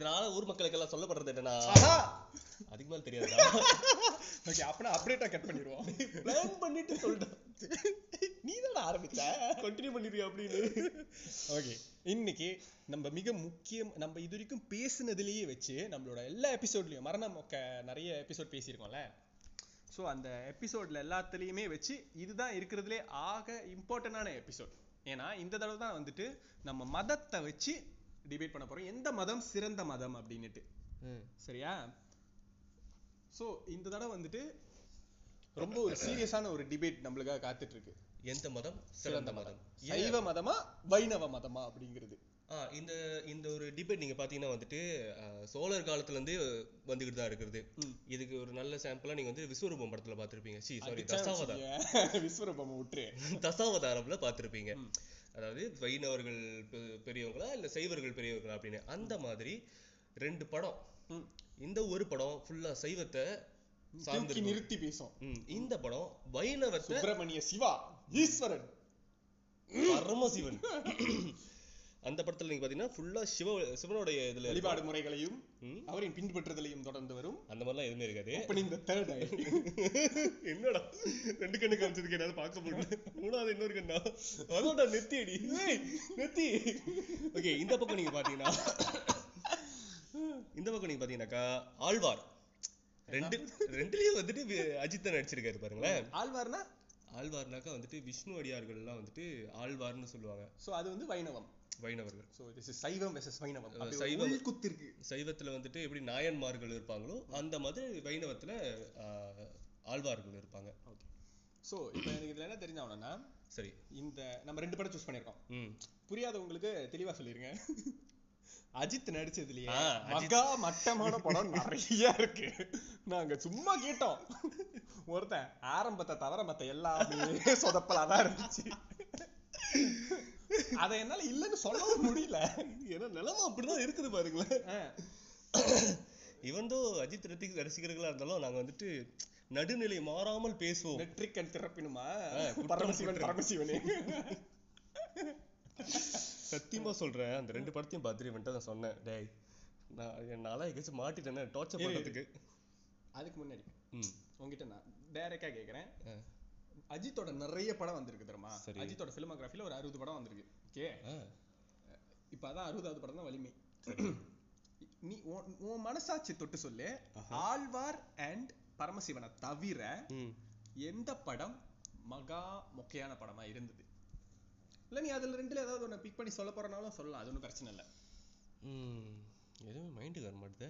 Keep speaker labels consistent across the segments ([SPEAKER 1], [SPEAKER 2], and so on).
[SPEAKER 1] இதனால ஊர் மக்களுக்கெல்லாம் சொல்லப்படுறது என்னன்னா அதுக்கு மேல தெரியாதுடா.
[SPEAKER 2] ஓகே அப்பனா அப்டேட்டா கட் பண்ணிடுவோம்.
[SPEAKER 1] பிளான் பண்ணிட்டு சொல்லிட்டேன்.
[SPEAKER 2] நீ தான் ஆரம்பிச்ச.
[SPEAKER 1] கண்டினியூ பண்ணிருக்க அப்படின்னு.
[SPEAKER 2] ஓகே இன்னைக்கு நம்ம மிக முக்கியம் நம்ம இது வரைக்கும் பேசுனதுலயே வச்சு நம்மளோட எல்லா எபிசோட்லயும் மரண மொக்க நிறைய எபிசோட் பேசியிருக்கோம்ல. ஸோ அந்த எபிசோட்ல எல்லாத்துலேயுமே வச்சு இதுதான் இருக்கிறதுலே ஆக இம்பார்ட்டண்டான எபிசோட் ஏன்னா இந்த தடவை தான் வந்துட்டு நம்ம மதத்தை வச்சு டிபேட் பண்ண போறோம். எந்த மதம் சிறந்த மதம் அப்படின்னுட்டு. சரியா? ஸோ இந்த தடவை வந்துட்டு ரொம்ப ஒரு சீரியஸான ஒரு டிபேட் நம்மளுக்காக காத்துட்டு இருக்கு
[SPEAKER 1] எந்த மதம் சிறந்த மதம்.
[SPEAKER 2] சைவ மதமா வைணவ மதமா அப்படிங்கிறது.
[SPEAKER 1] ஆ இந்த இந்த ஒரு டிபேட் நீங்க பாத்தீங்கன்னா வந்துட்டு அஹ், சோழர் காலத்துல இருந்தே வந்துகிட்டு தான் இருக்கிறது
[SPEAKER 2] ம்.
[SPEAKER 1] இதுக்கு ஒரு நல்ல சாம்பிளா நீங்க வந்து விஸ்வரூபம் படத்துல பாத்திருப்பீங்க. சி சாரி தசாவதாரம்.
[SPEAKER 2] விஸ்வரூபம் விட்டுரு
[SPEAKER 1] தசாவதாரம்ல பார்த்திருப்பீங்க அதாவது வைணவர்கள் பெரியவங்களா இல்ல சைவர்கள் பெரியவர்களா அப்படின்னு அந்த மாதிரி ரெண்டு படம். இந்த ஒரு படம் ஃபுல்லா சைவத்தை சார்ந்து
[SPEAKER 2] நிறுத்தி பேசும்.
[SPEAKER 1] இந்த படம் வைணவத்தை
[SPEAKER 2] சுப்பிரமணிய சிவா ஈஸ்வரன்.
[SPEAKER 1] பரமசிவன். அந்த படத்துல நீங்க பாத்தீங்கன்னா ஃபுல்லா சிவ சிவனுடைய இதுல.
[SPEAKER 2] வழிபாடு முறைகளையும். அவரின் பின்பற்றுதலையும் தொடர்ந்து வரும்.
[SPEAKER 1] அந்த மாதிரிலாம் எதுவுமே இருக்காது.
[SPEAKER 2] தேர்ட் ஐ
[SPEAKER 1] என்னடா? ரெண்டு கண்ணு காமிச்சதுக்கு என்னால பார்க்க முடியல. மூணாவது இன்னொரு கண்ணா? அதான்டா நெத்தி அடி நெத்தி. ஓகே இந்த பக்கம் நீங்க பாத்தீங்கன்னா இந்த பக்கம் நீங்க பாத்தீங்கன்னாக்கா ஆழ்வார். ரெண்டு ரெண்டுலயும் வந்துட்டு அஜித் தான் நடிச்சிருக்காரு பாருங்களேன்.
[SPEAKER 2] ஆழ்வார்னா
[SPEAKER 1] ஆழ்வார்னாக்கா வந்துட்டு விஷ்ணு அடியார்கள்லாம் வந்துட்டு ஆழ்வார்னு சொல்லுவாங்க.
[SPEAKER 2] சோ அது வந்து வைணவம்.
[SPEAKER 1] வைணவர்கள்.
[SPEAKER 2] So this is Saivam versus Vainavam.
[SPEAKER 1] சைவம்.
[SPEAKER 2] உள்குத்து இருக்கு
[SPEAKER 1] சைவத்துல வந்துட்டு எப்படி நாயன்மார்கள் இருப்பாங்களோ அந்த மாதிரி வைணவத்துல ஆஹ், ஆழ்வார்கள் இருப்பாங்க.
[SPEAKER 2] ஓகே சோ இப்போ எனக்கு இதுல என்ன தெரிஞ்சாகணும்னா
[SPEAKER 1] சரி.
[SPEAKER 2] இந்த நம்ம ரெண்டு படம் சூஸ் பண்ணியிருக்கோம். புரியாதவங்களுக்கு தெளிவா சொல்லிருங்க. அஜித் நடிச்சதுலயே
[SPEAKER 1] ஆ, அஜித்.
[SPEAKER 2] மகா மட்டமான படம் நிறைய இருக்கு. நாங்க சும்மா கேட்டோம். ஒருத்தன் ஆரம்பத்தை தவிர மத்த எல்லாமே சொதப்பலாதான் இருந்துச்சு. அத என்னால இல்லைன்னு சொல்லவும் முடியல.
[SPEAKER 1] ஏன்னா நிலமா அப்படிதான் இருக்குது பாருங்களேன். இவன் அஜித் ரத்திக் ரசிகர்களா இருந்தாலும் நாங்க வந்துட்டு நடுநிலை மாறாமல் பேசுவோம்.
[SPEAKER 2] நெற்றிக்கண் திறப்பினுமா? பரமசிவன். பரமசிவனே.
[SPEAKER 1] சத்தியமா சொல்றேன். அந்த ரெண்டு படத்தையும் பார்த்துட்டு இவன்ட்ட நான் சொன்னேன். டேய் நான் என்னால எங்கேயாச்சும் மாட்டிட்டேன்னு டார்ச்சர். பண்றதுக்கு.
[SPEAKER 2] அதுக்கு முன்னாடி.
[SPEAKER 1] ம்.
[SPEAKER 2] உங்ககிட்ட நான் டைரக்டா கேக்குறேன்.
[SPEAKER 1] ஆ.
[SPEAKER 2] அஜித்தோட நிறைய படம் வந்திருக்கு தெரியுமா. அஜித்தோட பிலிமோகிராஃபில ஒரு அறுபது படம் வந்திருக்கு. ஓகே. இப்ப அதான் அறுபதாவது படம் தான் வலிமை. நீ உன் மனசாட்சி தொட்டு சொல்லு. ஆழ்வார் அண்ட் பரமசிவனை தவிர எந்த படம் மகா மொக்கையான படமா இருந்தது? இல்ல நீ அதுல ரெண்டுல ஏதாவது ஒண்ணு பிக் பண்ணி சொல்ல போறனாலும் சொல்லலாம். அது ஒண்ணும் பிரச்சனை இல்ல.
[SPEAKER 1] ம் எதுவுமே மைண்டுக்கு வர மாட்டுது.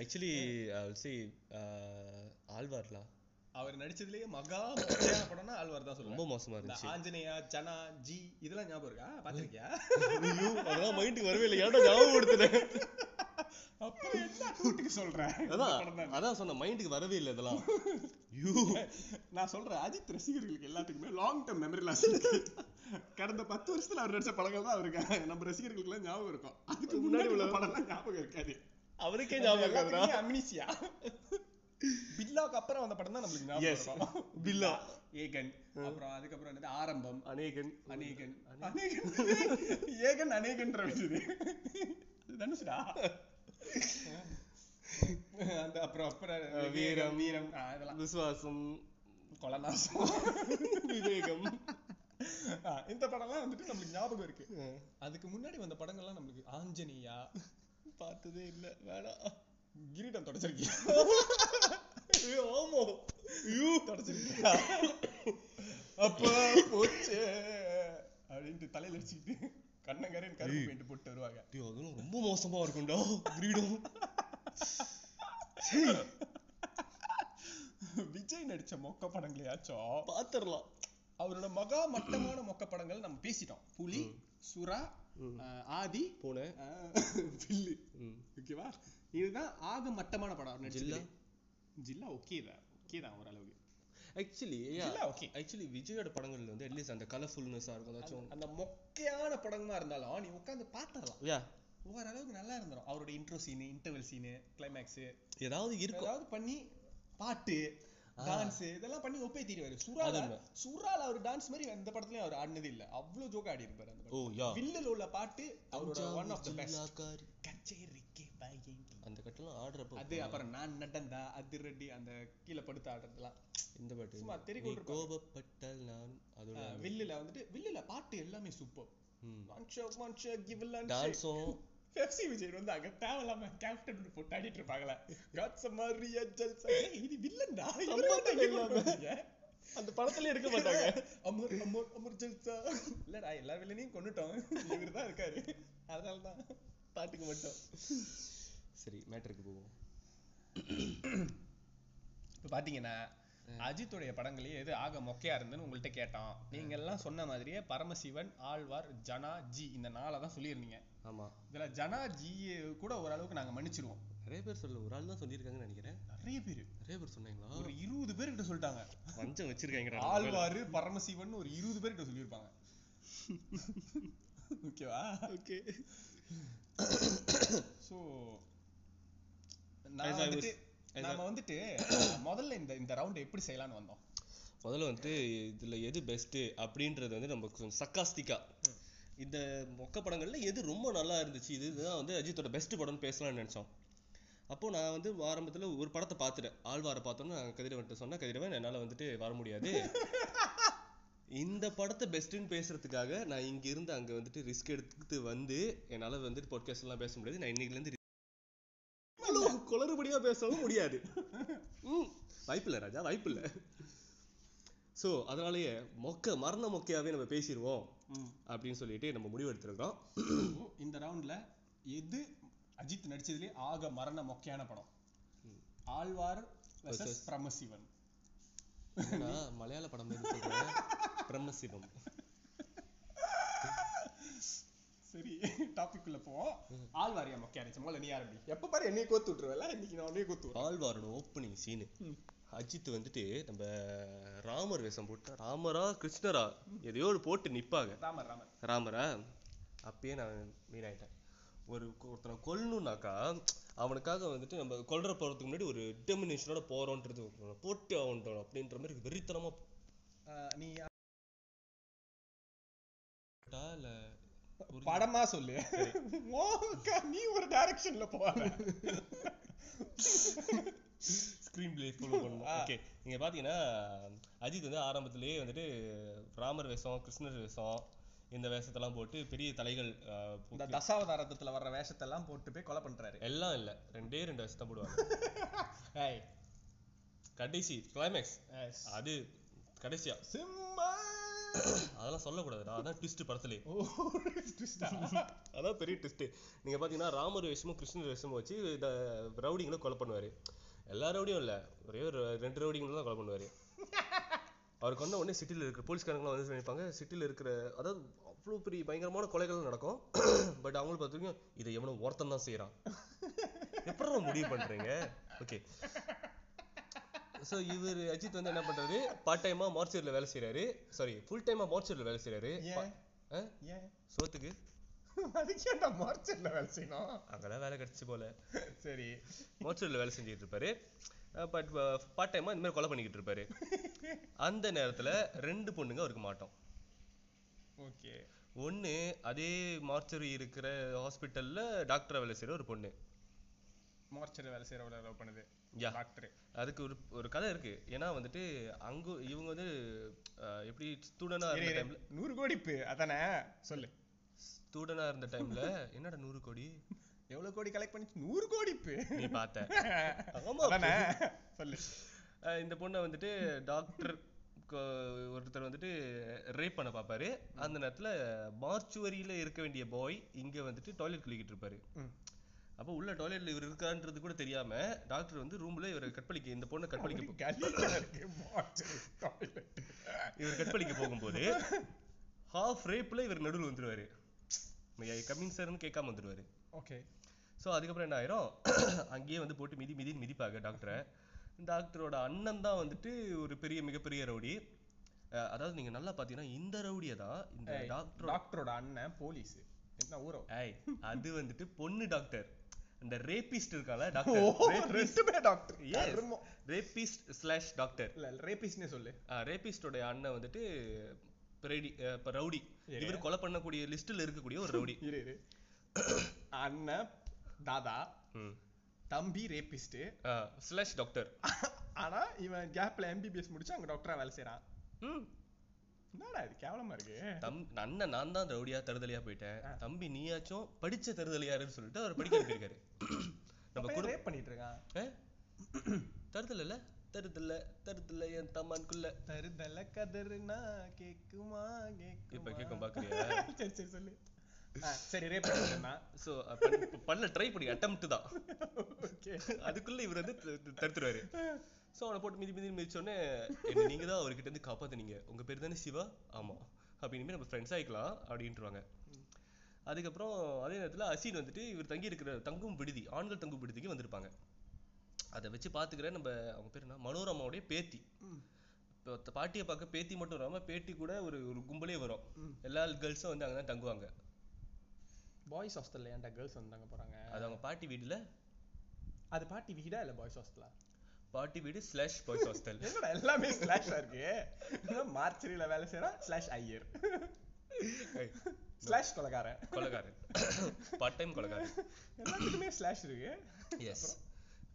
[SPEAKER 1] ஆக்சுவலி சே ஆழ்வார்லா
[SPEAKER 2] அவர் நடிச்சதுலயே மகா படம்னா ஆழ்வார் தான்
[SPEAKER 1] ரொம்ப மோசமா இருந்துச்சு.
[SPEAKER 2] ஆஞ்சநேயா ஜனா ஜி இதெல்லாம் ஞாபகம் இருக்கா? பாத்திருக்கியா?
[SPEAKER 1] அதெல்லாம் மைண்டுக்கு வரவே இல்லை ஏன்டா ஞாபகப்படுத்துனேன்
[SPEAKER 2] அப்புறம் என்ன கூட்டுக்கு சொல்றேன்.
[SPEAKER 1] அதான்
[SPEAKER 2] தான்.
[SPEAKER 1] அதான் சொன்ன மைண்டுக்கு வரவே இல்லை இதெல்லாம். ஐயோ
[SPEAKER 2] நான் சொல்றேன் அஜித் ரசிகர்களுக்கு எல்லாத்துக்குமே லாங் டேர்ம் மெமரி லாஸ் கடந்த பத்து வருஷத்துல அவர் நடிச்ச படங்கள் தான் அவருக்கு. நம்ம ரசிகர்களுக்கு எல்லாம் ஞாபகம் இருக்கும். அதுக்கு முன்னாடி உள்ள படம்லாம் ஞாபகம் இருக்காது.
[SPEAKER 1] அவருக்கே ஞாபகம்
[SPEAKER 2] அம்னிசியா பில்லாக்கு அப்புறம் வந்த படம் தான் நம்மளுக்கு ஞாபகம்
[SPEAKER 1] பில்லா.
[SPEAKER 2] ஏகன். அப்புறம் அதுக்கப்புறம் என்னது? ஆரம்பம்.
[SPEAKER 1] அநேகன்.
[SPEAKER 2] அநேகன். அநேகன். ஏகன் அநேகன்ற அது தனுஷுடா? அந்த அப்புறம் அப்புறம் வீரம் வீரம். ஆ, இதெல்லாம்.
[SPEAKER 1] விசுவாசம்.
[SPEAKER 2] கொலநாசம்.
[SPEAKER 1] விவேகம்.
[SPEAKER 2] இந்த படம்லாம் வந்துட்டு நம்மளுக்கு ஞாபகம் இருக்கு. அதுக்கு முன்னாடி வந்த படங்கள்லாம் நம்மளுக்கு ஆஞ்சநேயா.
[SPEAKER 1] பார்த்ததே இல்ல வேணாம்.
[SPEAKER 2] கிரீடம் தொடச்சிருக்கியா?
[SPEAKER 1] ஆமா. ஐயோ.
[SPEAKER 2] தொடச்சிருக்கியா? அப்ப போச்சு. அப்படின்ட்டு தலையில அடிச்சுக்கிட்டு. கண்ணங்கரேன் கருப்பு பெயிண்ட் போட்டு வருவாங்க.
[SPEAKER 1] டேய், அதெல்லாம் ரொம்ப மோசமா இருக்கும்டா கிரீடம்.
[SPEAKER 2] விஜய் நடிச்ச மொக்க படங்களையாச்சும்
[SPEAKER 1] பாத்துரலாம்.
[SPEAKER 2] அவரோட மகா மட்டமான மொக்க படங்கள் நம்ம பேசிட்டோம். புலி சுறா ஆதி ஆஹ், வில்லு. ஓகேவா? இதுதான் ஆக மட்டமான படம்
[SPEAKER 1] ஜில்லா?
[SPEAKER 2] ஜில்லா ஓகே தான் ஓகே தான் ஓரளவுக்கு
[SPEAKER 1] ஆக்சுவலி
[SPEAKER 2] okay.
[SPEAKER 1] ஆக்சுவலி விஜயோட படங்கள்ல வந்து அட்லீஸ்ட் அந்த கலர்ஃபுல்னஸா இருக்கும் ஏதாச்சும்
[SPEAKER 2] அந்த மொக்கையான படமா இருந்தாலும் நீ உட்கார்ந்து பாத்துறலாம்
[SPEAKER 1] யா
[SPEAKER 2] ஓரளவுக்கு நல்லா இருந்துரும். அவரோட intro scene interval scene climax
[SPEAKER 1] ஏதாவது இருக்கும்.
[SPEAKER 2] ஏதாவது பண்ணி பாட்டு டான்ஸ் இதெல்லாம் பண்ணி ஒப்பே தீருவாரு
[SPEAKER 1] உண்மை.
[SPEAKER 2] சுறால அவர் டான்ஸ் மாதிரி எந்த படத்துலயும் அவர் ஆடினது இல்ல. அவ்வளவு ஜோக் ஆடி இருப்பாரு அந்த வில்லுல உள்ள பாட்டு அவரோட ஒன் ஆஃப் த பெஸ்ட்
[SPEAKER 1] ஜில்லாக்காரி. அந்த கட்டெல்லாம் ஆடுறப்போ
[SPEAKER 2] அது அப்புறம் நான் நடந்தா அதிரடி அந்த கீழே படுத்து ஆடுறதெல்லாம்.
[SPEAKER 1] இந்த பாட்டு
[SPEAKER 2] சும்மா கொண்டிருப்பாங்க.
[SPEAKER 1] கோபப்பட்டால் நான் அதோட
[SPEAKER 2] வில்லுல வந்துட்டு வில்லுல பாட்டு எல்லாமே சூப்பர்
[SPEAKER 1] டான்ஸும்
[SPEAKER 2] பெப்சி விஜய் வந்து அங்க தேவையில்லாம கேப்டன் போட்டு ஆடிட்டு இருப்பாங்களே காட்ஸ் மரியா ஜல்சா இது வில்லன்டா.
[SPEAKER 1] அந்த படத்துல எடுக்க மாட்டாங்க.
[SPEAKER 2] அமர் அமர் அமர் ஜல்சா இல்லடா எல்லா வில்லனையும் கொன்னுட்டோம். இவர் தான் இருக்காரு. அதனால தான் பாட்டுக்கு மட்டும்.
[SPEAKER 1] சரி மேட்டருக்கு போவோம்.
[SPEAKER 2] இப்ப பாத்தீங்கன்னா அஜித்துடைய படங்களே எது ஆக மொக்கையா இருந்துன்னு உங்கள்ட்ட கேட்டோம் நீங்க எல்லாம் சொன்ன மாதிரியே பரமசிவன் ஆழ்வார் ஜனா ஜி இந்த நாளை தான் சொல்லியிருந்தீங்க.
[SPEAKER 1] ஆமா.
[SPEAKER 2] இதுல ஜனா ஜி கூட ஓரளவுக்கு நாங்க மன்னிச்சிருவோம்.
[SPEAKER 1] நிறைய பேர் சொல்ல ஒரு ஆள் தான் சொல்லியிருக்காங்கன்னு நினைக்கிறேன்.
[SPEAKER 2] நிறைய பேர்.
[SPEAKER 1] நிறைய பேர் சொன்னாங்களா?
[SPEAKER 2] ஒரு இருபது பேர்கிட்ட சொல்லிட்டாங்க.
[SPEAKER 1] வஞ்சம் வச்சிருக்காங்கடா
[SPEAKER 2] ஆழ்வாரு பரமசிவன் ஒரு இருபது பேர்கிட்ட சொல்லியிருப்பாங்க. ஓகேவா?
[SPEAKER 1] ஓகே.
[SPEAKER 2] சோ
[SPEAKER 1] As
[SPEAKER 2] நான் வந்துட்டு நாம வந்துட்டு முதல்ல இந்த இந்த ரவுண்ட் எப்படி செய்யலாம்னு வந்தோம்.
[SPEAKER 1] முதல்ல வந்துட்டு இதுல எது பெஸ்ட் அப்படின்றது வந்து நம்ம கொஞ்சம் சக்காஸ்டிக்கா இந்த மொக்க படங்கள்ல எது ரொம்ப நல்லா இருந்துச்சு இது இதுதான் வந்து அஜித்தோட பெஸ்ட் படம்னு பேசலாம்னு நினைச்சோம். அப்போ நான் வந்து ஆரம்பத்துல ஒரு படத்தை பார்த்துட்டேன். ஆழ்வாரை பார்த்தோன்னு நான் கதிரவன்ட்ட சொன்னேன் கதிரவன் என்னால வந்துட்டு வர முடியாது. இந்த படத்தை பெஸ்ட்னு பேசுறதுக்காக நான் இங்க இருந்து அங்க வந்துட்டு ரிஸ்க் எடுத்து வந்து என்னால வந்துட்டு பாட்காஸ்ட் எல்லாம் பேச முடியாது. நான் இன்னைக்குல இருந்து குளறுபடியா பேசவும் முடியாது. ம், வாய்ப்பில்லை ராஜா வாய்ப்பில்லை. சோ அதனாலயே மொக்க மரண மொக்கையாவே நம்ம பேசிடுவோம் அப்படின்னு சொல்லிட்டு நம்ம முடிவு எடுத்திருக்கோம்
[SPEAKER 2] So, இந்த ரவுண்ட்ல எது அஜித் நடிச்சதுலயே ஆக மரண மொக்கையான படம்? ஆழ்வார் பரமசிவன்
[SPEAKER 1] மலையாள படம் பிரம்மசிவம்.
[SPEAKER 2] சரி டாபிக் உள்ள போவோம் ஆழ்வார் ஏன் மொக்கையா இருந்துச்சு முதல்ல நீ ஆரம்பி எப்ப பாரு என்னைய கோத்து விட்டுருவல இன்னைக்கு நான் உன்னைய கோத்து
[SPEAKER 1] ஆழ்வாரோட ஓப்பனிங் சீனு. அஜித் வந்துட்டு நம்ம ராமர் வேஷம் போட்டு ராமரா கிருஷ்ணரா? எதையோ ஒரு போட்டு நிப்பாங்க.
[SPEAKER 2] ராமர் ராமர்.
[SPEAKER 1] ராமரா? அப்பயே நான் மீன் ஆயிட்டேன். ஒரு ஒருத்தனை கொல்லணும்னாக்கா அவனுக்காக வந்துட்டு நம்ம கொல்ற போறதுக்கு முன்னாடி ஒரு டிட்டர்மினேஷனோட போறோன்றது அவனை போட்டு ஆகணும் அப்படின்ற மாதிரி வெறித்தனமா
[SPEAKER 2] நீ
[SPEAKER 1] இல்ல
[SPEAKER 2] படமா சொல்லு. நீ ஒரு டைரக்ஷன்ல போவாத
[SPEAKER 1] ஸ்க்ரீன் பிளே ஃபாலோ பண்ணணும். ஓகே நீங்க பாத்தீங்கன்னா அஜித் வந்து ஆரம்பத்திலேயே வந்துட்டு ராமர் வேஷம் கிருஷ்ணர் வேஷம் இந்த வேஷத்தெல்லாம் போட்டு பெரிய தலைகள்
[SPEAKER 2] இந்த தசாவதாரத்துல வர்ற வேஷத்தெல்லாம் போட்டு போய் கொலை பண்றாரு.
[SPEAKER 1] எல்லாம் இல்ல. ரெண்டே ரெண்டு வேஷத்தை போடுவாங்க.
[SPEAKER 2] ஏய்.
[SPEAKER 1] கடைசி கிளைமேக்ஸ். அது கடைசியா.
[SPEAKER 2] சிம்மா
[SPEAKER 1] அதெல்லாம் சொல்லக்கூடாதுடா. அதான் ட்விஸ்ட் படத்துலயே.
[SPEAKER 2] ஓ?
[SPEAKER 1] அதான் பெரிய ட்விஸ்ட் நீங்க பாத்தீங்கன்னா ராமர் வேஷமும் கிருஷ்ணர் வேஷமும் வச்சு இந்த ரவுடிங்களை கொலை பண்ணுவாரு. எல்லா ரவுடியும் இல்ல. ஒரே ஒரு ரெண்டு ரவுடிங்களும் தான் கொலை பண்ணுவாரு. அவர் கொண்ட உடனே சிட்டில இருக்கிற போலீஸ்காரங்களாம் வந்து நினைப்பாங்க சிட்டில இருக்கிற அதாவது அவ்வளவு பெரிய பயங்கரமான கொலைகள் நடக்கும். பட் அவங்களுக்கு பார்த்துருக்கோம் இதை எவனும் ஒருத்தன் தான் செய்யறான் எப்படி முடிவு பண்றீங்க? ஓகே சோ இவர் அஜித் வந்து என்ன பண்றாரு? பார்ட் டைமா மார்ச்சரியில வேலை செய்றாரு. சாரி ஃபுல் டைமா மார்ச்சரியில வேலை செய்றாரு.
[SPEAKER 2] ஏன்?
[SPEAKER 1] சோத்துக்கு.
[SPEAKER 2] அதுக்கு ஏன்டா மார்ச்சர்ல வேலை செய்யணும்?
[SPEAKER 1] அங்கதான் வேலை கிடைச்சு போல.
[SPEAKER 2] சரி.
[SPEAKER 1] மோச்சூரில் வேலை செஞ்சுட்டு இருப்பாரு. பட் பார்ட் டைமா இந்த மாதிரி கொலை பண்ணிக்கிட்டு இருப்பாரு. அந்த நேரத்துல ரெண்டு பொண்ணுங்க அவருக்கு மாட்டோம்.
[SPEAKER 2] ஓகே.
[SPEAKER 1] ஒண்ணு அதே மார்ச்சரி இருக்கிற ஹாஸ்பிட்டல்ல டாக்டரா வேலை செய்யற ஒரு பொண்ணு.
[SPEAKER 2] மார்ச்சர் வேலை லவ் பண்ணுது.
[SPEAKER 1] அதுக்கு ஒரு ஒரு கதை இருக்கு. ஏன்னா வந்துட்டு அங்க இவங்க வந்து எப்படி ஸ்டூடெண்டா இருந்த டைம்ல
[SPEAKER 2] நூறு கோடி அதானே? சொல்லு.
[SPEAKER 1] ஸ்டூடெண்டா இருந்த டைம்ல என்னடா நூறு கோடி?
[SPEAKER 2] எவ்வளவு கோடி கலெக்ட் பண்ணி நூறு கோடி
[SPEAKER 1] நீ பார்த்த. ஆமா
[SPEAKER 2] சொல்லு.
[SPEAKER 1] இந்த பொண்ணை வந்துட்டு டாக்டர் ஒருத்தர் வந்துட்டு ரேப் பண்ண பார்ப்பாரு அந்த நேரத்துல மார்ச்சுவரியில இருக்க வேண்டிய பாய் இங்க வந்துட்டு டாய்லெட் கழுவிக்கிட்டு இருப்பாரு. அப்போ உள்ள டாய்லெட்ல இவர் இருக்கான்றது கூட தெரியாம டாக்டர் வந்து ரூம்ல இவரை கற்பழிக்க இந்த பொண்ணை கற்பழிக்க இவர் கற்பழிக்க போகும்போது ஹாஃப் ரேப்ல இவர் நடுவில் வந்துருவாரு. கம்மிங் சார்னு கேட்காம வந்துருவாரு.
[SPEAKER 2] ஓகே
[SPEAKER 1] ஸோ அதுக்கப்புறம் என்ன ஆயிரும்? அங்கேயே வந்து போட்டு மிதி மிதின்னு மிதிப்பாங்க டாக்டரை டாக்டரோட அண்ணன் தான் வந்துட்டு ஒரு பெரிய மிகப்பெரிய ரவுடி. அதாவது நீங்க நல்லா பாத்தீங்கன்னா இந்த ரவுடியை தான் இந்த டாக்டர்
[SPEAKER 2] டாக்டரோட அண்ணன் போலீஸ் என்ன ஊரோ?
[SPEAKER 1] அது வந்துட்டு பொண்ணு டாக்டர் அந்த ரேபிஸ்ட் இருக்கால doctor
[SPEAKER 2] doctor
[SPEAKER 1] rapist slash doctor
[SPEAKER 2] இல்ல ரேபிஸ்ட்னே சொல்லு.
[SPEAKER 1] ரேபிஸ்டோட அண்ணன் வந்துட்டு ரெடி இப்ப ரவுடி. இவர் கொலை பண்ணக்கூடிய லிஸ்ட்ல இருக்கக்கூடிய ஒரு ரவுடி.
[SPEAKER 2] அண்ணன் தாதா தம்பி ரேபிஸ்ட்
[SPEAKER 1] ஸ்லாஷ் டாக்டர்
[SPEAKER 2] ஆனா இவன் கேப்ல எம்பிபிஎஸ் முடிச்சு அங்க டாக்டரா வேலை செய்றான்.
[SPEAKER 1] ம்.
[SPEAKER 2] என்னடா இது கேவலமா இருக்கு?
[SPEAKER 1] தம் அண்ணன் நான் தான் ரவுடியா தருதலையா போயிட்டேன். தம்பி நீயாச்சும் படிச்ச தருதலையாருன்னு சொல்லிட்டு அவர் படிக்க அனுப்பியிருக்காரு நம்ம
[SPEAKER 2] ரேப் பண்ணிட்டு இருக்கான்?
[SPEAKER 1] தருதல் இல்ல தருதல்ல தருதல்ல என் தம்மான்குள்ள
[SPEAKER 2] தருதல கதறுனா கேக்குமா
[SPEAKER 1] இப்ப
[SPEAKER 2] கேக்குமா
[SPEAKER 1] பாக்குறியா?
[SPEAKER 2] சரி சரி சொல்லு. சரி ரேப்
[SPEAKER 1] சோ பண்ண ட்ரை பண்ணி அட்டம்ப்ட் தான். அதுக்குள்ள இவர் வந்து தடுத்துருவாரு. சோ அவனை போட்டு மிதி மிதி மிதிச்சோடனே என்ன நீங்க தான் அவர்கிட்ட இருந்து காப்பாத்துனீங்க. உங்க பேர் தானே சிவா? ஆமா. அப்படின்னு நம்ம ஃப்ரெண்ட்ஸ் ஆயிக்கலாம் அப்படின்ட்டுருவாங்க. அதுக்கப்புறம் அதே நேரத்துல அசீன் வந்துட்டு இவர் தங்கி இருக்கிற தங்கும் விடுதி ஆண்கள் தங்கும் விடுதிக்கு வந்திருப்பாங்க. அதை வச்சு பாத்துக்கிற நம்ம அவங்க பேர் என்ன? மனோரமாவுடைய பேத்தி. இப்போ பாட்டியை பார்க்க பேத்தி மட்டும் இல்லாம பேட்டி கூட ஒரு ஒரு கும்பலே வரும். எல்லா கேர்ள்ஸும் வந்து அங்கதான் தங்குவாங்க.
[SPEAKER 2] பாய்ஸ் ஹாஸ்டல்ல ஏன்டா கேர்ள்ஸ் வந்தாங்க போறாங்க?
[SPEAKER 1] அது அவங்க பாட்டி வீடுல?
[SPEAKER 2] அது பாட்டி வீடா இல்ல பாய்ஸ் ஹாஸ்டலா
[SPEAKER 1] பாட்டி வீடு ஸ்லாஷ் பாய்ஸ் ஹாஸ்டல்
[SPEAKER 2] என்னடா எல்லாமே ஸ்லாஷா இருக்கு? மார்ச்சரியில வேலை செய்யறான் ஸ்லாஷ் ஐயர். ஸ்லாஷ் கொலகாரன்.
[SPEAKER 1] கொலகாரன். பார்ட் டைம் கொலகாரன்.
[SPEAKER 2] எல்லாத்துக்குமே ஸ்லாஷ் இருக்கு.
[SPEAKER 1] எஸ்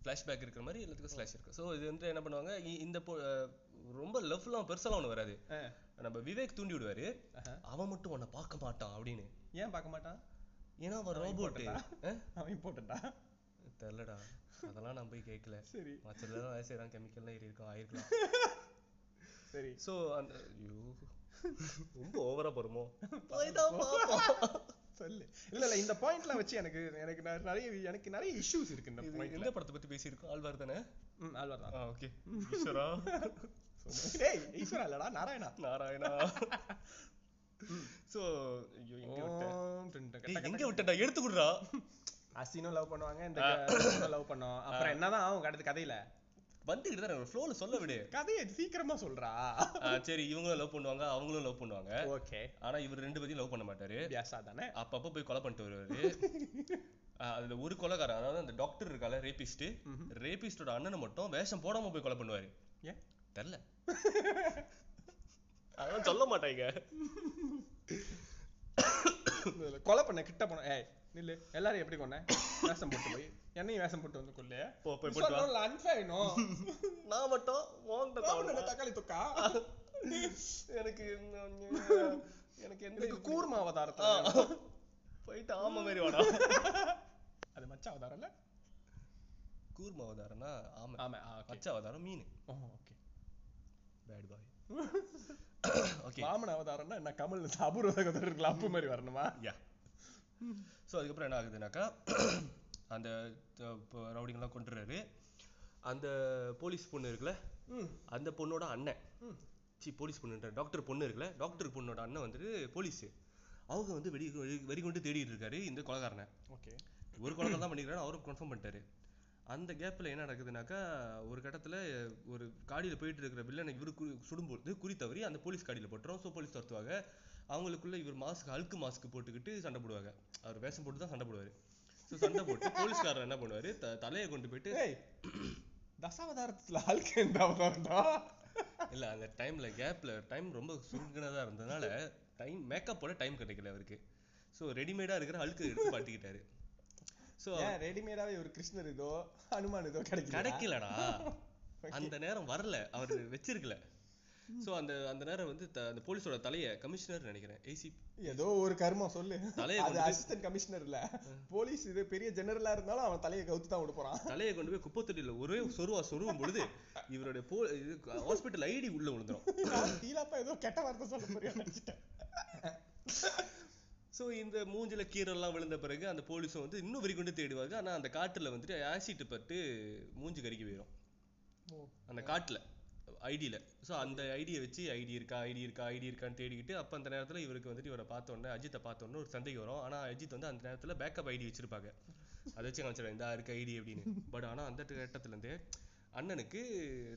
[SPEAKER 1] ஃப்ளாஷ்பேக் இருக்கிற மாதிரி எல்லாத்துக்கும் ஸ்லாஷ் இருக்கு. ஸோ இது வந்து என்ன பண்ணுவாங்க இந்த ரொம்ப லவ்லாம் பெருசாலாம் ஒன்று வராது. நம்ம விவேக் தூண்டி விடுவாரு. அவன் மட்டும் உன்னை பார்க்க மாட்டான் அப்படின்னு.
[SPEAKER 2] ஏன் பார்க்க மாட்டான்?
[SPEAKER 1] ஏன்னா அவன் ரோபோட்டு
[SPEAKER 2] அவன் இம்பார்ட்டண்டா
[SPEAKER 1] தெரிலடா. அதெல்லாம் நான் போய் கேட்கல
[SPEAKER 2] சரி.
[SPEAKER 1] மற்றதுல வேலை செய்யறான் கெமிக்கல்லாம் ஏறி இருக்கும் ஆயிருக்கலாம்.
[SPEAKER 2] சரி.
[SPEAKER 1] ஸோ அந்த ஐயோ. ரொம்ப ஓவரா தான் பார்ப்போம்.
[SPEAKER 2] சொல்லு. இல்ல இல்ல இந்த பாயிண்ட்லாம் வச்சு எனக்கு எனக்கு நிறைய எனக்கு நிறைய இஷ்யூஸ் இருக்கு இந்த
[SPEAKER 1] இது
[SPEAKER 2] பாயிண்ட்ல
[SPEAKER 1] எந்த படத்தை பத்தி பேசியிருக்கோம்? ஆழ்வார் தானே?
[SPEAKER 2] ம் ஆழ்வார் தான்.
[SPEAKER 1] ஓகே. ஈஸ்வரா?
[SPEAKER 2] டேய் ஈஸ்வரா இல்லடா நாராயணா.
[SPEAKER 1] நாராயணா. சோ எங்க
[SPEAKER 2] டுன்
[SPEAKER 1] டேய்,
[SPEAKER 2] கட்ட. அசினும் லவ் பண்ணுவாங்க இந்த லவ் பண்ணோம் அப்புறம் என்னதான் ஆகும் அடுத்த கதையில?
[SPEAKER 1] வந்துகிட்டு தான் ஒரு ஃப்ளோல சொல்ல விடு.
[SPEAKER 2] கதையை சீக்கிரமா சொல்றா.
[SPEAKER 1] சரி இவங்களும் லவ் பண்ணுவாங்க அவங்களும் லவ் பண்ணுவாங்க.
[SPEAKER 2] ஓகே.
[SPEAKER 1] ஆனா இவர் ரெண்டு பேத்தையும் லவ் பண்ண மாட்டாரு.
[SPEAKER 2] வியாசா தானே?
[SPEAKER 1] அப்பப்ப போய் கொலை பண்ணிட்டு வருவாரு. அதுல ஒரு கொலைகாரன் அதாவது அந்த டாக்டர் இருக்கால ரேபிஸ்ட். ரேபிஸ்டோட அண்ணனை மட்டும் வேஷம் போடாம போய் கொலை பண்ணுவாரு.
[SPEAKER 2] ஏன்?
[SPEAKER 1] தெரியல அதான் சொல்ல மாட்டாங்க.
[SPEAKER 2] கொலை பண்ண கிட்ட போன ஏய் நில்லு. எல்லாரும் எப்படி கொன்ன வேஷம் போட்டு போய். என்னையும் வேஷம் போட்டு வந்து கொள்ளு
[SPEAKER 1] போய் போட்டு
[SPEAKER 2] அன்ஃபைனோ
[SPEAKER 1] நான் மட்டும்?
[SPEAKER 2] தக்காளி தொக்கா?
[SPEAKER 1] எனக்கு எனக்கு
[SPEAKER 2] எனக்கு கூர்ம
[SPEAKER 1] ஆ,
[SPEAKER 2] அவதாரத்துல
[SPEAKER 1] போயிட்டு ஆமா மாதிரி வாடா.
[SPEAKER 2] அது மச்ச அவதாரம் இல்ல?
[SPEAKER 1] கூர்ம அவதாரம்னா ஆமா.
[SPEAKER 2] ஆமா.
[SPEAKER 1] மச்ச அவதாரம் மீன்.
[SPEAKER 2] ஓ, okay.
[SPEAKER 1] பேட் பாய் ஓகே
[SPEAKER 2] வாமன அவதாரம்னா என்ன? கமல் அபூர்வ சகோதரர் இருக்குல்ல அப்பு மாதிரி வரணுமா?
[SPEAKER 1] யா ஸோ அதுக்கப்புறம் என்ன ஆகுதுனாக்கா அந்த ரவுடிங்கெல்லாம் கொண்டுறாரு அந்த போலீஸ் பொண்ணு இருக்குல்ல அந்த பொண்ணோட அண்ணன். சி போலீஸ் பொண்ணுன்ற டாக்டர் பொண்ணு இருக்குல்ல டாக்டர் பொண்ணோட அண்ணன் வந்துட்டு போலீஸ். அவங்க வந்து வெடி வெடி- வெறி கொண்டு தேடிட்டு இருக்காரு இந்த கொலகாரனை.
[SPEAKER 2] ஓகே.
[SPEAKER 1] ஒரு கொலகாரம் தான் பண்ணிக்கிறாரு அவரும் கன்ஃபார்ம் பண்ணிட்டாரு. அந்த கேப்ல என்ன நடக்குதுனாக்கா ஒரு கட்டத்துல ஒரு காடியில போயிட்டு இருக்கிற வில்லனை இவரு சுடும்போது குறி தவறி அந்த போலீஸ் காடியில போட்டுரும். ஸோ போலீஸ் துரத்துவாங்க. அவங்களுக்குள்ள இவர் மாஸ்க் அழுக்கு மாஸ்க் போட்டுக்கிட்டு சண்டை போடுவாங்க. அவர் வேஷம் போட்டு தான் சண்டை போடுவாரு. ஸோ சண்டை போட்டு போலீஸ்காரர் என்ன பண்ணுவாரு? த தலையை கொண்டு போயிட்டு
[SPEAKER 2] தசாவதாரத்துல ஆளுக்கு எந்த அவதாரம் தான்
[SPEAKER 1] இல்ல அந்த டைம்ல கேப்ல டைம் ரொம்ப சுருங்கினதா இருந்ததுனால டைம் மேக்கப்போட டைம் கிடைக்கல அவருக்கு. ஸோ ரெடிமேடா இருக்கிற அழுக்கு எடுத்து பாட்டிக்கிட்டாரு ஸோ
[SPEAKER 2] ஏன் ரெடிமேடாவே ஒரு கிருஷ்ணர் இதோ ஹனுமான் இதோ கிடைக்கல
[SPEAKER 1] கிடைக்கலடா. அந்த நேரம் வரல. அவர் வச்சிருக்கல. சோ அந்த அந்த நேரம் வந்து அந்த போலீஸோட தலைய கமிஷனர் நினைக்கிறேன். ஏசி
[SPEAKER 2] ஏதோ ஒரு கர்மம் சொல்லு.
[SPEAKER 1] தலையை
[SPEAKER 2] அது அசிஸ்டன்ட் கமிஷனர் இல்ல. போலீஸ் இது பெரிய ஜெனரலா இருந்தாலும் அவன் தலையை கவுத்து தான் விட போறான்.
[SPEAKER 1] தலையை கொண்டு போய் குப்பை தொட்டியில ஒரே சொருவா சொருவும் பொழுது இவருடைய போ இது ஹாஸ்பிட்டல் ஐடி உள்ள விழுந்துரும்.
[SPEAKER 2] தீலாப்பா ஏதோ கெட்ட வார்த்தை சொல்ல போறியா நினைச்சிட்டேன்.
[SPEAKER 1] சோ இந்த மூஞ்சில கீரெல்லாம் விழுந்த பிறகு அந்த போலீஸும் வந்து இன்னும் வெறி கொண்டு தேடுவாங்க ஆனா அந்த காட்டுல வந்துட்டு ஆசிட் பட்டு மூஞ்சி கருகி போயிடும் அந்த காட்டுல. ஐடியில ஸோ அந்த ஐடியை வச்சு ஐடி இருக்கா ஐடி இருக்கா ஐடி இருக்கான்னு தேடிக்கிட்டு அப்போ அந்த நேரத்தில் இவருக்கு வந்துட்டு இவரை பார்த்த உடனே அஜித்தை பார்த்த உடனே ஒரு சந்தேகம் வரும். ஆனால் அஜித் வந்து அந்த நேரத்தில் பேக்கப் ஐடி வச்சிருப்பாங்க. அதை வச்சு காமிச்சிடும் இந்த இருக்க ஐடி அப்படின்னு. பட் ஆனா அந்த கட்டத்துல இருந்தே அண்ணனுக்கு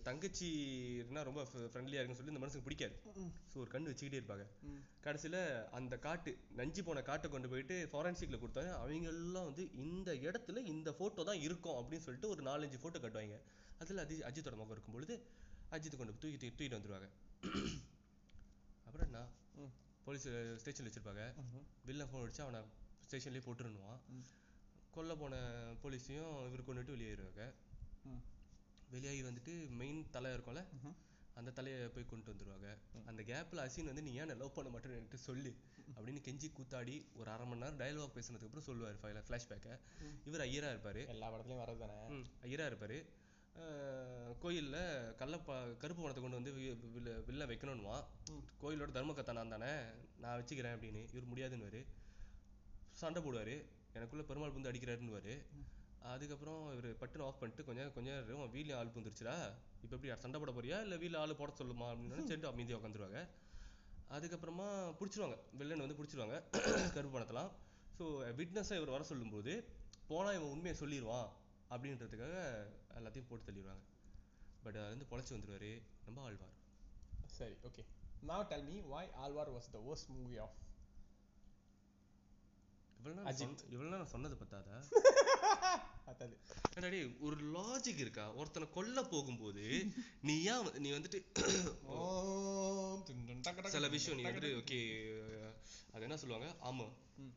[SPEAKER 1] தங்கச்சின்னா ரொம்ப ஃப்ரெண்ட்லியாக இருக்குன்னு சொல்லி இந்த மனுஷனுக்கு பிடிக்காது. ஸோ ஒரு கண்ணு வச்சுக்கிட்டே இருப்பாங்க. கடைசியில அந்த காட்டு நஞ்சு போன காட்டை கொண்டு போயிட்டு ஃபாரன்சிக்கில் கொடுத்தாங்க அவங்க எல்லாம் வந்து இந்த இடத்துல இந்த ஃபோட்டோ தான் இருக்கும் அப்படின்னு சொல்லிட்டு ஒரு நாலஞ்சு ஃபோட்டோ கட்டுவாங்க. அதில் அஜி அஜித்தோட முகம் இருக்கும் பொழுது அஜித் கொண்டு போய் தூக்கி தூக்கிட்டு வந்துருவாங்க அப்புறம் என்ன. போலீஸ் ஸ்டேஷன்ல வச்சிருப்பாங்க வில்லன் ஃபோன் அடிச்சு அவனை ஸ்டேஷன்லயே போட்டுருணுவான். கொல்ல போன போலீஸையும் இவர் கொண்டுட்டு வெளியேறுவாங்க. வெளியாகி வந்துட்டு மெயின் தலை இருக்கும்ல. அந்த தலையை போய் கொண்டு வந்துருவாங்க. அந்த கேப்ல அசின் வந்து நீ ஏன் லவ் பண்ண மாட்டேன்னு என்கிட்ட சொல்லு அப்படின்னு கெஞ்சி கூத்தாடி ஒரு அரை மணி நேரம் டயலாக் பேசுனதுக்கு அப்புறம் சொல்லுவார் ஃபிளாஷ்பேக்கை
[SPEAKER 2] ம்.
[SPEAKER 1] இவர் ஐயரா இருப்பாரு
[SPEAKER 2] எல்லா படத்துலயும் வர்றது தானே
[SPEAKER 1] ம், ஐயரா இருப்பாரு கோயில்ல கள்ளப்பா கருப்பு பணத்தை கொண்டு வந்து வி- வில்ல
[SPEAKER 2] ம்.
[SPEAKER 1] கோயிலோட தர்மக்கத்தை நான் தானே. நான் வச்சுக்கிறேன் அப்படின்னு. இவர் முடியாதுன்னுவாரு. சண்டை போடுவாரு. எனக்குள்ள பெருமாள் புந்து அடிக்கிறாருன்னுவாரு. அதுக்கப்புறம் இவர் பட்டுன்னு ஆஃப் பண்ணிட்டு கொஞ்சம் கொஞ்சம் நேரம் வீட்லயும் ஆள் புந்துருச்சுடா. இப்போ எப்படி சண்டை போட போறியா? இல்ல வீட்ல ஆளு போட சொல்லுமா? அப்படின்னு சொல்லிட்டு அமைதியா உட்காந்துருவாங்க அதுக்கப்புறமா பிடிச்சிருவாங்க. வில்லன் வந்து பிடிச்சிருவாங்க. கருப்பு பணத்தெல்லாம். ஸோ விட்னஸாக இவர் வர சொல்லும்போது போனா இவன் உண்மையை சொல்லிடுவான் அப்படின்றதுக்காக எல்லாத்தையும் போட்டு தள்ளிடுவாங்க பட் அதுல இருந்து பொழைச்சு வந்துருவாரு. நம்ம ஆழ்வார்.
[SPEAKER 2] சரி okay now tell me why Aalwar movie of
[SPEAKER 1] இவ்வளவு நேரம்
[SPEAKER 2] அஜித்.
[SPEAKER 1] சொன்ன- இவ்வளவு நேரம் சொன்னது பத்தாதா? டேய், ஒரு லாஜிக் இருக்கா? ஒருத்தனை கொல்ல போகும்போது நீ ஏன் நீ வந்துட்டு சில விஷயம் நீ வந்துட்டு. ஓகே அது என்ன சொல்லுவாங்க? ஆமா
[SPEAKER 2] ம்.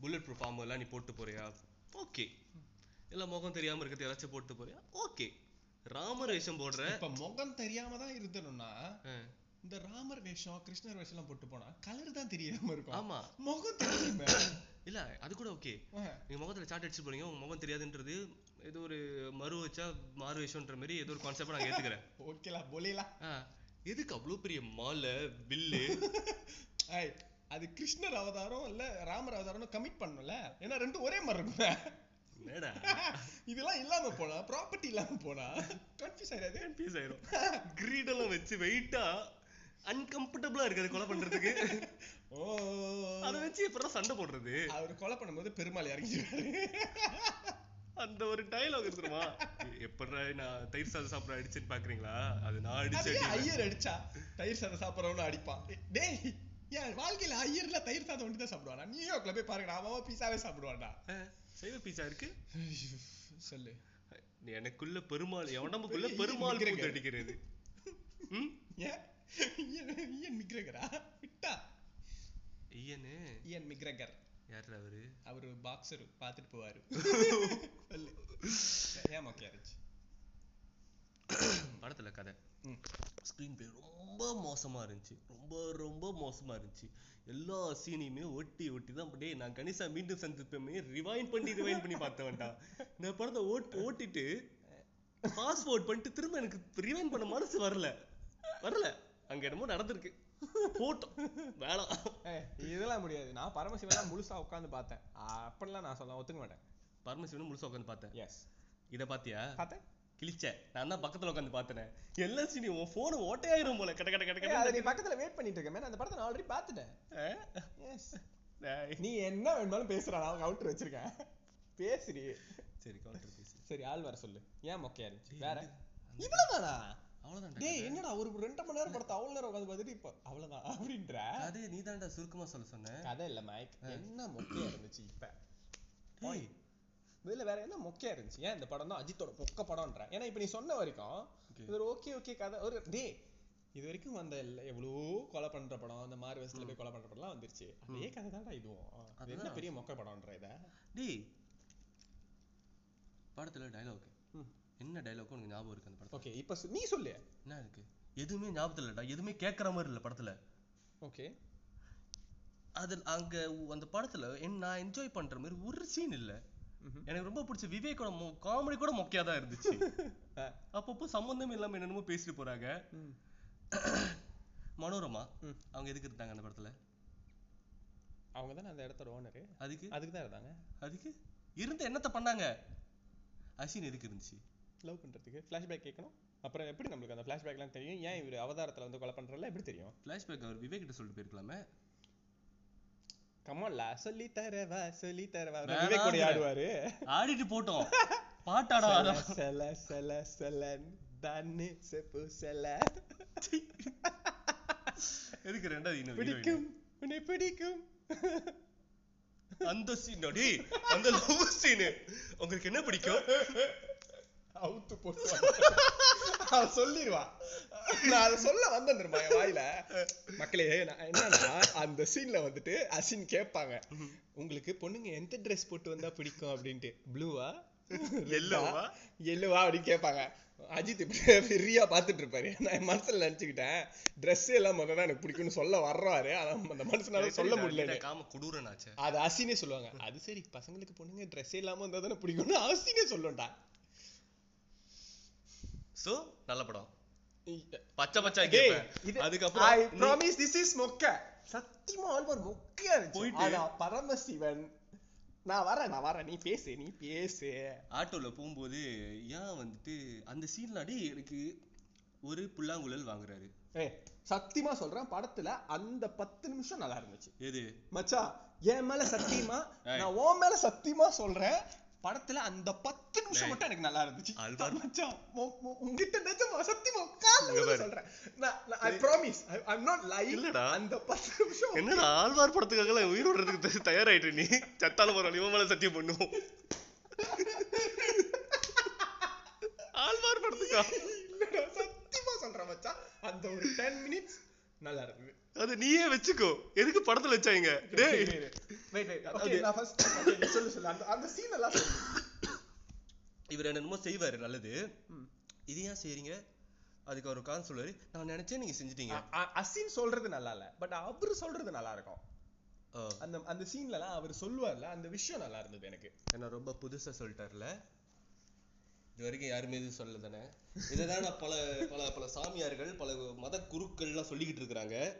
[SPEAKER 1] புல்லட் ப்ரூஃப் எல்லாம் நீ போட்டு போறியா? ஓகே இல்ல முகம் தெரியாம இருக்கிறது ஏதாச்சும் போட்டு போறியா? ஓகே ராமர் வேஷம் போடுற
[SPEAKER 3] இப்ப முகம் தெரியாம தான் இருந்தணும்னா இந்த ராமர் வேஷம் கிருஷ்ணர் வேஷம் எல்லாம் போட்டு போனா கலர் தான் தெரியாம இருக்கும்.
[SPEAKER 1] ஆமா.
[SPEAKER 3] முகம் தெரியுமே?
[SPEAKER 1] இல்ல அது கூட ஓகே நீங்க முகத்துல சாட் அடிச்சு போறீங்க உங்க முகம் தெரியாதுன்றது ஏதோ ஒரு மறு வச்சா மாறு வேஷம்ன்ற மாதிரி ஏதோ ஒரு கான்செப்ட் நான் ஏத்துக்கிறேன்.
[SPEAKER 3] ஓகேலா போலிலா
[SPEAKER 1] எதுக்கு அவ்வளவு பெரிய மாலை
[SPEAKER 3] ஐய் அது கிருஷ்ணர் அவதாரம் இல்ல ராமர் அவதாரம் கமிட் பண்ணல ஏன்னா ரெண்டும் ஒரே மாதிரி இருக்குமே.
[SPEAKER 1] என்னடா?
[SPEAKER 3] இதெல்லாம் இல்லாம போனா ப்ராப்பர்ட்டி இல்லாம போனா கன்ஃபியூஸ் ஆயிடாது.
[SPEAKER 1] கன்ஃபியூஸ் ஆயிரும். கிரீட் எல்லாம் வச்சு வெயிட்டா அன்கம்ஃபர்டபுளா இருக்குது கொலை பண்றதுக்கு.
[SPEAKER 3] ஓ.
[SPEAKER 1] அதை வச்சு எப்பறம் சண்டை போடுறது?
[SPEAKER 3] அவர் கொலை பண்ணும்போது பெருமாள் இறங்கிடுவாரு.
[SPEAKER 1] அந்த ஒரு டயலாக் இருக்குமா எப்படா நான் தயிர் சாதம் சாப்பிட அடிச்சேன்னு பாக்குறீங்களா? அது நான் அடிச்ச.
[SPEAKER 3] ஐயர் அடிச்சா? தயிர் சாதம் சாப்பிடறவனு அடிப்பான் டேய் ஏன் வாழ்க்கையில ஐயர்ல தயிர் சாதம் ஒண்டி தான் சாப்பிடுவானா நியூயார்க்ல போய் பாருங்க அவன் பீஸாவே சாப்பிடுவான்டா.
[SPEAKER 1] சைவ பீஸா இருக்கு?
[SPEAKER 3] சொல்லு.
[SPEAKER 1] எனக்குள்ள பெருமாள் என் உடம்புக்குள்ள பெருமாள் அடிக்கிறது.
[SPEAKER 3] ஏன்? இயன் மிக்ரகரா விட்டா?
[SPEAKER 1] ஐயனு.
[SPEAKER 3] இயன் மிக்ரகர்
[SPEAKER 1] யாரு அவரு?
[SPEAKER 3] அவரு பாக்ஸர் பாத்துட்டு போவாரு. ஏன் மோக்கே இருந்துச்சு?
[SPEAKER 1] படத்துல கதை. ஸ்க்ரீன் பிளே ரொம்ப மோசமா இருந்துச்சு. ரொம்ப ரொம்ப மோசமா இருந்துச்சு. எல்லா சீனையுமே ஒட்டி ஒட்டி தான் டேய் நான் கணிசா மீண்டும் சந்திப்பமே ரிவைண்ட் பண்ணி ரிவைண்ட் பண்ணி பார்த்தவன்டா. இந்த படத்தை ஓட் ஓட்டிட்டு பாஸ்போர்ட் பண்ணிட்டு திரும்ப எனக்கு ரிவைண்ட் பண்ண மனசு வரல. வரல. அங்க என்னமோ நடந்திருக்கு. போட்டோம். வேணாம்.
[SPEAKER 2] இதெல்லாம் முடியாது. நான் பரமசிவன் முழுசா உட்கார்ந்து பார்த்தேன். அப்படிலாம் நான் சொல்ல ஒத்துக்க மாட்டேன்.
[SPEAKER 1] பரமசிவனும் முழுசா உட்காந்து பார்த்தேன்.
[SPEAKER 2] எஸ்
[SPEAKER 1] இத பாத்தியா
[SPEAKER 2] பார்த்தேன்.
[SPEAKER 1] கிழிச்ச நான் தான் பக்கத்துல உட்காந்து பார்த்தேனே. எல்லா சீனியும் உன் போன் ஓட்டையாயிரும் போல. கட கட கட
[SPEAKER 2] ஏய், அதை
[SPEAKER 1] கட
[SPEAKER 2] நீ பக்கத்துல வெயிட் பண்ணிட்டு இருக்க man. அந்த படத்தை நான் ஆல்ரெடி பார்த்துட்டேன்.
[SPEAKER 1] டேய்.
[SPEAKER 2] நீ என்ன வேணுமாலும் பேசுறா நான் கவுண்டர் வச்சிருக்கேன். பேசுறி
[SPEAKER 1] சரி கவுண்டர் பேசு.
[SPEAKER 2] சரி ஆள் வர சொல்லு. ஏன் மொக்கையா இருந்துச்சு? வேற. இவ்வளவுதானா?
[SPEAKER 1] அவ்வளவுதான்டா
[SPEAKER 2] டேய். என்னடா ஒரு ரெண்டு மணி நேரம் படத்தை அவ்வளவு நேரம் உட்காந்து பார்த்துட்டு இப்போ அவ்வளவுதான் அப்படின்ற.
[SPEAKER 1] கதையை நீ சுருக்கமா சொல்ல சொன்ன.
[SPEAKER 2] கதை இல்ல மைக் என்ன மொக்கையா இருந்துச்சு இப்ப? இதுல வேற என்ன மொக்கையா இருந்துச்சு? ஏன் இந்த படம் தான் அஜித்தோட மொக்க படம்ன்ற. ஏன்னா இப்ப நீ சொன்ன வரைக்கும். இது ஒரு ஓகே ஓகே கதை. ஒரு டேய் இது வரைக்கும் வந்த எல்லா- எவ்வளவோ கொலை பண்ற படம் அந்த மாறு வயசுல போய் கொலை பண்ற படம்லாம் வந்துருச்சு. அதே கதை தான்டா இதுவும். அது என்ன. பெரிய மொக்க படம்ன்ற இத?
[SPEAKER 1] டேய் படத்துல டைலாக். என்ன டைலாக் உனக்கு ஞாபகம் இருக்கு அந்த படத்துல?
[SPEAKER 2] ஓகே இப்ப நீ சொல்லு.
[SPEAKER 1] என்ன இருக்கு? எதுவுமே ஞாபகத்துல இல்லடா. எதுவுமே கேட்கற மாதிரி இல்ல படத்துல.
[SPEAKER 2] ஓகே.
[SPEAKER 1] அது அங்க அந்த படத்துல என் நான் என்ஜாய் பண்ற மாதிரி ஒரு சீன் இல்ல. எனக்கு ரொம்ப பிடிச்ச விவேக்கோட காமெடி கூட மொக்கையா தான் இருந்துச்சு அப்பப்போ சம்பந்தமே இல்லாம என்னென்னமோ பேசிட்டு போறாங்க. மனோரமா. அவங்க எதுக்கு இருந்தாங்க அந்த படத்துல?
[SPEAKER 2] அவங்க தானே அந்த இடத்தோட ஓனரு
[SPEAKER 1] அதுக்கு?
[SPEAKER 2] அதுக்கு தான் இருந்தாங்க.
[SPEAKER 1] அதுக்கு? இருந்து என்னத்த பண்ணாங்க? அசின் எதுக்கு இருந்துச்சு?
[SPEAKER 2] லவ் பண்றதுக்கு. ஃபிளாஷ்பேக் கேட்கணும். அப்புறம் எப்படி நம்மளுக்கு அந்த ஃபிளாஷ்பேக்லாம் தெரியும்? ஏன் இவர் அவதாரத்துல வந்து கொலை பண்றதுல எப்படி தெரியும்?
[SPEAKER 1] ஃபிளாஷ்பேக் அவர் விவேக் கிட்ட சொல்லிட்டு போயிருக்கலாமே.
[SPEAKER 2] கமான்ல சொல்லி தரவா சொல்லி தரவா. விவேக் கூட. ஆடுவாரு.
[SPEAKER 1] ஆடிட்டு போட்டோம். பாட்டாடா
[SPEAKER 2] செல. செல செல செலன் தானே செப்பு செல.
[SPEAKER 1] எதுக்கு ரெண்டாவது இன்னும்
[SPEAKER 2] பிடிக்கும் உன்னை பிடிக்கும்.
[SPEAKER 1] அந்த சீன் டேய் அந்த லவ் சீன் உங்களுக்கு என்ன பிடிக்கும்?
[SPEAKER 2] அவுத்து போட்டு அவன் சொல்லிடுவா. நான் அதை சொல்ல வந்தேன் தெரியுமா என் வாயில? மக்களே நான் என்னன்னா அந்த சீன்ல வந்துட்டு அசின் கேட்பாங்க உங்களுக்கு பொண்ணுங்க எந்த ட்ரெஸ் போட்டு வந்தா பிடிக்கும்? அப்படின்ட்டு. ப்ளூவா
[SPEAKER 1] Yellow-வா?
[SPEAKER 2] எல்லோவா அப்படின்னு கேட்பாங்க. அஜித் இப்படி ஃப்ரீயா பார்த்துட்டு இருப்பாரு. நான் மனசுல நினைச்சுக்கிட்டேன் ட்ரெஸ் எல்லாம் முதல்ல எனக்கு பிடிக்கும்னு சொல்ல வர்றாரு. ஆனா அந்த மனுஷனால சொல்ல முடியல
[SPEAKER 1] காம குடூரனாச்சே.
[SPEAKER 2] அது அசினே சொல்லுவாங்க. அது சரி பசங்களுக்கு பொண்ணுங்க ட்ரெஸ் இல்லாம இருந்தா தானே பிடிக்கும்னு அசினே சொல்லும்டா.
[SPEAKER 1] சோ நல்ல படம். பச்சை பச்சை கேப்பேன். அதுக்கப்புறம் நீ-
[SPEAKER 2] promise this is மொக்க. சத்தியமா ஆல்பர் மொக்கையா இருந்துச்சு. ஆனா பரமசிவன். நான் வரேன் நான் வரேன். நீ பேசு நீ பேசு.
[SPEAKER 1] ஆட்டோல போகும்போது ஏன் வந்துட்டு அந்த சீன்ல அடி எனக்கு ஒரு புல்லாங்குழல் வாங்குறாரு.
[SPEAKER 2] ஏய் சத்தியமா சொல்றேன் படத்துல அந்த பத்து நிமிஷம் நல்லா இருந்துச்சு.
[SPEAKER 1] எது?
[SPEAKER 2] மச்சான் என் மேல சத்தியமா. நான் உன் மேல சத்தியமா சொல்றேன் படத்துல அந்த பத்து நிமிஷம். மட்டும் எனக்கு நல்லா இருந்துச்சு. மச்சான் உன்கிட்ட நிஜமா சத்தியமா
[SPEAKER 1] பாரு.
[SPEAKER 2] சொல்றேன் I promise I am not lying
[SPEAKER 1] இல்லடா.
[SPEAKER 2] அந்த பத்து நிமிஷம்
[SPEAKER 1] என்னடா ஆழ்வார் படத்துக்காக உயிர் விடுறதுக்கு தயாராயிட்டு நீ சத்தால போற இவன் மேல சத்தியம் பண்ணுவோம் ஆழ்வார் படத்துக்கா
[SPEAKER 2] இல்லடா, சத்தியமா சொல்றேன் மச்சான் அந்த ஒரு 10 மினிட்ஸ் நல்லா இருக்குது
[SPEAKER 1] அது நீயே வச்சுக்கோ. எதுக்கு படத்துல வச்சாங்க? டேய். இவர் என்னமோ செய்வாரு நல்லது. இது ஏன் செய்றீங்க? அதுக்கு அவர் காரணம் சொல்லுவாரு. நான் நினைச்சேன் நீங்க செஞ்சுட்டீங்க.
[SPEAKER 2] அசின் சொல்றது நல்லா இல்ல. பட் அவரு சொல்றது நல்லா இருக்கும். அந்த அந்த சீன்லலாம் அவர் சொல்லுவார்ல அந்த விஷயம் நல்லா இருந்தது எனக்கு.
[SPEAKER 1] என்ன ரொம்ப புதுசா சொல்லிட்டார்ல? இது வரைக்கும் யாருமே இது சொல்லல தானே? இதைதான் நான் பல பல பல சாமியார்கள் பல மத குருக்கள்லாம் சொல்லிக்கிட்டு இருக்கிறாங்க.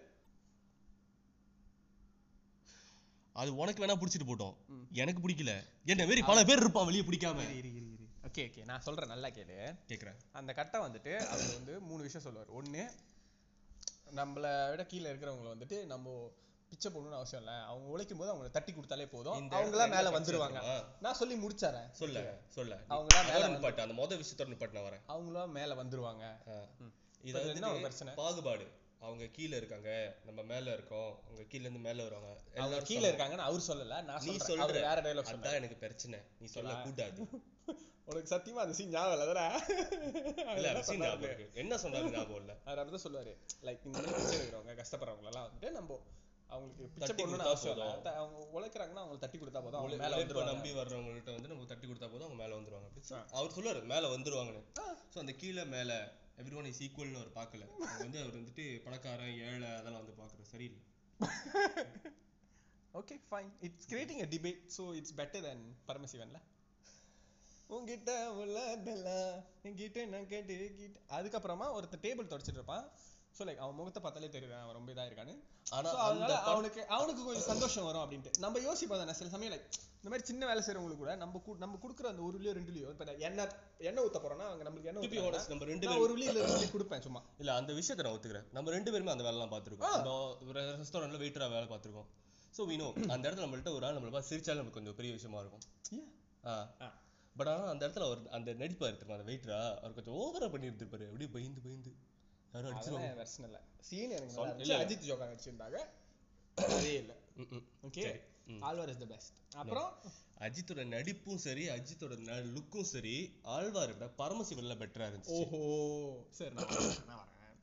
[SPEAKER 1] அது உனக்கு வேணா பிடிச்சிட்டு போட்டோம். எனக்கு பிடிக்கல. என்ன மாரி பல பேர் இருப்பான் வெளியே பிடிக்காம.
[SPEAKER 2] Okay okay. நான் சொல்றேன் நல்லா கேளு.
[SPEAKER 1] கேக்குறேன்.
[SPEAKER 2] அந்த கட்டம் வந்துட்டு அவர் வந்து மூணு விஷயம் சொல்லுவார். ஒண்ணு நம்மள விட கீழே இருக்கிறவங்க வந்துட்டு நம்ம பிச்சை போடணும்னு அவசியம் இல்ல. அவங்க உழைக்கும் போது அவங்களை தட்டி கொடுத்தாலே போதும். அவங்களா மேல வந்துருவாங்க. நான் சொல்லி முடிச்சாரேன்
[SPEAKER 1] சொல்ல சொல்ல.
[SPEAKER 2] அவங்களா மேல வந்து-
[SPEAKER 1] நிப்பாட்டு அந்த மொத விஷயத்தோட நிப்பாட்டு நான் வரேன்.
[SPEAKER 2] அவங்களா மேல வந்துருவாங்க.
[SPEAKER 1] இது
[SPEAKER 2] என்ன ஒரு
[SPEAKER 1] வந்து
[SPEAKER 2] பிரச்சனை?
[SPEAKER 1] பாகுபாடு. அவங்க கீழ இருக்காங்க நம்ம மேல இருக்கோம் அவங்க கீழ இருந்து மேல வருவாங்க. எல்லாரும்
[SPEAKER 2] கீழ. இருக்காங்கன்னு அவர் சொல்லல நான்
[SPEAKER 1] நீ சொல்ற.
[SPEAKER 2] வேற டைலாக்
[SPEAKER 1] அதான் எனக்கு பிரச்சனை. நீ சொல்ல கூடாது.
[SPEAKER 2] உனக்கு சத்தியமா அந்த சீன் ஞாபகம் இல்ல
[SPEAKER 1] இல்ல ஞாபகம். என்ன சொன்னாரு ஞாபகம் இல்ல?
[SPEAKER 2] அவர் அப்படிதான் சொல்லுவாரு. லைக் இந்த மாதிரி கஷ்டப்படுறவங்க எல்லாம் வந்துட்டு நம்ம அவங்களுக்கு பிச்சை போடணும்னு அவசியம் இல்ல. அவங்க உழைக்கிறாங்கன்னா அவங்க தட்டி கொடுத்தா போதும். அவங்க மேல வந்துருவாங்க.
[SPEAKER 1] நம்பி வர்றவங்கள்ட்ட வந்து நம்ம தட்டி கொடுத்தா போதும் அவங்க மேல வந்துருவாங்க.
[SPEAKER 2] ஆ.
[SPEAKER 1] அவர் சொல்லுவாரு மேல வந்துருவாங்கன்னு. சோ அந்த கீழ மேல எவ்ரி ஒன் இஸ் ஈக்குவல்னு அவர் பார்க்கல. அவர் வந்து அவர் வந்துட்டு பணக்காரன் ஏழை அதெல்லாம் வந்து பார்க்கறது சரியில்லை.
[SPEAKER 2] Okay fine it's creating a debate so it's better then பரமசிவன்ல உங்ககிட்ட உள்ளதெல்லாம் என்கிட்ட நான் கேட்டு கிட்ட அதுக்கப்புறமா ஒருத்தர் டேபிள் தொடச்சிட்டு இருப்பான். ஸோ லைக் அவன் முகத்தை பார்த்தாலே தெரியுது அவன் ரொம்ப இதா இருக்கான்னு.
[SPEAKER 1] ஆனா
[SPEAKER 2] So,
[SPEAKER 1] அந்த
[SPEAKER 2] அதனால அவனுக்கு அவனுக்கு கொஞ்சம் சந்தோஷம் வரும் அப்படின்ட்டு. நம்ம யோசிப்போம் தானே சில சமயம் லைக் இந்த மாதிரி சின்ன வேலை செய்றவங்களுக்கு கூட நம்ம நம்ம கொடுக்குற அந்த ஒரு விலையோ ரெண்டு விலையோ இப்போ எண்ணெய் எண்ணெய் ஊத்த போறோம்னா அவங்க நம்மளுக்கு
[SPEAKER 1] honest, நம்ம ரெண்டு பேரும்
[SPEAKER 2] ஒரு விலையில ரெண்டு கொடுப்பேன் சும்மா.
[SPEAKER 1] இல்ல அந்த விஷயத்தை நான் ஒத்துக்கிறேன். நம்ம ரெண்டு பேருமே அந்த வேலைலாம் பார்த்திருக்கோம். ஒரு ரெஸ்டாரண்ட்ல வெயிட்டரா வேலை பார்த்திருக்கோம். சோ know அந்த இடத்துல நம்மள்ட்ட ஒரு ஆள் நம்மள பார்த்து சிரிச்சாலும் நமக்கு கொஞ்சம் பெரிய விஷயமா இருக்கும். ஆ. பட் ஆனா அந்த இடத்துல அவர் அந்த நடிப்பா எடுத்துருமா அந்த வெயிட்டரா அவர் கொஞ்சம் ஓவரா பண்ணி எடுத்துருப்பாரு அப்படியே பயந்து பயந்து. யாரும் அடிச்சிருவாங்க
[SPEAKER 2] இல்ல. சீன் எனக்கு. அஜித் ஜோக்கா அதே இல்ல. ஓகே.
[SPEAKER 1] ம்.
[SPEAKER 2] ஆழ்வார் இஸ் த பெஸ்ட் அப்புறம்?
[SPEAKER 1] அஜித்தோட நடிப்பும் சரி அஜித்தோட லுக்கும் சரி ஆழ்வாரை விட பரமசிவன்ல பெட்டரா இருந்துச்சு.
[SPEAKER 2] ஓஹோ. சரி நான் வரேன்.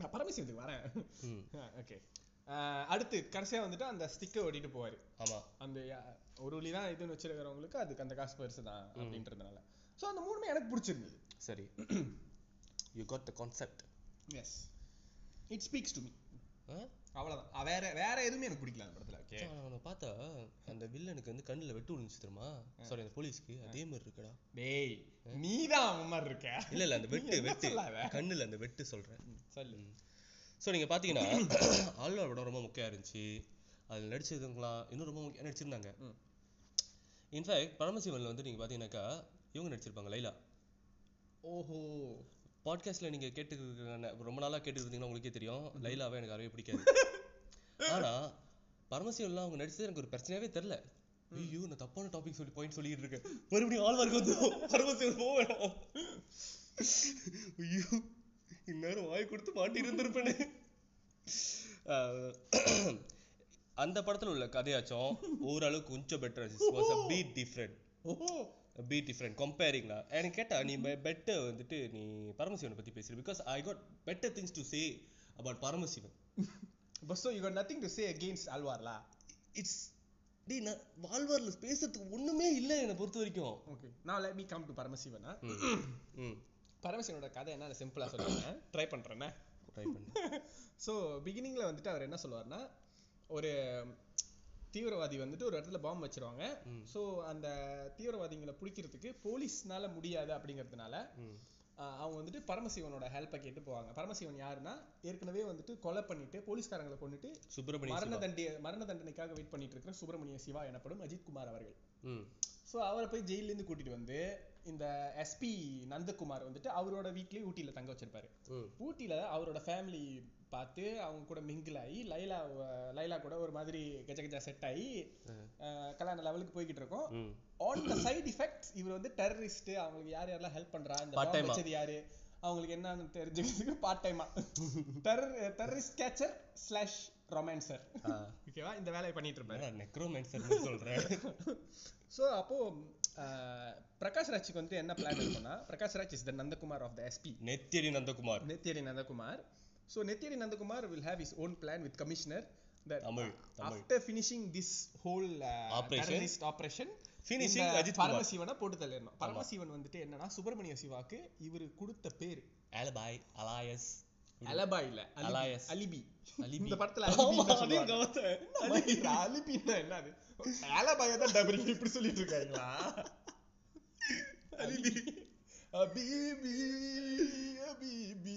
[SPEAKER 2] நான் பரமசிவத்துக்கு வரேன். ஓகே அடுத்து கடைசியா வந்துட்டு அந்த ஸ்டிக்கை ஓட்டிட்டு போவாரு.
[SPEAKER 1] ஆமா.
[SPEAKER 2] அந்த ஒரு வழி தான் இதுன்னு வச்சிருக்கிறவங்களுக்கு அதுக்கு அந்த காசு பெருசு தான் அப்படின்றதுனால. ஸோ அந்த மூணுமே எனக்கு பிடிச்சிருந்தது.
[SPEAKER 1] சரி. You got the concept
[SPEAKER 2] yes it speaks to me அவ்வளவுதான். வேற வேற எதுவுமே எனக்கு பிடிக்கல அந்த படத்துல. ஓகே
[SPEAKER 1] அவனை பார்த்தா அந்த வில்லனுக்கு வந்து கண்ணுல வெட்டு விழுந்துச்சு தெரியுமா சாரி அந்த போலீஸ்க்கு. அதே மாதிரி இருக்குடா.
[SPEAKER 2] டேய் நீ தான் அவன் மாதிரி இருக்க.
[SPEAKER 1] இல்ல இல்ல அந்த வெட்டு வெட்டு? கண்ணுல அந்த வெட்டு சொல்றேன்.
[SPEAKER 2] சொல்லு.
[SPEAKER 1] ஸோ நீங்க பாத்தீங்கன்னா ஆழ்வார் படம் ரொம்ப முக்கியம் இருந்துச்சு. அதுல நடிச்சதுங்களாம் இன்னும் ரொம்ப முக்கியம் நடிச்சிருந்தாங்க. இன்ஃபேக்ட் பரமசிவன்ல வந்து நீங்க பாத்தீங்கன்னாக்கா இவங்க நடிச்சிருப்பாங்க லைலா.
[SPEAKER 2] ஓஹோ.
[SPEAKER 1] பாட்காஸ்ட்ல நீங்க கேட்டு ரொம்ப நாளா கேட்டு இருந்தீங்கன்னா உங்களுக்கே தெரியும். லைலாவை எனக்கு அறவே பிடிக்காது. ஆனா பரமசிவன்ல அவங்க நடிச்சது எனக்கு ஒரு பிரச்சனையாவே தெரியல. ஐயோ நான் தப்பான டாபிக் சொல்லி பாயிண்ட் சொல்லிட்டு இருக்கேன். மறுபடியும் ஆழ்வாருக்கு வந்து பரமசிவன் போக வேணாம் ஐயோ இந்நேரம் வாய் கொடுத்து மாட்டி இருந்திருப்பேனே. அந்த படத்துல உள்ள கதையாச்சும் ஓரளவுக்கு கொஞ்சம் better was a bit different bit different கம்பேரிங்னா எனக்கு கேட்டா நீ பெட்டர் வந்துட்டு நீ பரமசிவனை பத்தி பேசுற. Because I got better things to say about Paramasivan.
[SPEAKER 2] But so you got nothing to say against ஆழ்வார்லா
[SPEAKER 1] it's டேய் நான் வாழ்வார்ல பேசுறதுக்கு ஒண்ணுமே இல்ல என்னை பொறுத்த வரைக்கும்.
[SPEAKER 2] ஓகே நான் லெட் மீ கம் டு பரமசிவனா பரமசிவனோட கதை என்ன சிம்பிளா சொல்றேன் ட்ரை பண்றேனே
[SPEAKER 1] ட்ரை பண்ணு
[SPEAKER 2] ஸோ பிகினிங்ல வந்துட்டு அவர் என்ன சொல்லுவார்னா ஒரு தீவிரவாதி வந்துட்டு ஒரு இடத்துல பாம்பு வச்சிருவாங்க. ஸோ அந்த தீவிரவாதிகளை பிடிக்கிறதுக்கு போலீஸ்னால முடியாது அப்படிங்கிறதுனால அவங்க வந்துட்டு பரமசிவனோட ஹெல்ப்பை கேட்டு போவாங்க. பரமசிவன் யாருன்னா ஏற்கனவே வந்துட்டு கொலை பண்ணிட்டு போலீஸ்காரங்களை கொண்டுட்டு
[SPEAKER 1] சுப்பிரமணிய
[SPEAKER 2] மரண தண்டிய மரண தண்டனைக்காக வெயிட் பண்ணிட்டு இருக்கிற சுப்பிரமணிய சிவா எனப்படும் அஜித் குமார் அவர்கள். ஸோ அவரை போய் ஜெயில்ல இருந்து கூட்டிட்டு வந்து இந்த எஸ்பி நந்தகுமார் வந்துட்டு அவரோட வீட்லயே ஊட்டியில தங்க வச்சிருப்பாரு. ஊட்டியில அவரோட ஃபேமிலி பார்த்து அவங்க கூட மிங்கிள் ஆகி லைலா லைலா கூட ஒரு மாதிரி கஜ கஜா செட் ஆகி கல்யாண லெவலுக்கு போய்கிட்டு இருக்கோம். ஆன் த சைடு எஃபெக்ட்ஸ் இவர் வந்து டெரரிஸ்ட் அவங்களுக்கு யார் யாரெல்லாம் ஹெல்ப் பண்றா இந்த. வச்சது யாரு அவங்களுக்கு என்னன்னு தெரிஞ்சுக்கிறதுக்கு பார்ட் டைமா terror terrorist catcher slash romancer ஓகேவா இந்த வேலையை பண்ணிட்டு இருப்பாரு.
[SPEAKER 1] நெக்ரோமேன்சர் சொல்றேன்
[SPEAKER 2] ஸோ அப்போ பிரகாஷ் ராஜ்க்கு வந்து என்ன பிளான் இருக்கும்னா Prakash Raj is the Nandakumar of the SP
[SPEAKER 1] Nethiyadi Nandakumar.
[SPEAKER 2] Nethiyadi Nandakumar. So Nethiyadi Nandakumar will have his own plan with commissioner that
[SPEAKER 1] Tamil Tamil
[SPEAKER 2] after finishing this whole uh,
[SPEAKER 1] Operation.
[SPEAKER 2] terrorist operation
[SPEAKER 1] Finishing
[SPEAKER 2] இந்த
[SPEAKER 1] அஜித் குமார்.
[SPEAKER 2] பரமசிவனை போட்டு தள்ளிடணும். பரமசிவன் வந்துட்டு என்னன்னா சுப்பிரமணிய சிவாக்கு இவர் கொடுத்த பேர்.
[SPEAKER 1] ஆலபாய் அலாயஸ்
[SPEAKER 2] அலபா இல்ல
[SPEAKER 1] Alias.
[SPEAKER 2] Alibi
[SPEAKER 1] alibi.
[SPEAKER 2] இந்த படத்துல
[SPEAKER 1] ஆமா,
[SPEAKER 2] அலிபி
[SPEAKER 1] அதையும் கவனிச்சேன்.
[SPEAKER 2] அலிபின்னா என்னது? அலபாய தான் டபுள் இப்படி சொல்லிட்டு இருக்காங்களா? அலிபி அபிபி அபிபி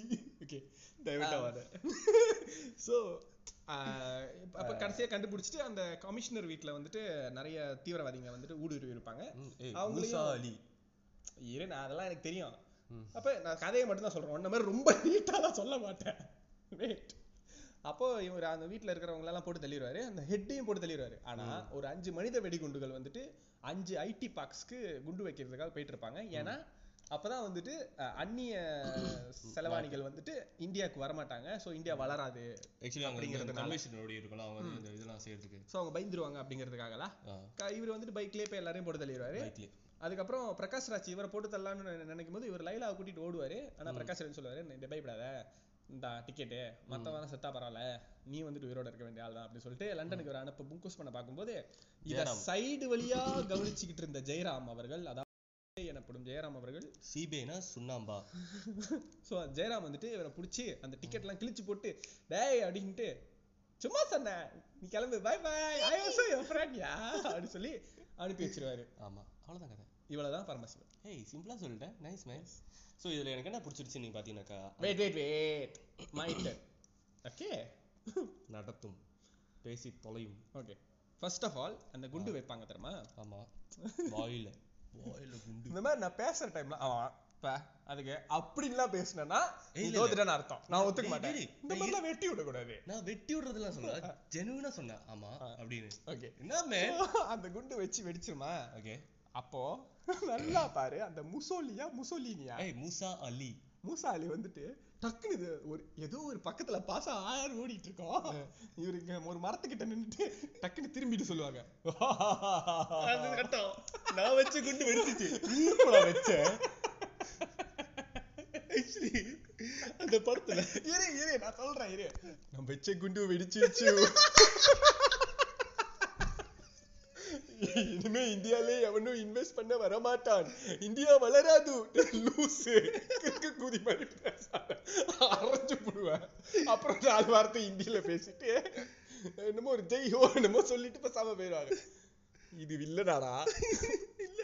[SPEAKER 2] ஓகே.
[SPEAKER 1] தயவுட்டா வாட.
[SPEAKER 2] ஸோ அப்ப கடைசியா கண்டுபிடிச்சிட்டு அந்த கமிஷனர் வீட்ல வந்துட்டு நிறைய தீவிரவாதிங்க வந்துட்டு ஊடுருவி இருப்பாங்க
[SPEAKER 1] ம், ஏய்,
[SPEAKER 2] அவங்களையும்
[SPEAKER 1] மூசா அலி.
[SPEAKER 2] இரு நான் அதெல்லாம் எனக்கு தெரியும். அப்ப நான் கதையை மட்டும் தான் சொல்றேன். உன்ன மாதிரி ரொம்ப நீட்டாலாம் சொல்ல மாட்டேன். வெயிட் அப்போ இவர் அந்த வீட்ல இருக்கிறவங்க எல்லாம் போட்டு தள்ளிடுவாரு. அந்த ஹெட்டையும் போட்டு தள்ளிடுவாரு. ஆனா ஒரு அஞ்சு மனித வெடிகுண்டுகள் வந்துட்டு அஞ்சு ஐடி பார்க்ஸ்க்கு குண்டு வைக்கிறதுக்காக போயிட்டு இருப்பாங்க ஏன்னா அப்பதான் வந்துட்டு அந்நிய செலவாணிகள் வந்துட்டு இந்தியாவுக்கு வரமாட்டாங்க. சோ இந்தியா வளராது
[SPEAKER 1] இதெல்லாம் செய்யறதுக்கு.
[SPEAKER 2] சோ அவங்க பயந்துருவாங்க அப்படிங்கிறதுக்காகலாம் இவர் வந்துட்டு பைக்லயே போய் எல்லாரையும் போட்டு தள்ளிடுவாரு. அதுக்கப்புறம் பிரகாஷ் ராஜ் இவரை போட்டு தள்ளலாம்னு நினை- நினைக்கும் போது இவர் லைலாவை கூட்டிட்டு ஓடுவாரு. ஆனா பிரகாஷ் ராஜ் சொல்லுவாரு இந்த பயப்படாத. இந்த டிக்கெட்டு மத்தவங்க செத்தா பரவாயில்ல. நீ வந்துட்டு உயிரோட இருக்க வேண்டிய ஆள் தான் அப்படின்னு சொல்லிட்டு லண்டனுக்கு ஒரு அனுப்ப புங்கூஸ் பண்ண பார்க்கும்போது இத. சைடு வழியா கவனிச்சுக்கிட்டு இருந்த ஜெயராம் அவர்கள் அதாவது எனப்படும் ஜெயராம் அவர்கள்.
[SPEAKER 1] சிபிஐனா சுண்ணாம்பா?
[SPEAKER 2] சோ ஜெயராம் வந்துட்டு இவரை புடிச்சு அந்த டிக்கெட் எல்லாம் கிழிச்சு போட்டு டேய் அப்படின்ட்டு சும்மா சொன்னேன் நீ கிளம்பு bye bye I also your friend yeah அப்படின்னு சொல்லி அனுப்பி வச்சிருவாரு.
[SPEAKER 1] ஆமா அவ்வளவுதான் கதை.
[SPEAKER 2] இவ்வளவுதான் பரமசிவன்.
[SPEAKER 1] ஏய் சிம்பிளா சொல்லிட்டேன். நைஸ் நைஸ் சோ இதுல எனக்கு என்ன பிடிச்சிருச்சு நீங்க பாத்தீங்கன்னாக்கா?
[SPEAKER 2] Wait wait wait my turn okay
[SPEAKER 1] நடத்தும். பேசி தொலையும்.
[SPEAKER 2] ஓகே ஃபர்ஸ்ட் ஆஃப் ஆல் அந்த குண்டு வைப்பாங்க தெரியுமா?
[SPEAKER 1] ஆமா. வாயில.
[SPEAKER 2] இந்த மாதிரி நான் பேசுற டைம்ல அவன் அதுக்கு அப்படின்லாம்
[SPEAKER 1] இல்ல,
[SPEAKER 2] தோத்துட்டேன்னு அர்த்தம். நான் ஒத்துக்க மாட்டேன். இந்த மாதிரிலாம் வெட்டி விடக்கூடாது.
[SPEAKER 1] நான் வெட்டி விடுறதுலாம் சொல்ல ஜெனுவினா சொன்னேன் ஆமா அப்படின்னு.
[SPEAKER 2] ஓகே.
[SPEAKER 1] என்ன
[SPEAKER 2] அந்த குண்டு வச்சு வெடிச்சிருமா?
[SPEAKER 1] ஓகே.
[SPEAKER 2] அப்போ நல்லா பாரு அந்த முசோலியா முசோலினியா?
[SPEAKER 1] ஏய் மூசா அலி.
[SPEAKER 2] மூசா அலி வந்துட்டு டக்குனு இது ஒரு ஏதோ ஒரு பக்கத்துல பாசா ஆறு ஓடிட்டு இருக்கோம் இவருக்கு ஒரு மரத்துக்கிட்ட நின்னுட்டு டக்குன்னு திரும்பிட்டு சொல்லுவாங்க.
[SPEAKER 1] நான் வச்ச குண்டு வெடிச்சிச்சு.
[SPEAKER 2] நீ எப்படா வச்ச?
[SPEAKER 1] ஆக்சுவலி அந்த படத்துல.
[SPEAKER 2] இரு இரு நான் சொல்றேன் இரு. நம்ம வச்ச குண்டு வெடிச்சிருச்சு. இனிமே இந்தியாலே எவனும் இன்வெஸ்ட் பண்ண வரமாட்டான். இந்தியா வளராது. லூசு. கிறுக்கு கூதி மாதிரி அரைஞ்சு போடுவேன். அப்புறம் நாலு வார்த்தை ஹிந்தியில பேசிட்டு என்னமோ ஒரு ஜெய் ஹோ என்னமோ சொல்லிட்டு பேசாம போயிடுவாங்க இது வில்லனாடா. இல்ல.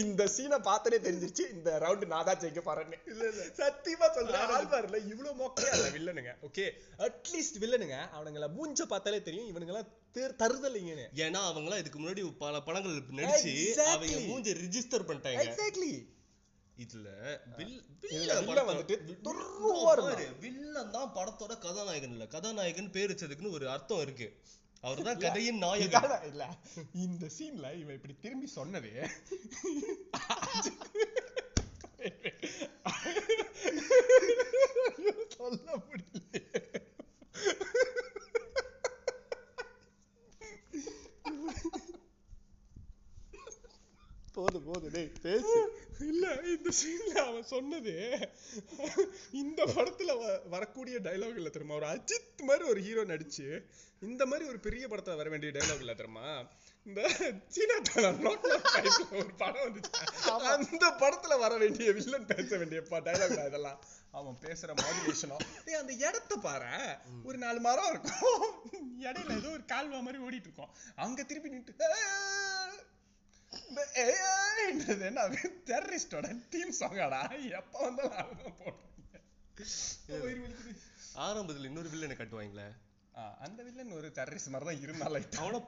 [SPEAKER 2] இந்த சீனை பார்த்தனே தெரிஞ்சிருச்சு. இந்த ரவுண்ட் நான் தான் ஜெயிக்க போறேன்னு. இல்ல இல்ல. சத்தியமா சொல்றேன். ஆழ்வார்ல இவ்வளவு மொக்கையா. இல்ல வில்லனுங்க. Okay at least வில்லனுங்க. அவனுங்கள மூஞ்ச பார்த்தாலே தெரியும். இவனுங்கெல்லாம் தேர் தருதலைங்கன்னு
[SPEAKER 1] ஏன்னா அவங்க எல்லாம் இதுக்கு முன்னாடி பல படங்கள் நடிச்சு. அவங்க மூஞ்ச ரிஜிஸ்டர் பண்ணிட்டாங்க.
[SPEAKER 2] எக்ஸாக்ட்லி
[SPEAKER 1] இதுல
[SPEAKER 2] வந்துட்டு.
[SPEAKER 1] வில்லன் தான் படத்தோட கதாநாயகன் இல்ல. கதாநாயகன் பேர் வச்சதுக்குன்னு ஒரு அர்த்தம் இருக்கு. அவர்தான் கதையின் நாயகன்.
[SPEAKER 2] இல்ல. இந்த சீன்ல இவன் இப்படி திரும்பி சொன்னது. சொல்ல முடியல. போதும் போதும். டேய் பேசு. இல்ல இந்த சீன்ல அவன் சொன்னது இந்த படத்துல வரக்கூடிய டைலாக் இல்ல தெரியுமா? ஒரு அஜித் மாதிரி ஒரு ஹீரோ நடிச்சு இந்த மாதிரி ஒரு பெரிய படத்துல வர வேண்டிய டைலாக் இல்ல தெரியுமா? இந்த சீனா ஒரு படம் வந்துச்சு. அந்த படத்துல வர வேண்டிய வில்லன் பேச வேண்டிய டைலாக் இதெல்லாம். அவன் பேசுற மாடுலேஷனோ டேய் அந்த இடத்த பாரு. ஒரு நாலு மரம் இருக்கும். இடையில ஏதோ ஒரு கால்வா மாதிரி ஓடிட்டு இருக்கும். அங்க திருப்பி நின்று ஏன்றது என்ன டெரரிஸ்டோட தீம் சாங்காடா எப்ப வந்தாலும் அதுதான் போடுறாங்க.
[SPEAKER 1] ஆரம்பத்துல இன்னொரு வில்லனை கட்டுவாங்களே?
[SPEAKER 2] அந்த வில்லன் ஒரு டெரரிஸ்ட் மாதிரி தான் இருந்தாலும்
[SPEAKER 1] அவனை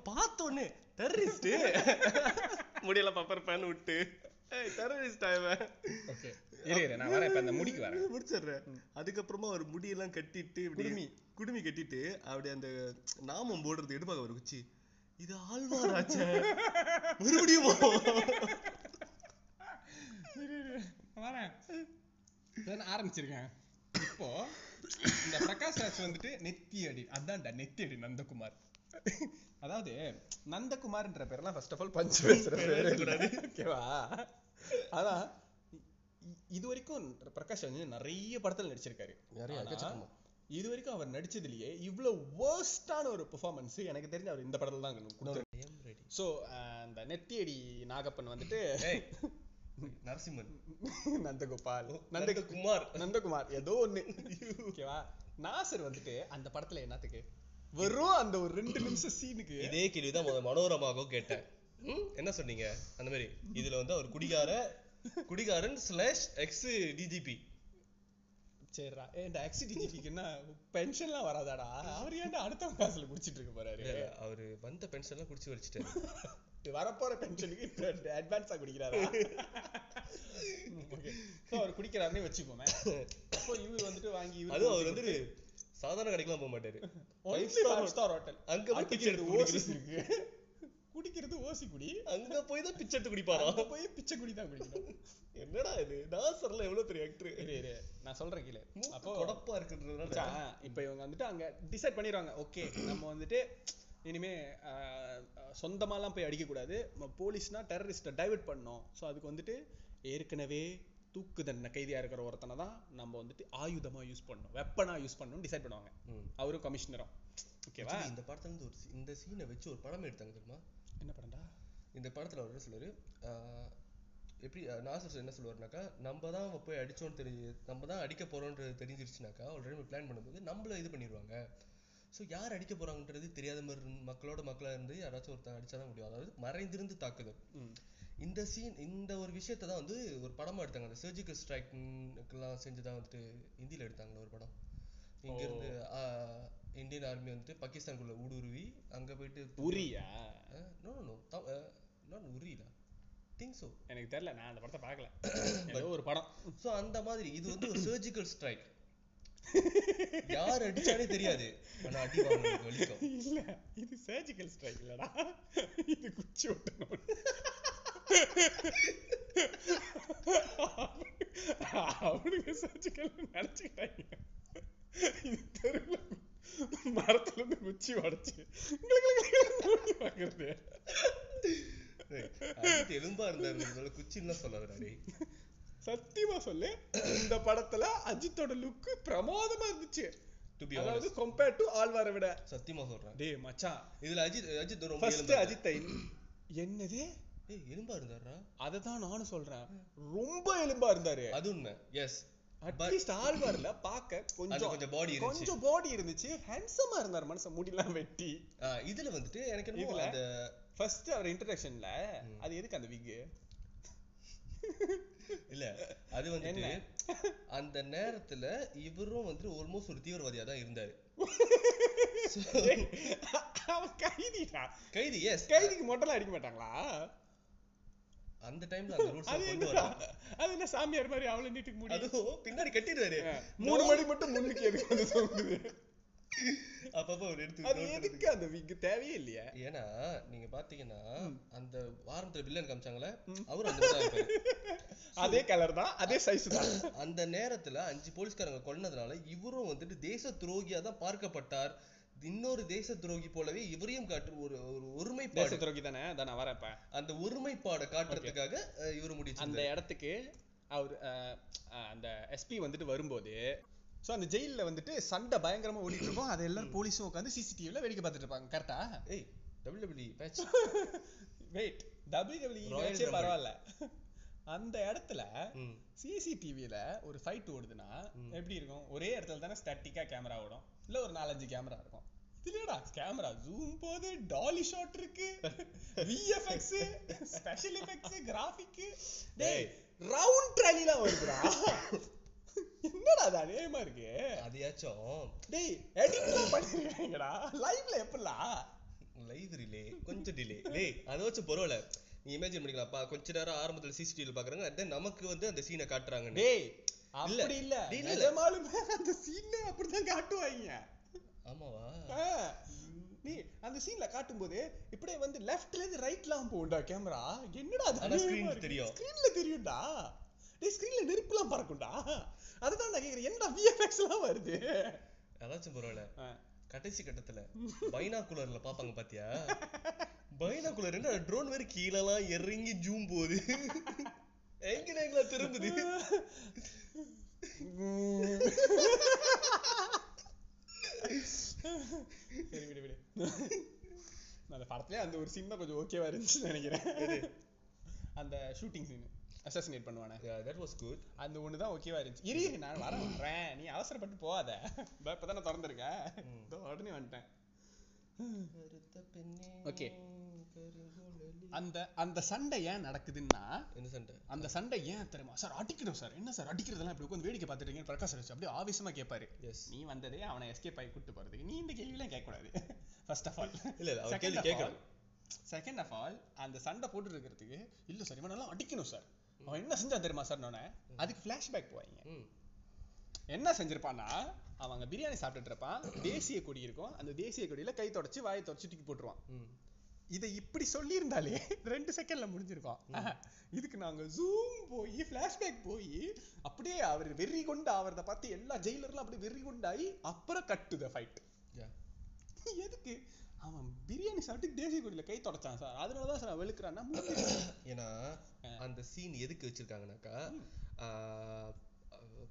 [SPEAKER 1] உடனே டெரரிஸ்ட் முடியல பப்பர் பேன் விட்டு. டெரரிஸ்ட் அவன்
[SPEAKER 2] ஓகே இரு இரு நான் வரேன் இப்ப அந்த முடிக்கு வரேன்.
[SPEAKER 1] முடிச்சிடுறேன். அதுக்கப்புறமா அவர் முடியெல்லாம் கட்டிட்டு
[SPEAKER 2] குடுமி.
[SPEAKER 1] குடுமி கட்டிட்டு அப்படி அந்த நாமம் போடுறது எடுப்பாங்க ஒரு குச்சி. இது ஆழ்வாராச்சே மறுபடியும்
[SPEAKER 2] வரேன். ஆரம்பிச்சிருக்கேன். இப்போ இந்த பிரகாஷ் ராஜ் வந்துட்டு நெத்தி அடி. அதான்டா நெத்தி அடி நந்தகுமார். அதாவது நந்தகுமார்ன்ற பேர்லாம் ஃபர்ஸ்ட் ஆஃப் ஆல் பஞ்ச் பேசுற பேர் ஓகேவா அதான் இது வரைக்கும் பிரகாஷ் ராஜ் வந்து நிறைய படத்துல நடிச்சிருக்காரு.
[SPEAKER 1] நிறைய.
[SPEAKER 2] இது வரைக்கும் அவர் நடிச்சதுலயே இவ்வளவு வேர்ஸ்டான ஒரு பெர்ஃபார்மன்ஸ் எனக்கு தெரிஞ்சு அவர் இந்த படத்துல தான் கொடுத்தாரு சோ அந்த நெத்தியடி நாகப்பன் வந்துட்டு
[SPEAKER 1] நரசிம்மன்.
[SPEAKER 2] நந்தகோபால். நந்த
[SPEAKER 1] நந்தகுமார்.
[SPEAKER 2] நந்தகுமார் ஏதோ ஒண்ணு. ஓகேவா? நாசர் வந்துட்டு அந்த படத்துல என்னத்துக்கு? வெறும் அந்த ஒரு ரெண்டு நிமிஷம் சீனுக்கு
[SPEAKER 1] இதே கேள்விதான் மனோரமாகவும் கேட்டேன். என்ன சொன்னீங்க? அந்த மாதிரி. இதுல வந்து அவர் குடிகார குடிகாரன் ஸ்லாஷ் எக்ஸ் டிஜிபி
[SPEAKER 2] சரிடா ஏ இந்த எக்ஸிடிஜிக்கு என்ன பென்ஷன்லாம் வராதாடா? அவர் ஏன்டா அடுத்தவங்க காசுல குடிச்சிட்டு இருக்க போறாரு?
[SPEAKER 1] அவரு வந்த பென்ஷன்லாம் குடிச்சு வச்சுட்டாரு
[SPEAKER 2] இது வரப்போற பென்ஷனுக்கு அட்வான்ஸா குடிக்கிறாரா? ஓகே ஸோ அவர் குடிக்கிறாருன்னே வச்சுக்கோமே. அப்போ இவர் வந்துட்டு வாங்கி
[SPEAKER 1] அதுவும் அவர் வந்து சாதாரண கடைக்கெல்லாம் போக மாட்டாரு. Five star
[SPEAKER 2] hotel.
[SPEAKER 1] அங்க போய் பிச்சை எடுத்து
[SPEAKER 2] இருக்கு. குடிக்கிறது ஓசி குடி.
[SPEAKER 1] அங்க போய் தான் பிச்சை எடுத்து குடிப்பாரா?
[SPEAKER 2] அங்க போய் பிச்சை குடி தான் குடிக்கணும்.
[SPEAKER 1] என்னடா இது? நாசர்ல எவ்வளவு பெரிய ஆக்டர்
[SPEAKER 2] இரு நான் சொல்றேன் கீழே.
[SPEAKER 1] அப்போ இருக்கிறதுனால.
[SPEAKER 2] மச்சான், இப்ப இவங்க வந்துட்டு அங்க டிசைட் பண்ணிடுவாங்க ஓகே நம்ம வந்துட்டு இனிமே சொந்தமாலாம் போய் அடிக்க கூடாது போலீஸ்னா டெரரிஸ்ட்டை டைவர்ட் பண்ணோம் ஸோ அதுக்கு வந்துட்டு ஏற்கனவே தூக்கு தண்டனை கைதியா இருக்கிற ஒருத்தனை தான் நம்ம வந்துட்டு ஆயுதமா யூஸ் பண்ணணும். வெப்பனா யூஸ் பண்ணணும்னு டிசைட் பண்ணுவாங்க. அவரும் கமிஷனரும் ஓகேவா
[SPEAKER 1] இந்த படத்துல இருந்து ஒரு இந்த சீனை வச்சு ஒரு படம் எடுத்தாங்க தெரியுமா?
[SPEAKER 2] என்ன படம்டா?
[SPEAKER 1] இந்த படத்துல அவர் என்ன சொல்லுவாரு? ஆஹ், எப்படி நாசர் என்ன சொல்லுவாருனாக்கா நம்ம தான் போய் அடிச்சோம்னு தெரிஞ்சு நம்ம தான் அடிக்க போறோம்ன்றது தெரிஞ்சிருச்சுனாக்கா ஆல்ரெடி பிளான் பண்ணும்போது நம்மள இது பண்ணிடுவாங்க ஸோ யார் அடிக்க போறாங்கன்றது தெரியாத மாதிரி மக்களோட மக்களா இருந்து யாராச்சும் ஒருத்தன் அடிச்சாதான் முடியும். அதாவது மறைந்திருந்து தாக்குதல். இந்த சீன் இந்த ஒரு விஷயத்தை தான் வந்து ஒரு படமா எடுத்தாங்க. அந்த சர்ஜிக்கல் ஸ்ட்ரைக்லாம் செஞ்சு தான் வந்துட்டு ஹிந்தியில எடுத்தாங்களே ஒரு படம். இங்க இருந்து ஆஹ், இந்தியன் ஆர்மி வந்துட்டு பாகிஸ்தானுக்குள்ள ஊடுருவி அங்க போயிட்டு
[SPEAKER 2] உரியா
[SPEAKER 1] நோ நோ நாட் உரியல திங்க் ஸோ
[SPEAKER 2] எனக்கு தெரியல நான் அந்த படத்தை பார்க்கல. ஏதோ ஒரு படம்.
[SPEAKER 1] ஸோ அந்த மாதிரி இது வந்து ஒரு சர்ஜிக்கல் ஸ்ட்ரைக் யார் அடிச்சானே தெரியாது. ஆனா அடி வாங்குறதுக்கு வலிக்கும்.
[SPEAKER 2] இல்ல இது சர்ஜிக்கல் ஸ்ட்ரைக் இல்லடா. இது குச்சி ஒட்டணும் அவனுங்க சர்ஜிக்கல் நினைச்சுக்கிட்டாங்க. இது தெருவுல மரத்துல இருந்து குச்சி உடைச்சு வாங்குறது.
[SPEAKER 1] எலும்பா இருந்தாரு குச்சின்லாம் சொல்லாதடா
[SPEAKER 2] சத்தியமா சொல்லு இந்த படத்துல அஜித்தோட லுக் பிரமாதமா இருந்துச்சு. அதாவது கம்பேர் டு ஆழ்வாரை விட.
[SPEAKER 1] சத்தியமா சொல்றேன்.
[SPEAKER 2] டேய் மச்சான்.
[SPEAKER 1] இதுல அஜித் அஜித் ரொம்ப
[SPEAKER 2] ஃபர்ஸ்ட் அஜித்தை என்னது?
[SPEAKER 1] ஏய் எலும்பா இருந்தாரா
[SPEAKER 2] அதை தான் நானும் சொல்றேன். ரொம்ப எலும்பா இருந்தாரு.
[SPEAKER 1] அது உண்மை. எஸ்
[SPEAKER 2] அட்லீஸ்ட் ஆழ்வார்ல பார்க்க
[SPEAKER 1] அது
[SPEAKER 2] கொஞ்சம்
[SPEAKER 1] கொஞ்சம் பாடி இருந்துச்சு.
[SPEAKER 2] கொஞ்சம் பாடி இருந்துச்சு. ஹேண்ட்ஸமா இருந்தார் மனுஷன் முடியெல்லாம் வெட்டி.
[SPEAKER 1] இதுல வந்துட்டு எனக்கு
[SPEAKER 2] இதுல?
[SPEAKER 1] அந்த
[SPEAKER 2] ஃபர்ஸ்ட் அவர் இன்ட்ரடக்ஷன்ல அது எதுக்கு அந்த விக்
[SPEAKER 1] இல்ல அது வந்துட்டு
[SPEAKER 2] என்ன?
[SPEAKER 1] அந்த நேரத்துல இவரும் வந்து ஆல்மோஸ்ட் ஒரு தீவிரவாதியா தான் இருந்தாரு.
[SPEAKER 2] கைதிடா.
[SPEAKER 1] கைதி எஸ்
[SPEAKER 2] கைதிக்கு மொட்டலாம் அடிக்க மாட்டாங்களா?
[SPEAKER 1] அந்த டைம்ல அந்த ரூல்ஸ் கொண்டு வராங்க.
[SPEAKER 2] அது என்ன சாமியார் மாதிரி அவளை நீட்டுக்கு முடி?
[SPEAKER 1] அதுவும் பின்னாடி கட்டிடுவாரு.
[SPEAKER 2] மூணு மணி மட்டும் முன்னுக்கு எதுக்கு வந்து தோங்குது
[SPEAKER 1] அப்பப்போ ஒரு எடுத்து
[SPEAKER 2] அது எதுக்கு அந்த விக் தேவையே இல்லையே.
[SPEAKER 1] ஏன்னா நீங்க பாத்தீங்கன்னா அந்த வாரத்துல வில்லன் காமிச்சாங்கல்ல அவரும் அந்த மாதிரி தான் இருப்பாரு.
[SPEAKER 2] அதே கலர் தான் அதே சைஸ் தான்.
[SPEAKER 1] அந்த நேரத்துல அஞ்சு போலீஸ்காரங்க கொன்னதுனால இவரும் வந்துட்டு தேச துரோகியா தான் பார்க்கப்பட்டார். இன்னொரு தேச துரோகி போலவே இவரையும் காட்டு ஒரு ஒரு ஒருமைப்பாடு.
[SPEAKER 2] துரோகி தானே? நான் வரேன் இப்ப.
[SPEAKER 1] அந்த ஒருமைப்பாடை காட்டுறதுக்காக இவரு முடிச்சு
[SPEAKER 2] அந்த இடத்துக்கு அவர் அந்த எஸ்பி வந்துட்டு வரும்போது சோ அந்த ஜெயில்ல வந்துட்டு சண்டை பயங்கரமா ஓடிட்டு இருக்கும். அதை எல்லாரும் போலீஸும் உட்காந்து சிசிடிவில வேடிக்கை பார்த்துட்டு இருப்பாங்க. கரெக்டா
[SPEAKER 1] ஏய் W match
[SPEAKER 2] wait W
[SPEAKER 1] Royal
[SPEAKER 2] மேட்சே. பரவாயில்ல. அந்த இடத்துல
[SPEAKER 1] ம்.
[SPEAKER 2] சிசிடிவில ஒரு ஃபைட் ஓடுதுன்னா எப்படி இருக்கும்? ஒரே இடத்துல தானே ஸ்டாட்டிக்கா கேமரா ஓடும். இல்ல ஒரு நாலஞ்சு கேமரா இருக்கும். இதுலடா கேமரா ஜூம் போது டாலி ஷாட் இருக்கு விஎஃப்எக்ஸ் ஸ்பெஷல் எஃபெக்ட்ஸ் கிராஃபிக் டேய் ரவுண்ட் ட்ராலிலாம் வருதுடா. என்னடா அது அதேமா இருக்கு.
[SPEAKER 1] அதையாச்சும்.
[SPEAKER 2] டேய் எடிட்லாம் பண்ணிருக்காங்கடா. லைவ்ல எப்படிலாம்
[SPEAKER 1] லைவ் ரிலே கொஞ்சம் டிலே டேய் அதை வச்சு பரவாயில்ல. நீ இமேஜின் பண்ணிக்கலாம்ப்பா. கொஞ்ச நேரம் ஆரம்பத்துல சிசிடிவில பாக்குறாங்க தென் நமக்கு வந்து அந்த சீனை காட்டுறாங்க
[SPEAKER 2] டேய் அப்படி இல்ல. நிஜமாலுமே அந்த சீன்ல அப்படிதான் காட்டுவாங்க
[SPEAKER 1] ஆமாவா?
[SPEAKER 2] நீ அந்த சீன்ல காட்டும்போது இப்படியே வந்து லெஃப்ட்ல இருந்து ரைட்லாம் போகும்டா கேமரா என்னடா அது?
[SPEAKER 1] ஆனா screen ல தெரியும்.
[SPEAKER 2] ஸ்கிரீன்ல தெரியும்டா. டேய் ஸ்கிரீன்ல நெருப்புலாம் பறக்கும்டா. அதுதான் நான் கேக்குறேன். என்னடா விஎஃப்எக்ஸ் எல்லாம் வருது?
[SPEAKER 1] அதாச்சும் பரவாயில்ல. கடைசி கட்டத்துல பைனாகுலர்ல பாப்பாங்க பாத்தியா? பைனாகுலர் என்ன ட்ரோன் வேற கீழலாம் இறங்கி ஜூம் போகுது. எங்க திரும்புது?
[SPEAKER 2] சரி விடு விடு அந்த படத்துலயே அந்த ஒரு சீன் தான் கொஞ்சம் ஓகேவா இருந்துச்சுன்னு நினைக்கிறேன். அந்த ஷூட்டிங் சீன் அசாசினேட் பண்ணுவானே.
[SPEAKER 1] தட் வாஸ் குட்
[SPEAKER 2] அந்த ஒண்ணு தான் ஓகேவா இருந்துச்சு. இரு நான் வரேன் வரேன். நீ அவசரப்பட்டு போகாத. இதோ இப்பதானே திறந்திருக்கேன். இதோ உடனே வந்துட்டேன். Okay. அந்த அந்த சண்டை ஏன் நடக்குதுன்னா
[SPEAKER 1] என்ன சண்டை?
[SPEAKER 2] அந்த சண்டை ஏன் தெரியுமா? சார் அடிக்கணும் சார். என்ன சார் அடிக்கிறதெல்லாம் இப்படி உட்காந்து வேடிக்கை பார்த்துட்டீங்க பிரகாஷ் ராஜ் அப்படியே ஆவேசமா கேட்பாரு
[SPEAKER 1] எஸ்
[SPEAKER 2] நீ வந்ததே அவனை எஸ்கேப் ஆகி கூட்டு போறதுக்கு நீ இந்த கேள்வியெல்லாம் கேட்கக்கூடாது. ஃபர்ஸ்ட் ஆஃப் ஆல்
[SPEAKER 1] இல்ல இல்ல கேள்வி கேட்கணும்.
[SPEAKER 2] செகண்ட் ஆஃப் ஆல் அந்த சண்டை போட்டு இருக்கிறதுக்கு இல்ல சார் இவனெல்லாம் அடிக்கணும் சார். அவன் என்ன செஞ்சான் தெரியுமா சார் நானே அதுக்கு ஃபிளாஷ்பேக் போவாங்க. என்ன செஞ்சிருப்பான்னா அவன் அங்க பிரியாணி சாப்பிட்டுட்டு இருப்பான். தேசிய கொடி இருக்கும். அந்த தேசிய கொடியில கை தொடச்சு வாயை தொடச்சு தூக்கி போட்டுருவான். இதை இப்படி சொல்லியிருந்தாலே ரெண்டு செகண்ட்ல முடிஞ்சிருக்கும். இதுக்கு நாங்க ஜூம் போய் ஃபிளாஷ்பேக் போய் அப்படியே அவர் வெறி கொண்டு அவரத பார்த்து எல்லா ஜெயிலர்லாம் அப்படியே வெறி கொண்டாயி அப்புறம் கட் டு த ஃபைட் எதுக்கு? அவன் பிரியாணி சாப்பிட்டு தேசிய கொடியில கை தொடச்சான் சார். அதனாலதான் சார் அவன் வெளுக்கிறான்னா.
[SPEAKER 1] ஏன்னா அந்த சீன் எதுக்கு வச்சிருக்காங்கனாக்கா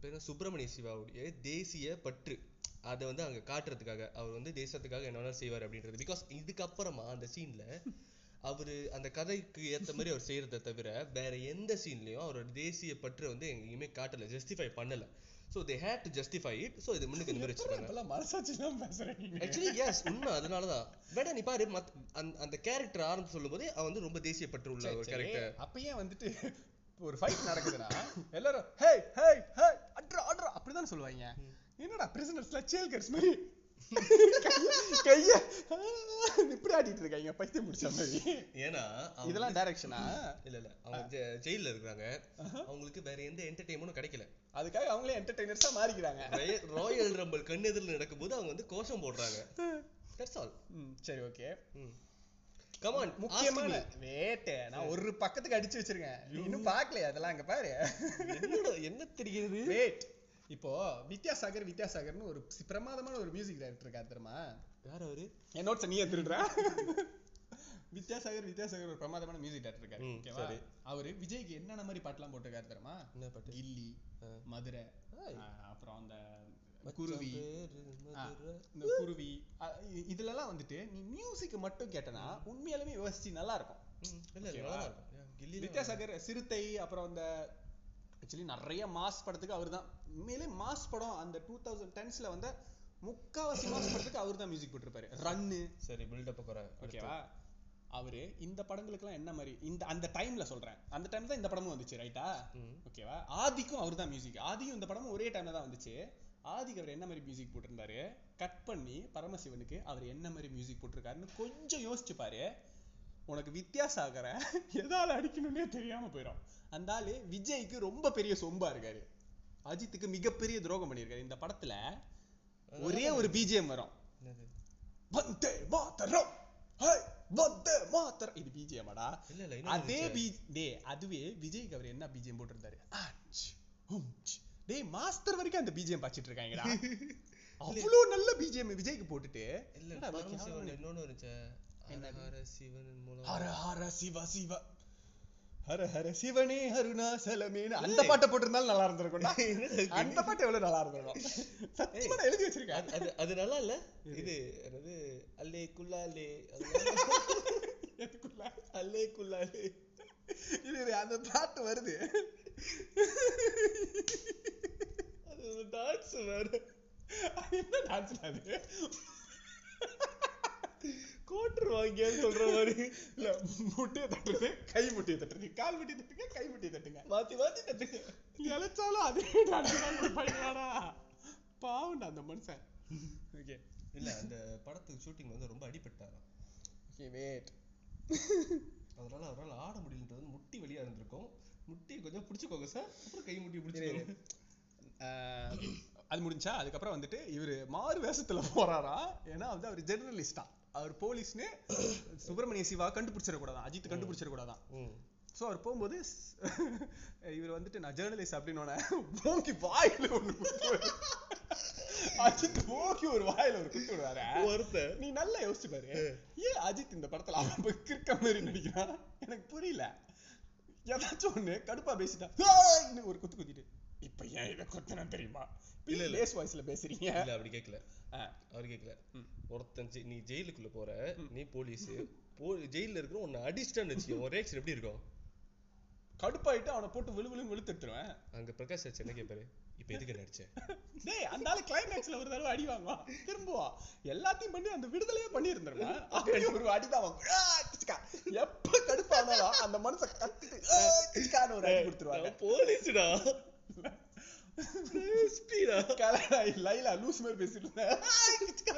[SPEAKER 1] பேர் சுப்பிரமணிய சிவாவுடைய தேசிய பற்று. அதை வந்து அங்க காட்டுறதுக்காக அவர் வந்து தேசத்துக்காக என்ன வேணாலும் செய்வார் அப்படின்றது. பிகாஸ் இதுக்கப்புறமா அந்த சீன்ல அவரு அந்த கதைக்கு ஏத்த மாதிரி அவர் செய்யறதை தவிர வேற எந்த சீன்லயும் அவரோட தேசிய பற்றை வந்து எங்கேயுமே காட்டல ஜஸ்டிஃபை பண்ணல. So they had to justify it so இது முன்னுக்கு இந்த மாதிரி வச்சிருக்காங்க
[SPEAKER 2] மனசாட்சி எல்லாம் பேசுறீங்க?
[SPEAKER 1] ஆக்சுவலி எஸ் உண்மை. அதனாலதான் வேணா நீ பாரு மத் அந்த கேரக்டர் ஆரம்பிச்சு சொல்லும்போதே அவன் வந்து ரொம்ப தேசிய பற்று உள்ள ஒரு கேரக்டர்
[SPEAKER 2] அப்ப ஏன் வந்துட்டு ஒரு ஃபைட் நடக்குதுன்னா எல்லாரும் ஹே ஹே ஹே அட்ரா அட்ரா அப்படிதான் சொல்லுவாங்க. என்னடா பிரிசனர்ஸ்ல சேல்கர்ஸ் மாதிரி? கைய- இப்படி ஆடிட்டு இருக்காங்க பைத்தியம் முடிச்ச மாதிரி.
[SPEAKER 1] ஏன்னா
[SPEAKER 2] இதெல்லாம் டைரக்ஷனா
[SPEAKER 1] இல்ல இல்ல. அவங்க ஜெ- ஜெயில்ல இருக்காங்க அவங்களுக்கு வேற எந்த என்டர்டெயின்மெண்ட்டும் கிடைக்கல.
[SPEAKER 2] அதுக்காக அவங்களே என்டர்டெய்னர்ஸா மாறிக்கிறாங்க.
[SPEAKER 1] ரய- ராயல் ரம்பிள் கண்ணெதிரில் நடக்கும்போது அவங்க வந்து கோஷம் போடுறாங்க. தட்ஸ் ஆல்
[SPEAKER 2] சரி ஓகே
[SPEAKER 1] கமான்
[SPEAKER 2] முக்கியமான வேட்டு. நான் ஒரு பக்கத்துக்கு அடிச்சு வச்சிருக்கேன். இன்னும் பார்க்கலையா அதெல்லாம் அங்க பாரு.
[SPEAKER 1] என்ன தெரிகிறது
[SPEAKER 2] வேட் இப்போ வித்யாசாகர் வித்யாசாகர்னு ஒரு பிரமாதமான ஒரு மியூசிக் டைரக்டர் இருக்காரு தெரியுமா?
[SPEAKER 1] யார் அவரு?
[SPEAKER 2] என் நோட்ஸ் நீ திருடுற. வித்யாசாகர் வித்யாசாகர் ஒரு பிரமாதமான மியூசிக் டைரக்டர் இருக்காரு. ஓகேவா. அவரு விஜய்க்கு என்னென்ன மாதிரி பாட்டுலாம் போட்டிருக்காரு தெரியுமா?
[SPEAKER 1] என்ன பாட்டு?
[SPEAKER 2] கில்லி. மதுரை அப்புறம் அந்த குருவி. இந்த குருவி. இதுலலாம் வந்துட்டு நீ மியூசிக் மட்டும் கேட்டனா உண்மையாலுமே யோசிச்சு நல்லா இருக்கும். வித்யாசாகர் சிறுத்தை அப்புறம் அந்த ஆக்சுவலி நிறைய மாஸ் படத்துக்கு அவர்தான். உண்மையிலே மாஸ் படம் அந்த டூ தௌசண்ட் டென்ஸ்ல வந்த முக்காவாசி மாஸ் படத்துக்கு அவர் தான் மியூசிக் போட்டிருப்பாரு. ரன்னு
[SPEAKER 1] சரி பில்டப்
[SPEAKER 2] ஓகேவா அவரு இந்த படங்களுக்குலாம் என்ன மாதிரி இந்த அந்த டைம்ல சொல்றேன். அந்த டைம் தான் இந்த படமும் வந்துச்சு ரைட்டா. ஓகேவா ஆதிக்கும் அவர் தான் மியூசிக் ஆதியும் இந்த படமும் ஒரே டைம்ல தான் வந்துச்சு. ஆதிக்கு அவர் என்ன மாதிரி மியூசிக் போட்டிருந்தாரு? கட் பண்ணி பரமசிவனுக்கு அவர் என்ன மாதிரி மியூசிக் போட்டிருக்காருன்னு கொஞ்சம் யோசிச்சு பாரு உனக்கு வித்யாசாகர எதால அடிக்கணும்னே தெரியாம போயிடும் அந்த ஆளு விஜய்க்கு ரொம்ப பெரிய சொம்பா இருக்காரு. அஜித்துக்கு மிகப்பெரிய துரோகம் பண்ணியிருக்காரு. இந்த படத்துல ஒரே ஒரு பிஜிஎம் வரும். வந்தே மாத்தரம் ஹை வந்தே மாத்தரம் இது பிஜிஎம்டா அதே
[SPEAKER 1] இருந்துச்சு.
[SPEAKER 2] பி டே அதுவே விஜய்க்கு அவர் என்ன பிஜிஎம் போட்டிருந்தாரு. டேய் மாஸ்டர் வரைக்கும் அந்த பிஜிஎம் பாச்சிட்டு இருக்காங்கடா. அவ்வளோ நல்ல பிஜிஎம் விஜய்க்கு போட்டுட்டு.
[SPEAKER 1] இல்ல இன்னொன்னு இருந்துச்சு. ஹர
[SPEAKER 2] ஹர சிவ சிவ. ஹர ஹர சிவனே அருணாசலமேனு அந்த. பாட்டை போட்டிருந்தாலும் நல்லா இருந்திருக்கும்டா.
[SPEAKER 1] என்னது?
[SPEAKER 2] அந்த பாட்டு எவ்வளவு நல்லா இருந்திருக்கும்? சத்தியமா நான் எழுதி வச்சிருக்கேன்.
[SPEAKER 1] அது- அது நல்லா இல்ல? இது என்னது? அல்லே குல்லாலே? அல்லே குல்லாலே.
[SPEAKER 2] இது அந்த பாட்டு வருது.
[SPEAKER 1] அது ஒரு டான்ஸ் வேற.
[SPEAKER 2] என்ன டான்ஸ் அது?
[SPEAKER 1] கோட்டர் வாங்கியான்னு சொல்ற மாதிரி.
[SPEAKER 2] இல்ல முட்டையை தட்டுறது கை முட்டையை தட்டுறது கால் முட்டையை தட்டுங்க கை முட்டையை தட்டுங்க.
[SPEAKER 1] மாத்தி மாத்தி தட்டுங்க.
[SPEAKER 2] இழைச்சாலும் அதே கொடுப்பாங்களாடா பாவம்டா அந்த மனுஷன். ஓகே
[SPEAKER 1] இல்ல அந்த படத்துக்கு ஷூட்டிங் வந்து ரொம்ப அடிபட்டாராம்.
[SPEAKER 2] ஓகே வெயிட்
[SPEAKER 1] அதனால அவரால் ஆட முடியலன்றது முட்டி வலியா இருந்திருக்கும். முட்டியை கொஞ்சம் பிடிச்சுக்கோங்க சார் அப்புறம் கை முட்டி பிடிச்சுக்கோங்க.
[SPEAKER 2] அது முடிஞ்சா அதுக்கப்புறம் வந்துட்டு இவரு மாறு வேஷத்துல போறாரா? ஏன்னா வந்து அவர் ஜெர்னலிஸ்டா அவர் போலீஸ்னு சுப்பிரமணிய சிவா கண்டுபிடிச்சிடக்கூடாதான் அஜித் கண்டுபிடிச்சிடக்கூடாதான். ஸோ அவர் போகும்போது இவர் வந்துட்டு நான் ஜேர்னலிஸ்ட் அப்படின்னு ஓங்கி வாயில குத்துவாரு அஜித் ஓங்கி ஒரு வாயில ஒரு குத்து விடுவாரு.
[SPEAKER 1] ஒருத்தன்
[SPEAKER 2] நீ நல்லா யோசிச்சு பாரு. ஏன் அஜித் இந்த படத்துல அவன் போய் கிறுக்க மாதிரி நடிக்கிறான்? எனக்கு புரியல. ஏதாச்சும் ஒண்ணு கடுப்பா பேசிட்டான் "ஆய்ன்னு ஒரு குத்து குத்திட்டு இப்ப ஏன் இதை குத்துனேன் தெரியுமா?
[SPEAKER 1] இல்ல,
[SPEAKER 2] இல்ல. லேஸ் வாய்ஸ்ல பேசுறீங்க.
[SPEAKER 1] இல்ல அப்படி கேட்கல அவர் கேட்கல
[SPEAKER 2] ம்.
[SPEAKER 1] ஒருத்தன் நீ ஜெயிலுக்குள்ள போற நீ போலீஸ் போ ஜெயில்ல இருக்கிற உன்னை அடிச்சிட்டான்னு வச்சுக்கோ உன் ரியாக்ஷன் எப்படி இருக்கும்?
[SPEAKER 2] கடுப்பாயிட்டு அவனை போட்டு விழு விழுன்னு வெளுத்துட்டுருவேன்
[SPEAKER 1] அங்க பிரகாஷ் ராஜ் என்ன கேட்பாரு இப்ப எதுக்கு நடிச்ச
[SPEAKER 2] டேய் அந்த ஆளு கிளைமேக்ஸ்ல ஒரு தடவை அடி வாங்குவான். திரும்புவா. எல்லாத்தையும் பண்ணி அந்த விடுதலையே பண்ணி இருந்திருப்பான் அப்படியே ஒரு அடிதான் கிச்சுக்கா. எப்ப கடுப்பானாலும் அந்த மனுஷன் கத்திட்டு ஒரு அடி கொடுத்துருவாங்க.
[SPEAKER 1] போலீஸ்டா. ஸ்பீடா
[SPEAKER 2] கலடா லைலா லூஸ் மாதிரி பேசிட்டு இருந்தேன் ஆ, கிச்சுக்கா.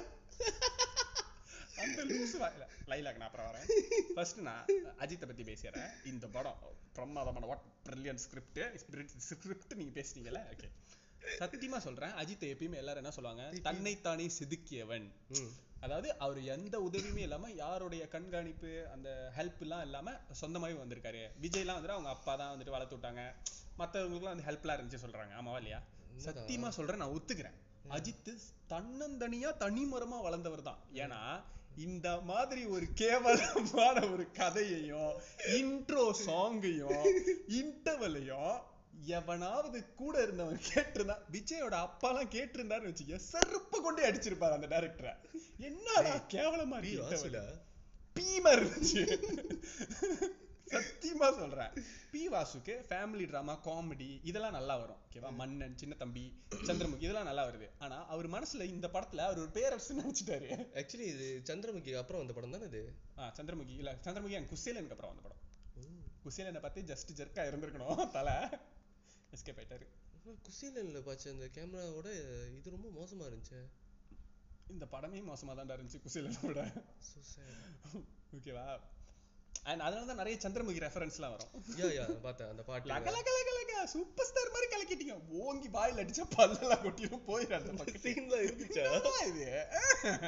[SPEAKER 2] அந்த லூஸ் வாயில லைலாக்கு நான் அப்புறம் வரேன் ஃபர்ஸ்ட் நான் அஜித்தை பத்தி பேசிடுறேன் இந்த படம் பிரமாதமான வாட் பிரில்லியன் ஸ்கிரிப்ட் ஸ்கிரிப்ட் நீங்க பேசுனீங்கல்ல ஓகே சத்தியமா சொல்றேன் அஜித்தை எப்பயுமே எல்லாரும் என்ன சொல்லுவாங்க தன்னைத்தானே செதுக்கியவன் அதாவது அவர் எந்த உதவியுமே இல்லாம யாருடைய கண்காணிப்பு அந்த ஹெல்ப் எல்லாம் இல்லாம சொந்தமாவே வந்திருக்காரு. விஜய்லாம் வந்துட்டு அவங்க அப்பா தான் வந்துட்டு வளர்த்து விட்டாங்க. மத்தவங்களுக்குலாம் அந்த ஹெல்ப்லாம் இருந்துச்சு சொல்றாங்க. ஆமாவா இல்லையா?
[SPEAKER 1] உண்மைதான்.
[SPEAKER 2] சத்தியமா சொல்றேன் நான் ஒத்துக்கிறேன். அஜித் தன்னந்தனியா தனிமரமா வளர்ந்தவர் தான். ஏன்னா இந்த மாதிரி ஒரு கேவலமான ஒரு கதையையும் இன்ட்ரோ சாங்கையும் இன்டர்வலையும் எவனாவது கூட இருந்தவன் கேட்டிருந்தா விஜயோட அப்பாலாம் கேட்டிருந்தாருன்னு வச்சுக்க செருப்பு கொண்டே அடிச்சிருப்பாரு அந்த டைரக்டரை என்னடா கேவலமா இருக்கு. பீமா இருந்துச்சு. சத்தியமா சொல்றேன். பி வாசுக்கு ஃபேமிலி டிராமா காமெடி இதெல்லாம் நல்லா வரும். ஓகேவா? மன்னன் சின்ன தம்பி சந்திரமுகி இதெல்லாம் நல்லா வருது. ஆனா அவர் மனசுல இந்த படத்துல அவர் ஒரு பேரரசு நினைச்சிட்டாரு
[SPEAKER 1] ஆக்சுவலி இது சந்திரமுகி அப்புறம் வந்த படம் தானே இது?
[SPEAKER 2] ஆ சந்திரமுகி இல்ல சந்திரமுகி அண்ட் குசேலனுக்கு அப்புறம் வந்த படம். குசேலனை பார்த்து ஜஸ்ட் ஜெர்க்கா இருந்திருக்கணும் தலை. எஸ்கேப் ஆயிட்டாரு
[SPEAKER 1] குசீலன்ல பாச்ச அந்த கேமராவோட இது ரொம்ப மோசமா இருந்துச்சு.
[SPEAKER 2] இந்த படமே மோசமா தான் இருந்துச்சு குசேலனோட. ஓகேவா அண்ட் அதனால தான் நிறைய சந்திரமுகி ரெஃபரன்ஸ்லாம் வரும்.
[SPEAKER 1] யா யா பார்த்தேன் அந்த பாட்டு.
[SPEAKER 2] லக லக லக லக சூப்பர் ஸ்டார் மாதிரி கலக்கிட்டீங்க. ஓங்கி வாயில் அடிச்சா பல்லெல்லாம் கொட்டிடும் பக்கத்து
[SPEAKER 1] சீன்ல இருந்துச்சா?
[SPEAKER 2] இது?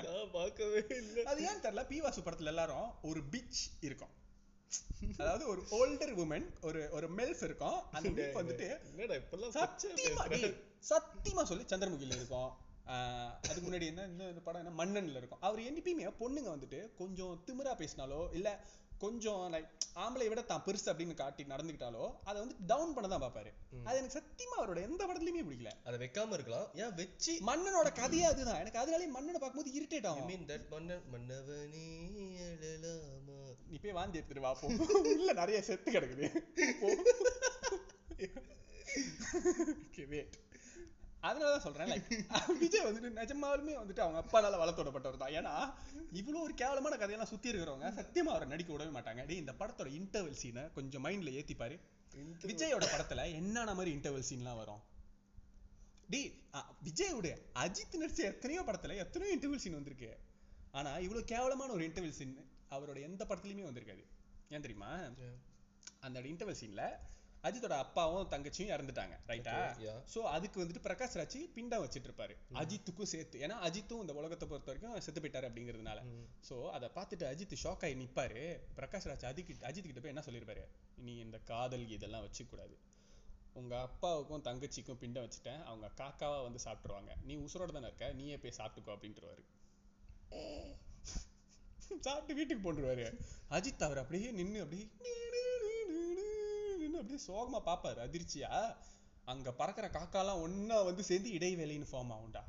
[SPEAKER 1] நான் பார்க்கவே இல்ல.
[SPEAKER 2] அது ஏன் தெரியல பி வாசு படத்துல எல்லாரும் ஒரு பிச் இருக்கும். அதாவது ஒரு ஓல்டர் உமன் ஒரு ஒரு மெல்ஃப் இருக்கும். அந்த மெல்ஃப் வந்துட்டு சத்தியமா சத்தியமா சொல்லி சந்திரமுகில இருக்கும். ஆஹ் அதுக்கு முன்னாடி என்ன இந்த படம் என்ன? மன்னன்ல இருக்கும். அவர் எப்பயுமே பொண்ணுங்க வந்துட்டு கொஞ்சம் திமிரா பேசினாலோ இல்ல கொஞ்சம் லைக் ஆம்பளை விட தான் பெருசு அப்படின்னு காட்டி நடந்துக்கிட்டாலோ அதை வந்து டவுன் பண்ண தான் பார்ப்பாரு. அது எனக்கு சத்தியமா அவரோட எந்த படத்துலயுமே பிடிக்கல.
[SPEAKER 1] அதை வைக்காம இருக்கலாம். ஏன் வச்சு?
[SPEAKER 2] மன்னனோட கதையே அதுதான். எனக்கு அதனாலே மன்னனை பார்க்கும்போது இரிட்டேட் ஆகும்.
[SPEAKER 1] மீன் தட் மன்னர் மன்னவனே அழலாமா
[SPEAKER 2] நீ போய் வாந்தி எடுத்துட்டு வா போ. உள்ள நிறைய செத்து கிடக்குது. ஓகே வெயிட் அதனால தான் சொல்றேன் லைக் விஜய் வந்துட்டு நிஜமாலுமே வந்துட்டு அவங்க அப்பானால வளர்த்தோடப்பட்டவர் தான். ஏன்னா இவ்வளவு ஒரு கேவலமான கதையெல்லாம் சுத்தி இருக்கிறவங்க சத்தியமா அவரை நடிக்க விடவே மாட்டாங்க. டேய் இந்த படத்தோட இன்டர்வல் சீனை கொஞ்சம் மைண்ட்ல ஏத்தி பாரு விஜயோட படத்துல என்னென்ன மாதிரி இன்டர்வல் சீன்லாம் வரும்? அ, விஜயோட அஜித் நடிச்ச எத்தனையோ படத்துல எத்தனையோ இன்டர்வல் சீன் வந்திருக்கு. ஆனா இவ்வளவு கேவலமான ஒரு இன்டர்வல் சீன் அவரோட எந்த படத்துலயுமே வந்திருக்காது. ஏன் தெரியுமா? அந்த இன்டர்வல் சீன்ல அஜித்தோட அப்பாவும் தங்கச்சியும் இறந்துட்டாங்க ரைட்டா. சோ அதுக்கு வந்துட்டு பிரகாஷ் ராஜ் பிண்டம் வச்சிட்டு இருப்பாரு அஜித்துக்கும் சேர்த்து ஏன்னா அஜித்தும் இந்த உலகத்தை பொறுத்த வரைக்கும் செத்து போயிட்டாரு அப்படிங்கிறதுனால. சோ அதை பார்த்துட்டு அஜித் ஷாக் ஆகி நிப்பாரு. பிரகாஷ் ராஜ் அஜித் அஜித் கிட்ட போய் என்ன சொல்லிருப்பாரு நீ இந்த காதல் இதெல்லாம் வச்சுக்க கூடாது உங்க அப்பாவுக்கும் தங்கச்சிக்கும் பிண்டம் வச்சுட்டேன். அவங்க காக்காவா வந்து சாப்பிட்டுருவாங்க. நீ உசுரோட தானே இருக்க. நீயே போய் சாப்பிட்டுக்கோ அப்படின்ட்டுருவாரு. சாப்பிட்டு வீட்டுக்கு போட்டுருவாரு அஜித் அவர் அப்படியே நின்னு அப்படியே நின்னு அப்படியே சோகமா பாப்பாரு. அதிர்ச்சியா? அங்க பறக்கிற காக்காலாம் ஒண்ணா வந்து சேர்ந்து இடைவேளைன்னு ஃபார்ம் ஆகும்டா.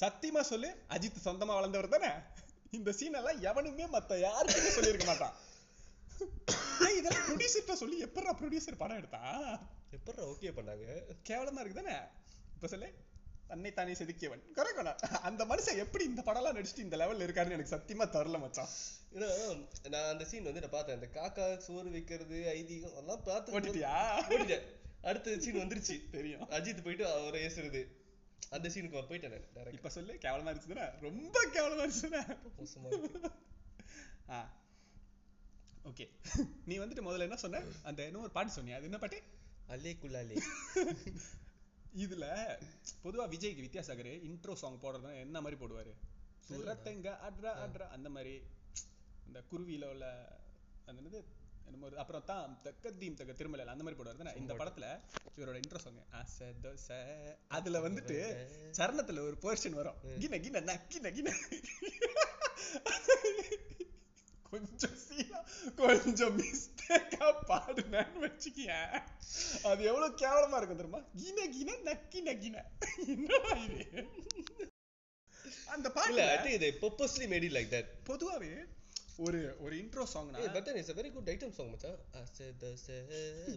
[SPEAKER 2] சத்தியமா சொல்லு அஜித் சொந்தமா வளர்ந்தவர் தானே? இந்த சீன் எல்லாம் எவனுமே மத்த யாருக்குமே சொல்லியிருக்க மாட்டான். இதெல்லாம் ப்ரொடியூசர்ட்ட சொல்லி எப்படா ப்ரொடியூசர் படம் எடுத்தான்?
[SPEAKER 1] எப்படா ஓகே பண்ணாங்க?
[SPEAKER 2] கேவலமா இருக்கு தானே? இப்ப சொல்லு. தன்னை தானே செதுக்கியவன். கரெக்ட் அந்த மனுஷன் எப்படி இந்த படம்லாம் நடிச்சுட்டு இந்த லெவல்ல இருக்காருன்னு எனக்கு சத்தியமா தரல மச்சான்.
[SPEAKER 1] நான் அந்த சீன் வந்து நான் பார்த்தேன். இந்த காக்கா சோறு வைக்கிறது ஐதீகம் அதெல்லாம் பார்த்து
[SPEAKER 2] ஓட்டிட்டியா?
[SPEAKER 1] அடுத்த சீன் வந்துருச்சு.
[SPEAKER 2] தெரியும்.
[SPEAKER 1] அஜித் போயிட்டு அவரை ஏசுறது. அந்த சீனுக்கு போயிட்டேன்.
[SPEAKER 2] இப்ப சொல்லு கேவலமா இருந்துச்சுதானே ரொம்ப கேவலமா
[SPEAKER 1] இருக்கு
[SPEAKER 2] ஆ. ஓகே நீ வந்துட்டு முதல்ல என்ன சொன்ன? அந்த இன்னொரு பாட்டு சொன்னியா? அது என்ன பாட்டு?
[SPEAKER 1] அல்லே குல்லாலே
[SPEAKER 2] இதுல பொதுவா விஜய்க்கு வித்யாசாகர் இன்ட்ரோ சாங் போடுறது என்ன மாதிரி போடுவாரு? சுரத்தெங்க அட்ரா அட்ரா அந்த மாதிரி. அந்த குருவியில உள்ள அந்த என்னது? என்னமோ அப்புறம் தான் தக்க தீம் தக்க திருமலையில அந்த மாதிரி போடுவாரு தானே? இந்த படத்துல இவரோட இன்ட்ரோ சாங் ஆசை தோசை. அதுல வந்துட்டு சரணத்துல ஒரு போர்ஷன் வரும். கின கின நக்கின கின கொஞ்சம் சீனா கொஞ்சம் மிஸ்டேக்கா பாடுனேன்னு வச்சுக்கியேன் அது எவ்வளவு கேவலமா இருக்கும் தெரியுமா? கின கின நக்கி நக்கின. என்னடா இது? அந்த பாட்டுல
[SPEAKER 1] I think they purposely made it like that.
[SPEAKER 2] பொதுவாவே ஒரு ஒரு intro
[SPEAKER 1] but then it's a very good item song மச்சான்.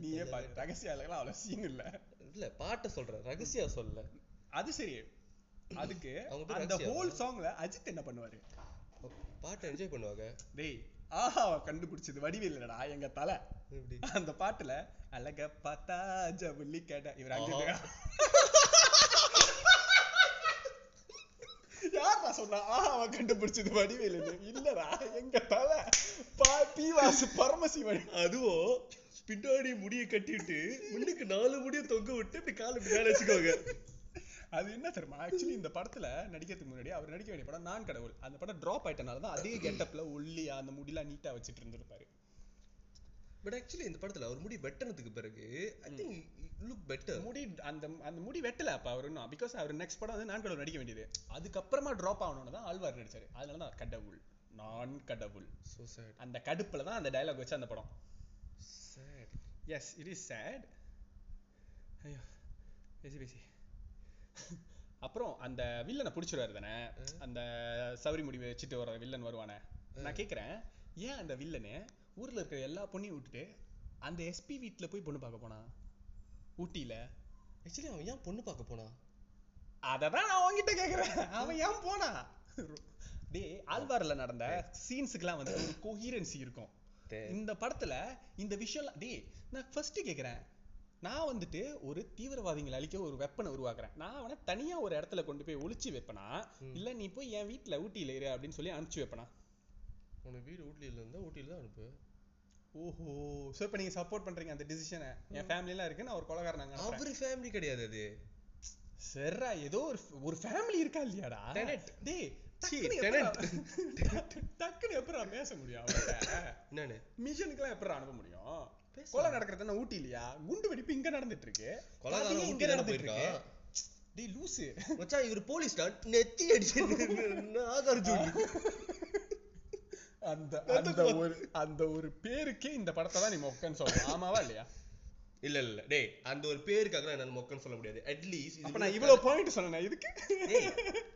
[SPEAKER 2] நீயே பாரு ரகசிய அழகெல்லாம் அவ்வளவு சீன் இல்ல?
[SPEAKER 1] இல்ல பாட்டை சொல்றேன் ரகசியம் சொல்லல
[SPEAKER 2] அது சரி. அதுக்கு அந்த? ஹோல் சாங்ல அஜித் என்ன பண்ணுவாரு?
[SPEAKER 1] பாட்டை என்ஜாய் பண்ணுவாங்க.
[SPEAKER 2] டேய் ஆஹா கண்டுபிடிச்சது வடிவேல் இல்லடா எங்க தலை. அந்த பாட்டுல அழக பார்த்தா ஜவுளி கடை இவர் அங்க. யாரா சொன்னா ஆஹா அவன் கண்டுபிடிச்சது வடிவேலு இல்லடா எங்க தலை. பா பீவாசு பரமசிவன்.
[SPEAKER 1] அதுவும் பின்னாடி முடியை கட்டிட்டு முன்னுக்கு நாலு முடியை தொங்க விட்டு இப்படி காலை இப்படி மேல வச்சுக்கோங்க
[SPEAKER 2] அது என்ன தெரியுமா? ஆக்சுவலி இந்த படத்துல நடிக்கிறதுக்கு முன்னாடி அவர் நடிக்க வேண்டிய படம் நான் கடவுள். அந்த படம் டிராப் ஆயிட்டனால தான் அதே கெட்டப்ல ஒல்லியா அந்த முடியெல்லாம் நீட்டா வச்சிட்டு இருந்திருப்பாரு
[SPEAKER 1] பட் ஆக்சுவலி இந்த படத்துல அவர் முடி வெட்டினதுக்கு பிறகு ஐ திங்க் லுக் பெட்டர்
[SPEAKER 2] முடி அந்த அந்த முடி வெட்டல அப்ப அவர் இன்னும். பிகாஸ் அவர் நெக்ஸ்ட் படம் வந்து நான் கடவுள் நடிக்க வேண்டியது. அதுக்கப்புறமா டிராப் ஆகணும்னு தான் ஆழ்வார் நடிச்சாரு. அதனால தான் கடவுள் நான் கடவுள்.
[SPEAKER 1] சோ சேட்
[SPEAKER 2] அந்த கடுப்புல தான் அந்த டயலாக் வச்சு அந்த படம்.
[SPEAKER 1] Sad
[SPEAKER 2] yes it is sad ஐயோ பேசி பேசி. அப்புறம் அந்த வில்லனை பிடிச்சிருவாரு தானே? அந்த சவரி முடிவை வச்சுட்டு வர வில்லன் வருவானே? நான் கேக்குறேன் ஏன் அந்த வில்லனு ஊர்ல இருக்கிற எல்லா பொண்ணையும் விட்டுட்டு அந்த எஸ்பி வீட்ல போய் பொண்ணு பார்க்க போனா? ஊட்டியில.
[SPEAKER 1] ஆக்சுவலி அவன் ஏன் பொண்ணு பார்க்க போனா?
[SPEAKER 2] அததான் நான் உன்கிட்ட கேக்குறேன். அவன் ஏன் போனா? டேய் ஆழ்வார்ல நடந்த சீன்ஸுக்குலாம் வந்து ஒரு கோஹீரன்சி இருக்கும். இந்த படத்துல இந்த விஷயம் டேய் நான் ஃபர்ஸ்ட் கேக்குறேன். நான் வந்துட்டு ஒரு தீவிரவாதிகளை அழிக்க ஒரு வெப்பனை உருவாக்குறேன். நான் அவனை தனியா ஒரு இடத்துல கொண்டு போய் ஒளிச்சு வைப்பனா? இல்ல நீ போய் என் வீட்ல ஊட்டியில இரு அப்படின்னு சொல்லி அனுப்பிச்சு வைப்பனா?
[SPEAKER 1] உனக்கு வீடு ஊட்டியில இருந்தா ஊட்டியில தான் அனுப்பு.
[SPEAKER 2] ஓஹோ. சோ இப்ப நீங்க சப்போர்ட் பண்றீங்க அந்த டிசிஷனை என் ஃபேமிலி எல்லாம் இருக்கு நான் ஒரு கொலகாரனாங்க
[SPEAKER 1] அவரு ஃபேமிலி கிடையாது அது.
[SPEAKER 2] சரிடா ஏதோ ஒரு ஒரு ஃபேமிலி இருக்கா இல்லையாடா. டேய்
[SPEAKER 1] சீ,
[SPEAKER 2] டக்குனு
[SPEAKER 1] tenant.
[SPEAKER 2] எப்படிடா- டக்குனு எப்படிடா பேச முடியும்
[SPEAKER 1] என்னன்னு?
[SPEAKER 2] மிஷனுக்குலாம் எப்படிடா அனுப்ப முடியும். கொலை நடக்கிறது என்ன ஊட்டி இல்லையா குண்டு வெடிப்பு இங்க நடந்துட்டு இருக்கு கதையே இங்க நடந்துட்டு இருக்கு. டேய் லூசு.
[SPEAKER 1] மச்சான் இவர் போலீஸ் நெத்தி அடிச்சு நாகார்ஜுன்.
[SPEAKER 2] அந்த அந்த ஒரு அந்த ஒரு பேருக்கே இந்த படத்தை தான் நீ மொக்கன்னு சொல்லலாம் ஆமாவா இல்லையா?
[SPEAKER 1] இல்ல இல்ல டேய் அந்த ஒரு பேருக்காக நான் மொக்கன்னு சொல்ல முடியாது. அட்லீஸ்ட்
[SPEAKER 2] அப்ப நான் இவ்வளவு பாயிண்ட் சொன்னேன் இதுக்கு?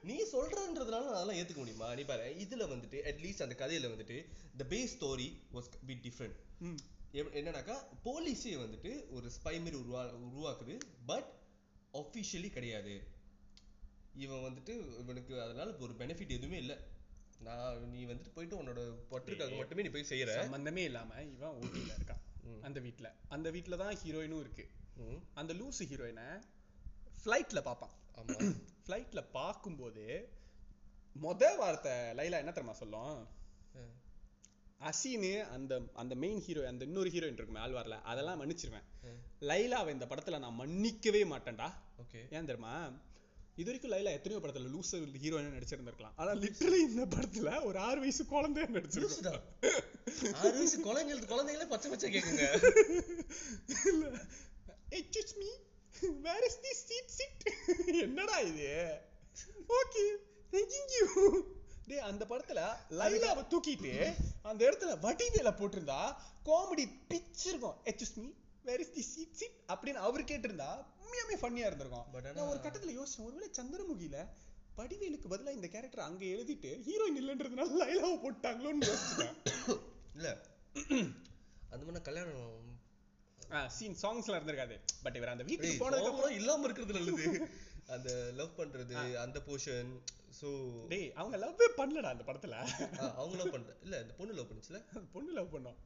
[SPEAKER 1] நீ சொல்றன்றதுனால நான் அதெல்லாம் ஏத்துக்க முடியுமா? நீ பாரு இதுல வந்துட்டு அட்லீஸ்ட் அந்த கதையில வந்துட்டு the base story was bit different. என்னன்னாக்கா போலீஸே வந்துட்டு ஒரு ஸ்பை மாதிரி உருவா உருவாக்குது பட் ஒஃபிஷியலி கிடையாது. இவன் வந்துட்டு இவனுக்கு அதனால ஒரு பெனிஃபிட் எதுவுமே இல்ல. நான் நீ வந்துட்டு போயிட்டு உன்னோட பற்றுக்காக மட்டுமே நீ போய் செய்யற.
[SPEAKER 2] சம்பந்தமே இல்லாம இவன் ஊட்டியில இருக்கான். அந்த வீட்ல. அந்த வீட்ல தான் ஹீரோயினும் இருக்கு. அந்த லூசு ஹீரோயினை ஃப்ளைட்ல பார்ப்பான்.
[SPEAKER 1] ஆமா.
[SPEAKER 2] ஃப்ளைட்ல பார்க்கும்போது மொத வார்த்தை லைலா என்ன தெரியுமா சொல்லும். அசீனு அந்த அந்த மெயின் ஹீரோ அந்த இன்னொரு ஹீரோயின் இருக்குமே ஆழ்வார்ல அதெல்லாம் மன்னிச்சிருவேன். லைலாவை இந்த படத்துல நான் மன்னிக்கவே மாட்டேன்டா.
[SPEAKER 1] ஓகே.
[SPEAKER 2] ஏன் தெரியுமா? இது வரைக்கும் லைலா எத்தனையோ படத்துல லூசர் ஹீரோயின் நடிச்சிருந்திருக்கலாம். ஆனா லிட்டரலி இந்த படத்துல ஒரு ஆறு வயசு குழந்தைய நடிச்சிருக்கோம்.
[SPEAKER 1] ஆறு வயசு குழந்தைங்களுக்கு குழந்தைங்களே பச்சை பச்சை கேக்குங்க.
[SPEAKER 2] Excuse me where is the seat seat என்னடா இது? ஓகே தேங்க் யூ டேய் அந்த படத்துல லைலாவை தூக்கிட்டு அந்த இடத்துல வடிவேல போட்டிருந்தா comedy பிச்சிருக்கும். Excuse me where is the seat seat அப்படின்னு அவர் கேட்டிருந்தா உண்மையாமே ஃபன்னியா இருந்திருக்கும்.
[SPEAKER 1] ஆனா-
[SPEAKER 2] நான் ஒரு கட்டத்துல யோசிச்சேன் ஒருவேளை சந்திரமுகில வடிவேலுக்கு பதிலா இந்த கேரக்டர் அங்க எழுதிட்டு ஹீரோயின் இல்லைன்றதுனால லைலாவை போட்டாங்களோன்னு யோசிச்சேன்
[SPEAKER 1] இல்ல. அந்த மாதிரி கல்யாணம்
[SPEAKER 2] சீன் சாங்ஸ்ல இருந்திருக்காது. பட் இவர் அந்த வீட்டுக்கு போனதுக்கு அப்புறம்
[SPEAKER 1] இல்லாம இருக்கிறது நல்லது அந்த லவ் பண்றது அந்த போர்ஷன் சோ
[SPEAKER 2] டேய் அவங்க லவ்வே பண்ணலடா அந்த படத்துல.
[SPEAKER 1] அவங்க லவ் பண்ற இல்ல இந்த பொண்ணு லவ் பண்ணுச்சுல?
[SPEAKER 2] பொண்ணு லவ் பண்ணோம்.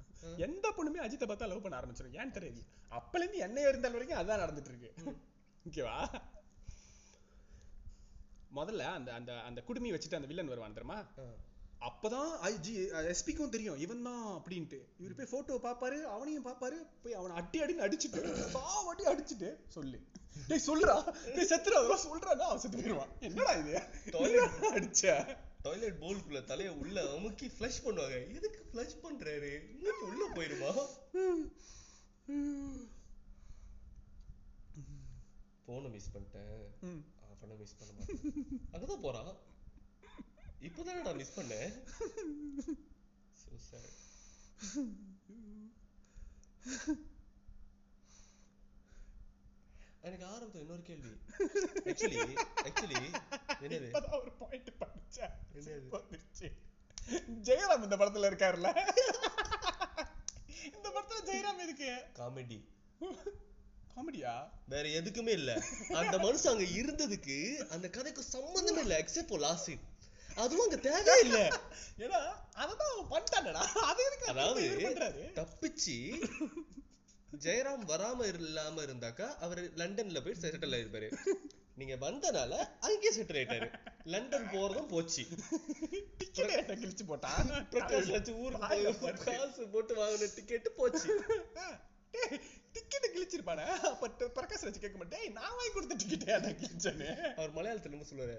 [SPEAKER 2] எந்த பொண்ணுமே அஜித்தை பார்த்தா லவ் பண்ண ஆரம்பிச்சிடும் ஏன்னு தெரியாது. அப்பல இருந்து என்ன இருந்தால் வரைக்கும் அதான் நடந்துட்டு இருக்கு ஓகேவா முதல்ல அந்த அந்த அந்த குடுமி வச்சுட்டு அந்த வில்லன் வருவான் தெரியுமா. அப்பதான் ஐஜி எஸ்பிக்கும் தெரியும். இவன் தான் அப்படின்ட்டு. இவர் போய் போட்டோ பாப்பாரு அவனையும் பாப்பாரு போய் அவனை அடி அடின்னு அடிச்சுட்டு சாவடி அடிச்சுட்டு சொல்லு. டேய் சொல்றா. டேய் செத்துறா அதெல்லாம் சொல்றானா? அவன் செத்து போயிடுவான் என்னடா இது?
[SPEAKER 1] Toilet-
[SPEAKER 2] அடிச்ச?
[SPEAKER 1] டாய்லெட் போல்குள்ள தலைய உள்ள அமுக்கி ஃப்ளஷ் பண்ணுவாங்க. எதுக்கு ஃப்ளஷ் பண்றாரு? மூச்சு உள்ள போயிருமா? போனை மிஸ் பண்ணிட்டேன். அவனை மிஸ் பண்ண மாட்டேன். அங்கதான் போறான்? இப்போதானடா மிஸ் பண்ணேன் So sad. எனக்கு ஆரம்பத்துல இன்னொரு கேள்வி. ஆக்சுவலி ஆக்சுவலி என்னது?
[SPEAKER 2] ஒரு பாயிண்ட் படிச்சேன்? வந்துருச்சு. ஜெயராம் இந்த படத்துல இருக்காருல்ல? இந்த படத்துல ஜெயராம் இருக்கு
[SPEAKER 1] காமெடி
[SPEAKER 2] காமெடியா
[SPEAKER 1] வேற எதுக்குமே இல்ல. அந்த மனுஷன் அங்க இருந்ததுக்கு அந்த கதைக்கு சம்பந்தமே இல்ல எக்ஸெப்ட் லாஸ்ட் அதுவும் அங்க இல்ல.
[SPEAKER 2] ஏன்னா அததான் அவன் பண்ணிட்டானடா. அது எதுக்கு
[SPEAKER 1] அதாவது தப்பிச்சு ஜெயராம் வராம இல்லாம இருந்தாக்கா அவர் லண்டன்ல போய் செட்டில் ஆயிருப்பாரு. நீங்க வந்தனால அங்கேயே செட்டில் ஆயிட்டாரு. லண்டன் போறதும் போச்சு.
[SPEAKER 2] கிழிச்சு போட்டான்.
[SPEAKER 1] பிரகாஷ் ராஜ் ஊருக்கு காசு போட்டு வாங்கின டிக்கெட் போச்சு.
[SPEAKER 2] டிக்கெட் கிழிச்சிருப்பானே. அப்ப பிரகாஷ் ராஜ் கேட்க மாட்டேன். "ஏய், நான் வாங்கி கொடுத்த டிக்கெட் என்ன கிழிச்சேன்னு?
[SPEAKER 1] அவர் மலையாளத்துல என்ன சொல்லுவாரு?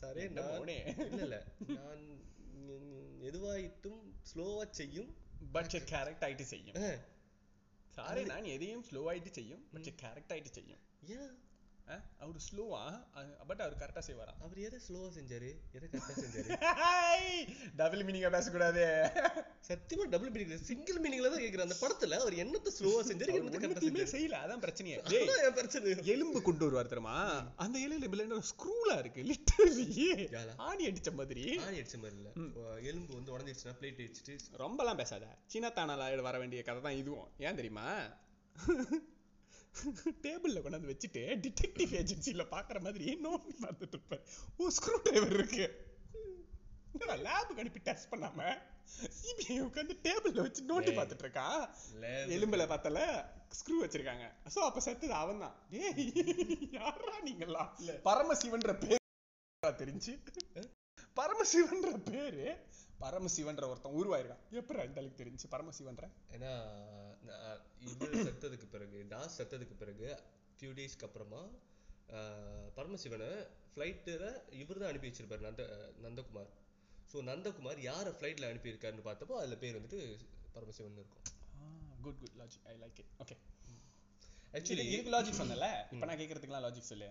[SPEAKER 1] சரே நான்? இல்ல இல்ல நான் எதுவாயிட்டும் ஸ்லோவா செய்யும்
[SPEAKER 2] பட் கரெக்ட் ஆயிட்டு செய்யும். சாரி நான் எதையும் ஸ்லோ ஆயிட்டு செய்யும் பட் கரெக்ட் ஆயிட்டு செய்யும்.
[SPEAKER 1] ஏன்?
[SPEAKER 2] அவர் ஸ்லோவா பட் அவர் கரெக்டா செய்வாரா?
[SPEAKER 1] அவர் எதை ஸ்லோவா செஞ்சாரு? எதை கரெக்டா செஞ்சாரு?
[SPEAKER 2] டபுள் மீனிங்கா பேசக்கூடாது.
[SPEAKER 1] சத்தியமா டபுள் மீனிங் சிங்கிள் மீனிங்ல தான் கேக்குறேன் அந்த படத்துல அவர் என்னத்தை ஸ்லோவா செஞ்சாரு என்னத்தை கரெக்டா
[SPEAKER 2] ஒண்ணுத்தையுமே
[SPEAKER 1] செஞ்சாரு?
[SPEAKER 2] செய்யல அதான் பிரச்சனையே.
[SPEAKER 1] பிரச்சனை.
[SPEAKER 2] எலும்பு கொண்டு வருவார் தெரியுமா? அந்த எலும்புல என்ன ஸ்க்ரூலா இருக்கு லிட்டரலி? ஆணி அடிச்ச மாதிரி.
[SPEAKER 1] ஆணி அடிச்ச மாதிரி இல்ல. எலும்பு வந்து உடஞ்சிருச்சுன்னா பிளேட் அடிச்சுட்டு
[SPEAKER 2] ரொம்பலாம் பேசாத. சீனாத்தானால வர வேண்டிய கதை தான் இதுவும். ஏன் தெரியுமா? டேபிள்ல கொண்டாந்து வச்சுட்டு டிடெக்டிவ் ஏஜென்சில பாக்குற மாதிரி நோண்டி பார்த்துட்டு இருப்பேன் ஓ ஸ்க்ரூ டிரைவர் இருக்கு லேபுக்கு அனுப்பி டெஸ்ட் பண்ணாம சிபிஐ உட்காந்து டேபிள்ல வச்சு நோண்டி. பார்த்துட்டு இருக்கான்
[SPEAKER 1] Lab-
[SPEAKER 2] எலும்புல பார்த்தல ஸ்க்ரூ வச்சிருக்காங்க. சோ அப்ப செத்தது அவன் தான் டேய் யாரா நீங்களா பரமசிவன்ற பேர் தெரிஞ்சு? பரமசிவன்ற பேரு பரமசிவன்ற ஒருத்தன் உருவாயிருக்கான். எப்படி இந்த அளவுக்கு தெரிஞ்சு பரமசிவன்ற?
[SPEAKER 1] ஏன்னா இது செத்ததுக்கு பிறகு டாஸ் செத்ததுக்கு பிறகு ஃபியூ டேஸ்க்கு அப்புறமா பரமசிவனை ஃப்ளைட்டில் இவர் தான் அனுப்பி வச்சிருப்பாரு நந்த நந்தகுமார். ஸோ நந்தகுமார் யாரை ஃப்ளைட்டில் அனுப்பியிருக்காருன்னு பார்த்தப்போ அதுல பேர் வந்துட்டு பரமசிவன் இருக்கும்.
[SPEAKER 2] Good good logic I like it okay
[SPEAKER 1] actually
[SPEAKER 2] இதுக்கு லாஜிக் சொன்னல இப்போ நான் கேட்கறதுக்குலாம் லாஜிக் சொல்லு.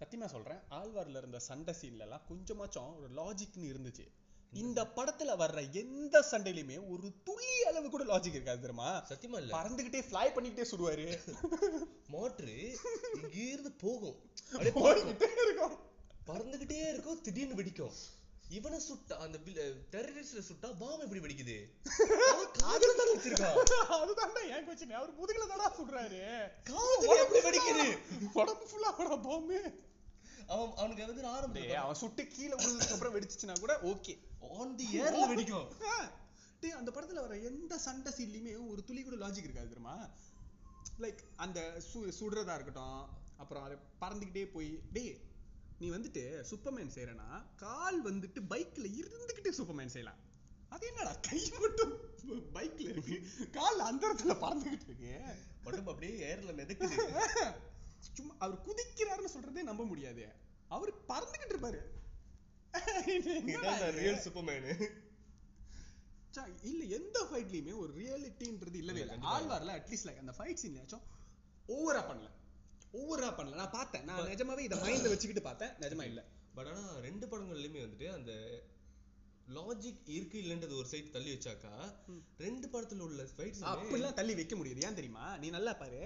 [SPEAKER 2] சத்தியமா சொல்றேன் ஆழ்வார்ல இருந்த சண்டை சீன்ல எல்லாம் கொஞ்சமாச்சும் ஒரு லாஜிக்னு இருந்துச்சு. இந்த படத்துல வர்ற எந்த சண்டையிலுமே ஒரு துளி அளவு கூட லாஜிக் இருக்காது தெரியுமா?
[SPEAKER 1] சத்தியமா இல்ல.
[SPEAKER 2] பறந்துகிட்டே ஃப்ளை பண்ணிக்கிட்டே சுடுவாரு.
[SPEAKER 1] மோட்ரு இங்கிருந்து போகும். அப்படியே.
[SPEAKER 2] போய்கிட்டே இருக்கும்.
[SPEAKER 1] பறந்துகிட்டே இருக்கும் திடீர்னு வெடிக்கும். இவனை சுட்டா அந்த டெரரிஸ்ட சுட்டா பாம் எப்படி வெடிக்குது? காதுல தான் வச்சிருக்கான்
[SPEAKER 2] அதுதான்டா என் கொஸ்டின் அவர் முதுகுல தானா சுடுறாரு.
[SPEAKER 1] காதுல எப்படி வெடிக்குது?
[SPEAKER 2] உடம்பு ஃபுல்லா பாம்பு
[SPEAKER 1] அவன் அவனுக்கு வந்து ஆரம்பம்
[SPEAKER 2] அவன் சுட்டு கீழே விழுந்ததுக்கு அப்புறம் வெடிச்சுச்சுன்னா கூட ஓகே
[SPEAKER 1] ஆன் தி ஏர்ல வெடிக்கும்.
[SPEAKER 2] டேய் அந்த படத்துல வர எந்த சண்டை சீன்லயுமே ஒரு துளி கூட லாஜிக் இருக்காது தெரியுமா? லைக் அந்த சு சுடுறதா இருக்கட்டும் அப்புறம் அது பறந்துக்கிட்டே போய் டேய் நீ வந்துட்டு சூப்பர்மேன் செய்யறனா கால் வந்துட்டு பைக்ல இருந்துகிட்டே சூப்பர்மேன் செய்யலாம். அது என்னடா கை மட்டும் பைக்ல இருக்கு கால் அந்த இடத்துல பறந்துகிட்டு இருக்கு.
[SPEAKER 1] உடம்பு அப்படியே ஏர்ல மிதக்குது.
[SPEAKER 2] சும்மா அவர் குதிக்கிறாருன்னு சொல்றதே நம்ப முடியாது. அவர் பறந்துகிட்டு இருப்பாரு?
[SPEAKER 1] ரியல் சூப்பர்மேனு
[SPEAKER 2] இல்ல எந்த ஃபைட்லயுமே ஒரு ரியாலிட்டின்றது இல்லவே
[SPEAKER 1] இல்ல.
[SPEAKER 2] ஆழ்வார்ல அட்லீஸ்ட் லைக் அந்த ஃபைட் சீன்லயாச்சும் ஓவரா பண்ணல. ஓவரா பண்ணல. நான் பார்த்தேன். நான் நிஜமாவே இதை மைண்ட்ல வச்சுக்கிட்டு பார்த்தேன். நிஜமா இல்ல.
[SPEAKER 1] பட் ஆனா ரெண்டு படங்கள்லயுமே வந்துட்டு அந்த லாஜிக் இருக்கு இல்லன்றது ஒரு சைடு தள்ளி வச்சாக்கா ரெண்டு படத்துல உள்ள ஃபைட்ஸ்
[SPEAKER 2] அப்படிலாம் தள்ளி வைக்க முடியாது. ஏன் தெரியுமா? நீ நல்லா பாரு.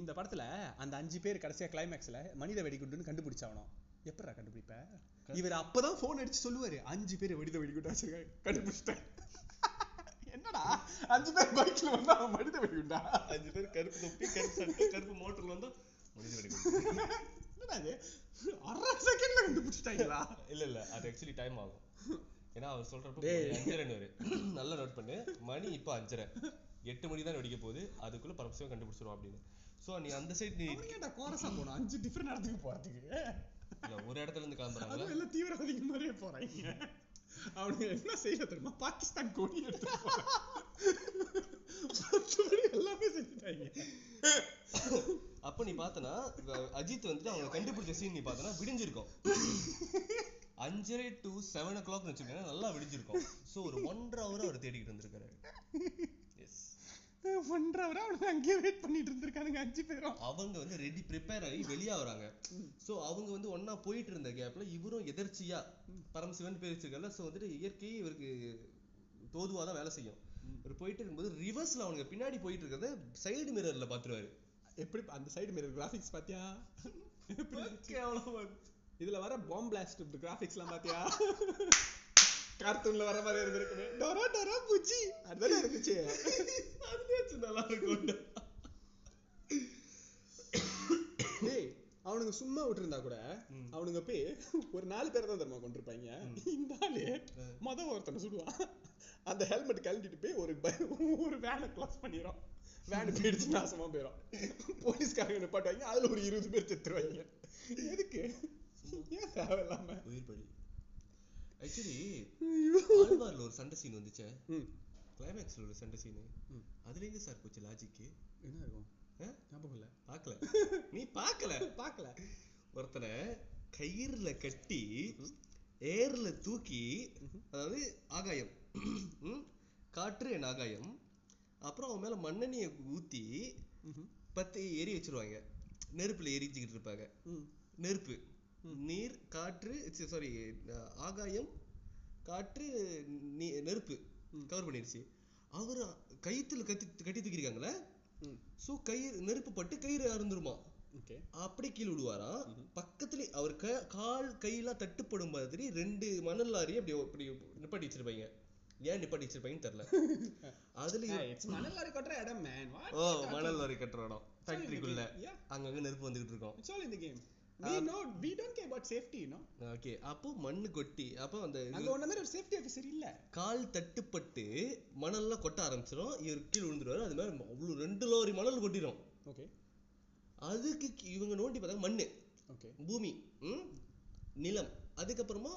[SPEAKER 2] இந்த படத்துல அந்த அஞ்சு பேர் கடைசியா கிளைமேக்ஸ்ல மனித வெடிகுண்டுன்னு கண்டுபிடிச்சாவணும் எப்படிடா கண்டுபிடிப்ப? இவர் அப்பதான் போன் அடிச்சு சொல்லுவாரு அஞ்சு பேர் வெடித வெடிகுண்டு வச்சிருக்காங்க கண்டுபிடிச்சிட்டேன். என்னடா? அஞ்சு பேர் பைக்ல வந்தா மனித வெடிகுண்டா?
[SPEAKER 1] அஞ்சு பேர் கருப்பு தொப்பி கருப்பு சட்டை கருப்பு மோட்டர்ல வந்தா மனித வெடிகுண்டு.
[SPEAKER 2] என்னடா இது? அரை செகண்ட்ல கண்டுபிடிச்சிட்டாங்களா?
[SPEAKER 1] இல்ல இல்ல அது ஆக்சுவலி டைம் ஆகும். ஏன்னா அவர் சொல்றப்ப அஞ்சரைன்னு நல்லா நோட் பண்ணு. மணி இப்ப அஞ்சரை. எட்டு மணி தான் வெடிக்க போகுது. அதுக்குள்ள பரமசிவம் கண்டுபிடிச்சிருவோம் அப்படின்னு. சோ நீ அந்த சைடு நீ
[SPEAKER 2] ஏன்டா கோரஸா போகணும் அஞ்சு டிஃபரெண்ட் இடத்துக்கு போறதுக்கு.
[SPEAKER 1] இல்ல ஒரு இடத்துல இருந்து கிளம்புறாங்களா
[SPEAKER 2] அதுவும் எல்லாம் தீவிரவாதிகள் மாதிரியே போறாங்க. அவனுங்க என்ன செய்யல தெரியுமா? பாகிஸ்தான் கொடி எடுத்து மற்றபடி எல்லாமே செஞ்சுட்டாங்க.
[SPEAKER 1] அப்ப நீ பார்த்தனா அஜித் வந்துட்டு அவங்க கண்டுபிடிச்ச சீன் நீ பார்த்தனா விடிஞ்சிருக்கும். அஞ்சரை டு செவன் ஓ கிளாக் வச்சுக்கோங்க நல்லா விடிஞ்சிருக்கும். சோ ஒரு ஒன்றரை ஹவர் அவர் தேடிக்கிட்டு இருந்திருக்காரு எஸ்
[SPEAKER 2] ஒன்றரை வரை அவனுங்க அங்கேயே வெயிட் பண்ணிட்டு இருந்திருக்கானுங்க அஞ்சு பேரும்.
[SPEAKER 1] அவங்க வந்து ரெடி ப்ரிப்பேர் ஆகி வெளியே வராங்க. சோ அவங்க வந்து ஒண்ணா போயிட்டு இருந்த கேப்ல இவரும் எதர்ச்சியா பரமசிவன் பேர் வச்சிருக்கல சோ வந்துட்டு இயற்கையே இவருக்கு தோதுவா தான் வேலை செய்யும். இவர் போயிட்டு இருக்கும்போது ரிவர்ஸ்ல அவங்க பின்னாடி போயிட்டு இருக்கிறத சைடு மிரர்ல பாத்துருவாரு
[SPEAKER 2] எப்படி அந்த சைடு மிரர் கிராபிக்ஸ் பாத்தியா? எப்படி இதுல வர பாம் பிளாஸ்ட் கிராபிக்ஸ்லாம் பாத்தியா? கார்ட்டூன்ல வர மாதிரி இருந்திருக்குமே. டொரா டொரா பூச்சி அதுதானே இருந்துச்சு.
[SPEAKER 1] அதுலயாச்சும் நல்லா இருக்கும்டா
[SPEAKER 2] டேய் அவனுங்க சும்மா விட்டுருந்தா கூட அவனுங்க போய் ஒரு நாலு பேரை தான் தெரியுமா கொண்டிருப்பாங்க? இந்த ஆளு மொத ஒருத்தனை சுடுவான். அந்த ஹெல்மெட் கழட்டிட்டு போய் ஒரு ஒரு வேனை க்ளாஸ் பண்ணிடும் வேன் போயிடுச்சு நாசமா போயிடும் போலீஸ்காரங்க நிப்பாட்டுவாங்க. அதுல ஒரு இருபது பேர் செத்துருவாங்க. எதுக்கு? ஏன் தேவையில்லாம?
[SPEAKER 1] உயிர் பலி. ஆக்சுவலி. ஆழ்வார்ல ஒரு சண்டை சீன் வந்துச்சே. கிளைமேக்ஸ்ல ஒரு சண்டை சீன்
[SPEAKER 2] ம்.
[SPEAKER 1] அதுல எங்க சார் போச்சு லாஜிக்கு
[SPEAKER 2] என்ன இருக்கும்? ஞாபகம் இல்ல.
[SPEAKER 1] பார்க்கல. நீ பார்க்கல?
[SPEAKER 2] பார்க்கல.
[SPEAKER 1] ஒருத்தனை கயிறுல கட்டி ஏர்ல தூக்கி அதாவது ஆகாயம். ம், காற்று என் ஆகாயம். அப்புறம் அவன் மேல மண்ணெண்ணிய ஊத்தி
[SPEAKER 2] ம்ஹும்.
[SPEAKER 1] பத்தி எரி வச்சிருவாங்க. நெருப்புல எரிஞ்சுக்கிட்டு இருப்பாங்க. நெருப்பு. நீர் காற்று சாரி ஆகாயம் காற்று நீ- நெருப்பு கவர் பண்ணிடுச்சு அவர் கயித்துல கத்தி கட்டி தூக்கிருக்காங்களே. சோ கயிறு நெருப்பு பட்டு கயிறு அறுந்துருமா?
[SPEAKER 2] ஓகே.
[SPEAKER 1] அப்படி கீழே விடுவாராம் பக்கத்துல அவர் க- கால் கையெல்லாம் தட்டுப்படும் மாதிரி ரெண்டு மணல் லாரி அப்படி அப்படி நிப்பாட்டி வச்சிருப்பாங்க. ஏன் நிப்பாட்டி வச்சிருப்பாங்கன்னு தெரியல. அதுல
[SPEAKER 2] மணல் லாரி கொட்டுற இடம் மேன்
[SPEAKER 1] ஓ மணல் லாரி கட்டுற இடம். ஃபேக்டரிக்குள்ள. அங்கங்க நெருப்பு வந்துகிட்டு இருக்கோம்.
[SPEAKER 2] We know we don't care about safety you know.
[SPEAKER 1] Okay அப்போ மண்ணு கொட்டி அப்போ அந்த
[SPEAKER 2] அங்க ஒண்ணு மாதிரி ஒரு சேஃப்டி ஆஃபீஸர் இல்ல.
[SPEAKER 1] கால் தட்டுப்பட்டு மணல்லாம் கொட்ட ஆரம்பிச்சிடும் இவர் கீழே விழுந்துருவாரு. அது மாதிரி அவ்வளவு ரெண்டு லோரி மணல் கொட்டிடும்
[SPEAKER 2] ஓகே
[SPEAKER 1] அதுக்கு இவங்க நோண்டி பார்த்தாங்க மண்ணு.
[SPEAKER 2] ஓகே
[SPEAKER 1] பூமி ம்? நிலம். அதுக்கப்புறமா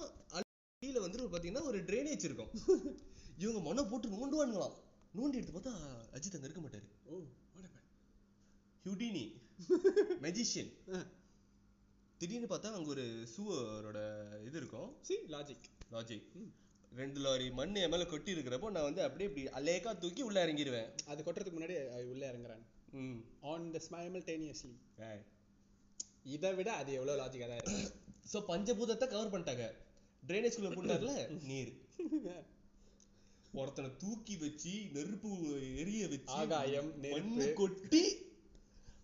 [SPEAKER 1] கீழே வந்து ஒரு பாத்தீங்கன்னா ஒரு ட்ரைனேஜ் இருக்கும். இவங்க மண்ணை போட்டு நோண்டுவானுங்களாம். நோண்டி எடுத்து பார்த்தா அஜித் அங்க இருக்க மாட்டாரு.
[SPEAKER 2] ஓ
[SPEAKER 1] ஹுடினி மெஜிஷியன் திடீர்னு பார்த்தா அங்க ஒரு சுவரோட இது இருக்கும்.
[SPEAKER 2] சி லாஜிக்
[SPEAKER 1] லாஜிக் ரெண்டு லாரி மண் என் மேல கொட்டி இருக்கிறப்போ நான் வந்து அப்படியே இப்படி அலேக்கா தூக்கி உள்ள இறங்கிடுவேன்
[SPEAKER 2] அது கொட்டுறதுக்கு முன்னாடி உள்ள இறங்குறான்.
[SPEAKER 1] ம்.
[SPEAKER 2] ஆன் த
[SPEAKER 1] ஏய்.
[SPEAKER 2] இதை விட அது எவ்வளவு லாஜிக்கா தான் இருக்கு?
[SPEAKER 1] சோ பஞ்சபூதத்தை கவர் பண்ணிட்டாங்க. ட்ரைனேஜ் குள்ள போட்டார்ல? நீர். ஒருத்தனை தூக்கி வச்சு நெருப்பு எரிய வச்சு
[SPEAKER 2] ஆகாயம்,
[SPEAKER 1] மண்ணு. கொட்டி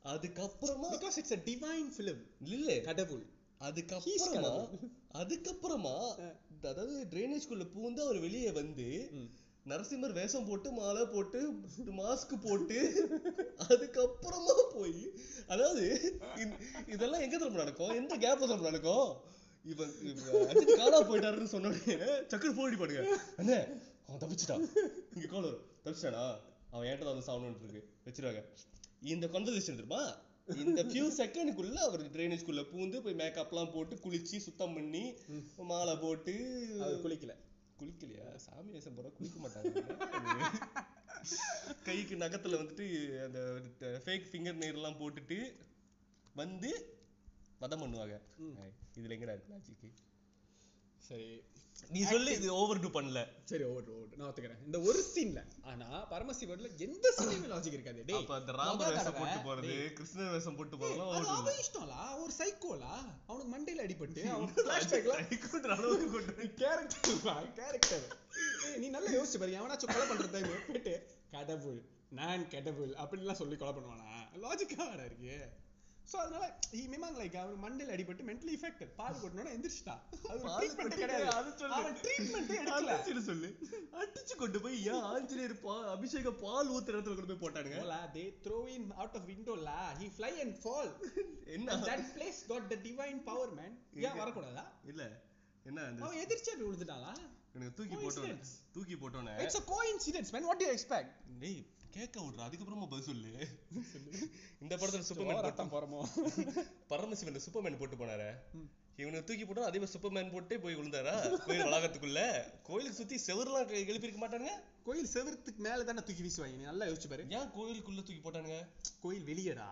[SPEAKER 1] அதுக்கப்புறமா
[SPEAKER 2] because it's a divine film.
[SPEAKER 1] இல்ல.
[SPEAKER 2] கடவுள்.
[SPEAKER 1] அதுக்கப்புறமா. அதுக்கப்புறமா அதாவது ட்ரைனேஜ் குள்ள பூந்து அவர் வெளியே வந்து நரசிம்மர் வேஷம் போட்டு மாலை போட்டு மாஸ்க் போட்டு அதுக்கப்புறமா போய் அதாவது இதெல்லாம் எங்க திரும்ப நடக்கும்? எந்த கேப்ல திரும்ப நடக்கும்? இவன் அஜித் காணா போயிட்டாருன்னு சொன்ன உடனே சக்கர போடி பாடுங்க அண்ணே அவன் தப்பிச்சிட்டான். இங்க கால் வரும். தப்பிச்சிட்டானா? அவன் ஏன்ட்ட வந்து சாவணும்னு இருக்கு? வச்சிருவாங்க. இந்த கான்வர்சேஷன் தெரியுமா? இந்த ஃபியூ செகண்டுக்குள்ள அவர் ட்ரைனேஜ்குள்ள பூந்து போய் மேக்கப்லாம் போட்டு குளிச்சு சுத்தம் பண்ணி மாலை போட்டு
[SPEAKER 2] குளிக்கல.
[SPEAKER 1] குளிக்கலையா? சாமி வேஷம் போற குளிக்க மாட்டாங்க கைக்கு நகத்துல வந்துட்டு அந்த ஃபேக் ஃபிங்கர் எல்லாம் போட்டுட்டு வந்து வதம் பண்ணுவாங்க. இதுல எங்கடா இருக்கு லாஜிக்
[SPEAKER 2] சரி.
[SPEAKER 1] நீ சொல்லு இது ஓவர் டூ பண்ணல.
[SPEAKER 2] சரி ஓவர் ஓவர் நான் ஒத்துக்கிறேன். இந்த ஒரு சீன்ல ஆனா பரமசிவன்ல எந்த சீன்லயுமே லாஜிக் இருக்காது. டேய்
[SPEAKER 1] அப்ப அந்த
[SPEAKER 2] மொத
[SPEAKER 1] வேஷம் போட்டு போறது
[SPEAKER 2] டேய்,
[SPEAKER 1] கிருஷ்ணர் வேஷம் போட்டு
[SPEAKER 2] அது
[SPEAKER 1] ஓவர்
[SPEAKER 2] அவன் இஷ்டம்லா? ஒரு சைக்கோலா அவனுக்கு மண்டையில அடிபட்டு அவன் ஃபிளாஷ்பேக்ல
[SPEAKER 1] டூ அளவுக்கு கொண்டு
[SPEAKER 2] கேரக்டர் கேரக்டர் நீ நல்லா யோசிச்சு பாரு எவனாச்சும் கொலை பண்ற டைம் போயிட்டு கடவுள் நான் கடவுள் அப்படின்லாம் சொல்லி கொலை பண்ணுவானா? லாஜிக்கா இருக்கு. சோ அதனால ஹி மிமாங் லைக் அவன் மண்டையில அடிபட்டு மென்டலி இஃபெக்டட் பால் கொட்டனோட எந்திரிச்சிட்டான் அது ட்ரீட்மெண்ட் கிடையாது
[SPEAKER 1] அது சொல்லு.
[SPEAKER 2] அவன் ட்ரீட்மெண்ட் எடுக்கல
[SPEAKER 1] சொல்லு அடிச்சு கொண்டு போய் ஏன் ஆஞ்சநேயர் பா அபிஷேக பால் ஊத்துற இடத்துல கொண்டு போய் போட்டானுங்க
[SPEAKER 2] Hola, they throw him out of window la. He fly and fall.
[SPEAKER 1] என்ன
[SPEAKER 2] that place got the divine power, man. ஏன் வரக்கூடாதா?
[SPEAKER 1] இல்ல என்ன
[SPEAKER 2] அவன் எதிர்ச்சியா போய் விழுந்துட்டான்ல?
[SPEAKER 1] எனக்கு தூக்கி போட்டோனே
[SPEAKER 2] Coincidence.
[SPEAKER 1] தூக்கி போட்டோனே
[SPEAKER 2] It's a coincidence, man. What do you expect?
[SPEAKER 1] கேட்க விட்ற அதுக்கப்புறமா பதில் சொல்லு. இந்த படத்துல சூப்பர்மேன் போட்டு
[SPEAKER 2] ரத்தம் போறமோ.
[SPEAKER 1] பரமசிவன் சூப்பர்மேன் போட்டு போனாரே. இவனுக்கு தூக்கி போட்டா அதே மாதிரி சூப்பர்மேன் போட்டே போய் விழுந்தாரா? கோயில் வளாகத்துக்குள்ள? கோயிலுக்கு சுத்தி செவர்லாம் எழுப்பியிருக்க மாட்டானுங்க?
[SPEAKER 2] கோயில் செவுத்துக்கு மேல தானே தூக்கி வீசுவாங்க? நீ நல்லா யோசிச்சு பாரு.
[SPEAKER 1] ஏன் கோயிலுக்குள்ள தூக்கி போட்டானுங்க?
[SPEAKER 2] கோயில் வெளியடா.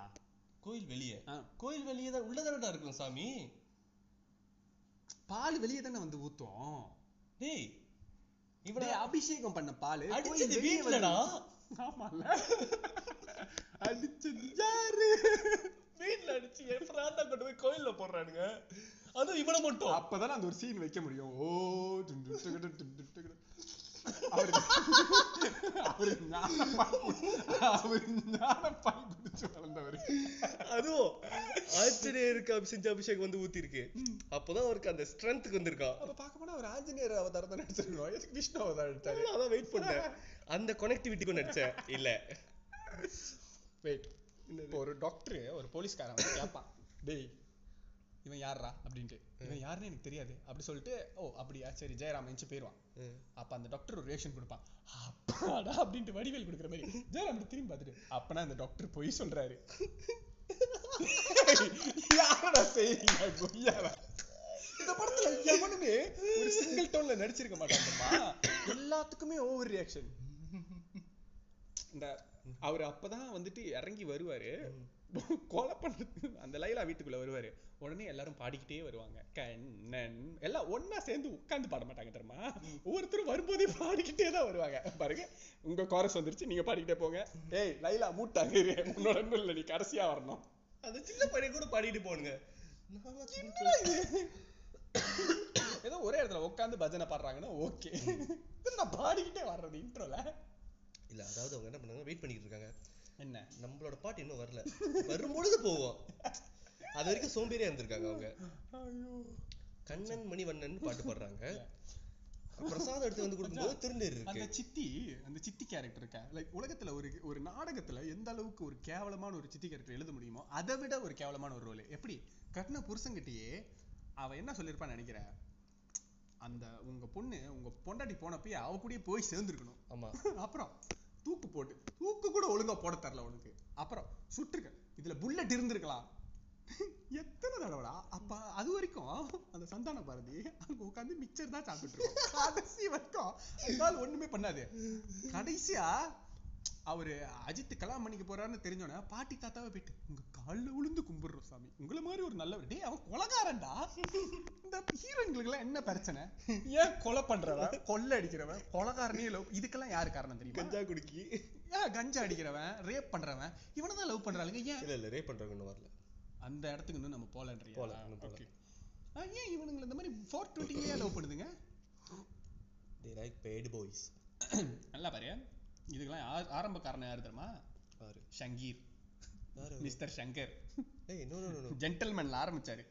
[SPEAKER 1] கோயில் வெளியே. கோயில் வெளியே தான் உள்ளதானடா இருக்கும் சாமி?
[SPEAKER 2] பால் வெளியே தானே வந்து ஊத்தும்.
[SPEAKER 1] டேய் இவன
[SPEAKER 2] இவனை அபிஷேகம் பண்ண பால்.
[SPEAKER 1] அடிச்சது வீட்லடா
[SPEAKER 2] ஆமால அடிச்சது யாரு?
[SPEAKER 1] வீட்ல அடிச்சு என் பிராண்டா கொண்டு போய் கோயில்ல போடுறானுங்க. அதுவும் இவனை மட்டும்.
[SPEAKER 2] அப்பதான் அந்த ஒரு சீன் வைக்க முடியும். ஓ அவரு அவரு அவரு ஞானப்பால் குடிச்சு வளர்ந்தவர்.
[SPEAKER 1] அதுவும் ஆஞ்சநேயருக்கு அபி- செஞ்ச அபிஷேகம் வந்து ஊத்தி இருக்கு அப்பதான் அவருக்கு அந்த ஸ்ட்ரென்த்துக்கு வந்திருக்கான்
[SPEAKER 2] அப்ப பார்க்க போனா அவர் ஆஞ்சநேயர் அவதாரம் தான் நடிச்சிருக்கணும் எதுக்கு விஷ்ணு அவதாரம்
[SPEAKER 1] அதான் வெயிட் பண்ணேன். அந்த கனெக்டிவிட்டிக்கும் நடிச்சேன். இல்ல.
[SPEAKER 2] வெயிட் ஒரு டாக்டர் ஒரு போலீஸ்காரன் கேட்பான் டேய் இவன் யார்ரா அப்படின்ட்டு. இவன் யாருன்னு எனக்கு தெரியாது. அப்படி சொல்லிட்டு ஓ அப்படியா? சரி ஜெயராம் எந்திச்சு போயிடுவான் அப்ப அந்த டாக்டர் ஒரு ரியாக்ஷன் கொடுப்பான். அப்பாடா அப்படின்ட்டு வடிவேல் கொடுக்குற மாதிரி. ஜெயராம் திரும்பி பார்த்துட்டு அப்பனா அந்த டாக்டர் பொய் சொல்றாரு. யாரடா செய்றீங்க? இந்த படத்துல எவனுமே ஒரு சிங்கிள் டோன்ல நடிச்சிருக்க மாட்டாங்கம்மா. எல்லாத்துக்குமே ஓவர் ரியாக்ஷன் இந்த அவர் அப்பதான் வந்துட்டு இறங்கி வருவாரு. கொலை பண்றது அந்த லைலா வீட்டுக்குள்ள வருவாரு. உடனே எல்லாரும் பாடிக்கிட்டே வருவாங்க. கண்ணன். எல்லாம் ஒண்ணா சேர்ந்து உட்கார்ந்து பாட மாட்டாங்க தெரியுமா? ஒவ்வொருத்தரும் வரும்போதே பாடிக்கிட்டே தான் வருவாங்க. பாருங்க உங்க கோரஸ் வந்துருச்சு நீங்க பாடிக்கிட்டே போங்க. ஏய் லைலா மூட்டாங்க. உன்னோட இல்ல நீ கடைசியா வரணும்.
[SPEAKER 1] அந்த சின்ன பையன் கூட பாடிட்டு போனுங்க.
[SPEAKER 2] ஏதோ ஒரே இடத்துல உட்கார்ந்து பஜனை பாடுறாங்கன்னா ஓகே. நான் பாடிக்கிட்டே வர்றது இன்ட்ரோல
[SPEAKER 1] இல்ல அதாவது அவங்க என்ன பண்ணாங்க? வெயிட் பண்ணிட்டு இருக்காங்க.
[SPEAKER 2] என்ன?
[SPEAKER 1] நம்மளோட பாட்டு இன்னும் வரல. வரும்பொழுது போவோம். அது வரைக்கும் சோம்பேறியா இருந்திருக்காங்க அவங்க. கண்ணன் மணிவண்ணன் பாட்டு பாடுறாங்க. பிரசாதம் எடுத்து வந்து கொடுக்கும்போது திருநீர்
[SPEAKER 2] அந்த
[SPEAKER 1] இருக்கு
[SPEAKER 2] சித்தி அந்த சித்தி கேரக்டர் இருக்கா லைக் உலகத்துல ஒரு ஒரு நாடகத்துல எந்த அளவுக்கு ஒரு கேவலமான ஒரு சித்தி கேரக்டர் எழுத முடியுமோ அதை விட ஒரு கேவலமான ஒரு ரோல் எப்படி? கட்டின புருஷன்கிட்டயே அவ என்ன சொல்லியிருப்பான்னு நினைக்கிறேன் அந்த உங்க பொண்ணு உங்க பொண்டாட்டி போனப்பயே அவ கூடயே போய் சேர்ந்துருக்கணும்.
[SPEAKER 1] ஆமா.
[SPEAKER 2] அப்புறம் தூக்கு போட்டு தூக்கு கூட ஒழுங்கா போட தரல உனக்கு அப்புறம் சுட்டுருக்க. இதுல புல்லட் இருந்திருக்கலாம். எத்தனை தடவைடா? அப்ப அது வரைக்கும் அந்த சந்தான பாரதி அங்க உட்கார்ந்து மிக்சர் தான் சாப்பிட்டு இருக்கோம். கடைசி வரைக்கும் அதனால ஒண்ணுமே பண்ணாது. கடைசியா அவரு அஜித் கல்யாணம் பண்ணிக்க போறாருன்னு தெரிஞ்சோன்னே பாட்டி தாத்தாவை போயிட்டு உங்க கால்ல விழுந்து கும்பிடுறோம் சாமி. உங்களை மாதிரி ஒரு நல்லவர். டேய் அவன் கொலகாரன்டா. இந்த ஹீரோயின்களுக்கு எல்லாம் என்ன பிரச்சனை? ஏன் கொலை பண்றவன்? கொள்ளை அடிக்கிறவன்? கொலகாரனே லவ். இதுக்கெல்லாம் யாரு காரணம் தெரியுமா?
[SPEAKER 1] கஞ்சா குடிக்கி.
[SPEAKER 2] ஏன் கஞ்சா அடிக்கிறவன்? ரேப் பண்றவன்? இவனை தான் லவ் பண்றாளுங்க. ஏன்?
[SPEAKER 1] இல்ல இல்ல ரேப் பண்றவங்க வரல.
[SPEAKER 2] அந்த இடத்துக்கு இன்னும் நம்ம
[SPEAKER 1] போல.
[SPEAKER 2] ஓகே ஏன் இவனுங்களை இந்த மாதிரி ஃபோர் டுவெண்ட்டிலேயே லவ் பண்ணுதுங்க?
[SPEAKER 1] They like paid boys.
[SPEAKER 2] நல்லா பாரு. இதுக்கெல்லாம் ஆரம்ப காரணம் யாரு தெரியுமா?
[SPEAKER 1] பாரு
[SPEAKER 2] ஷங்கீர். மிஸ்டர் ஷங்கர்.
[SPEAKER 1] ஏய் நோ நோ நோ
[SPEAKER 2] ஜென்டல்மேன்ல ஆரம்பிச்சாரு.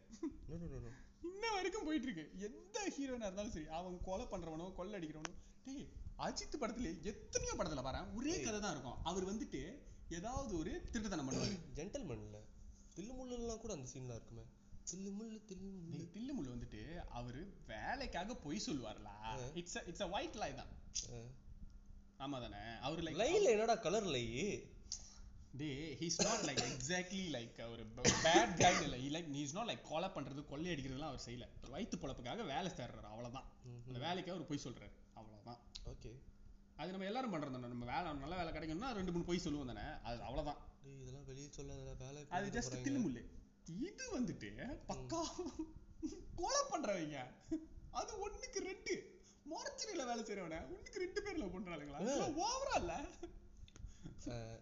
[SPEAKER 1] நோ நோ நோ நோ
[SPEAKER 2] இன்ன வரைக்கும் போயிட்டு இருக்கு எந்த ஹீரோனா இருந்தாலும் சரி அவன் கொலை பண்றவனோ கொள்ளை அடிக்கிறவனோ டேய் அஜித் படத்துல எத்தனையோ படத்துல பாரு ஒரே கதை தான் இருக்கும். அவர் வந்துட்டு ஏதாவது ஒரு திருட்டுத்தனம் பண்ணுவாரு.
[SPEAKER 1] ஜென்டல்மேன்ல தில்லுமுள்ளுலாம் கூட அந்த சீன்லாம் இருக்குமே. தில்லுமுள்ளு தில்லுமுள்ளு.
[SPEAKER 2] டேய், தில்லுமுல்லு வந்துட்டு அவரு வேலைக்காக பொய் சொல்லுவார்ல. It's it's a white lie தான். ஆமா தானே அவர் லைக்
[SPEAKER 1] லைன்ல என்னடா colour lie?
[SPEAKER 2] Day he's not like exactly like ஒரு பேட் கை இல்ல. He like he's not like கொலை பண்றது கொள்ளை அடிக்கிறதுலாம் அவர் செய்யல. வயித்து பொழப்புக்காக வேலை தேடுறாரு அவ்வளவுதான். அந்த வேலைக்காக அவர் போய் சொல்றாரு
[SPEAKER 3] ஓகே.
[SPEAKER 2] அது நம்ம எல்லாரும் பண்றது தானே நம்ம வேலை நல்ல வேலை கிடைக்கணும்னா ரெண்டு மூணு பொய் சொல்லுவோம் தானே. அது அவ்வளவுதான்.
[SPEAKER 1] இதெல்லாம் வெளிய சொல்லாத வேலை
[SPEAKER 2] அது ஜஸ்ட் தில்லுமுல்லு இது வந்துட்டு பக்கா கொலை பண்றவங்க. அது ஒண்ணுக்கு ரெண்டு. மொரச்சரியில வேலை செய்யறவன ஒண்ணுக்கு ரெண்டு பேர் லவ் பண்றாளுங்களா ஓவரா இல்ல?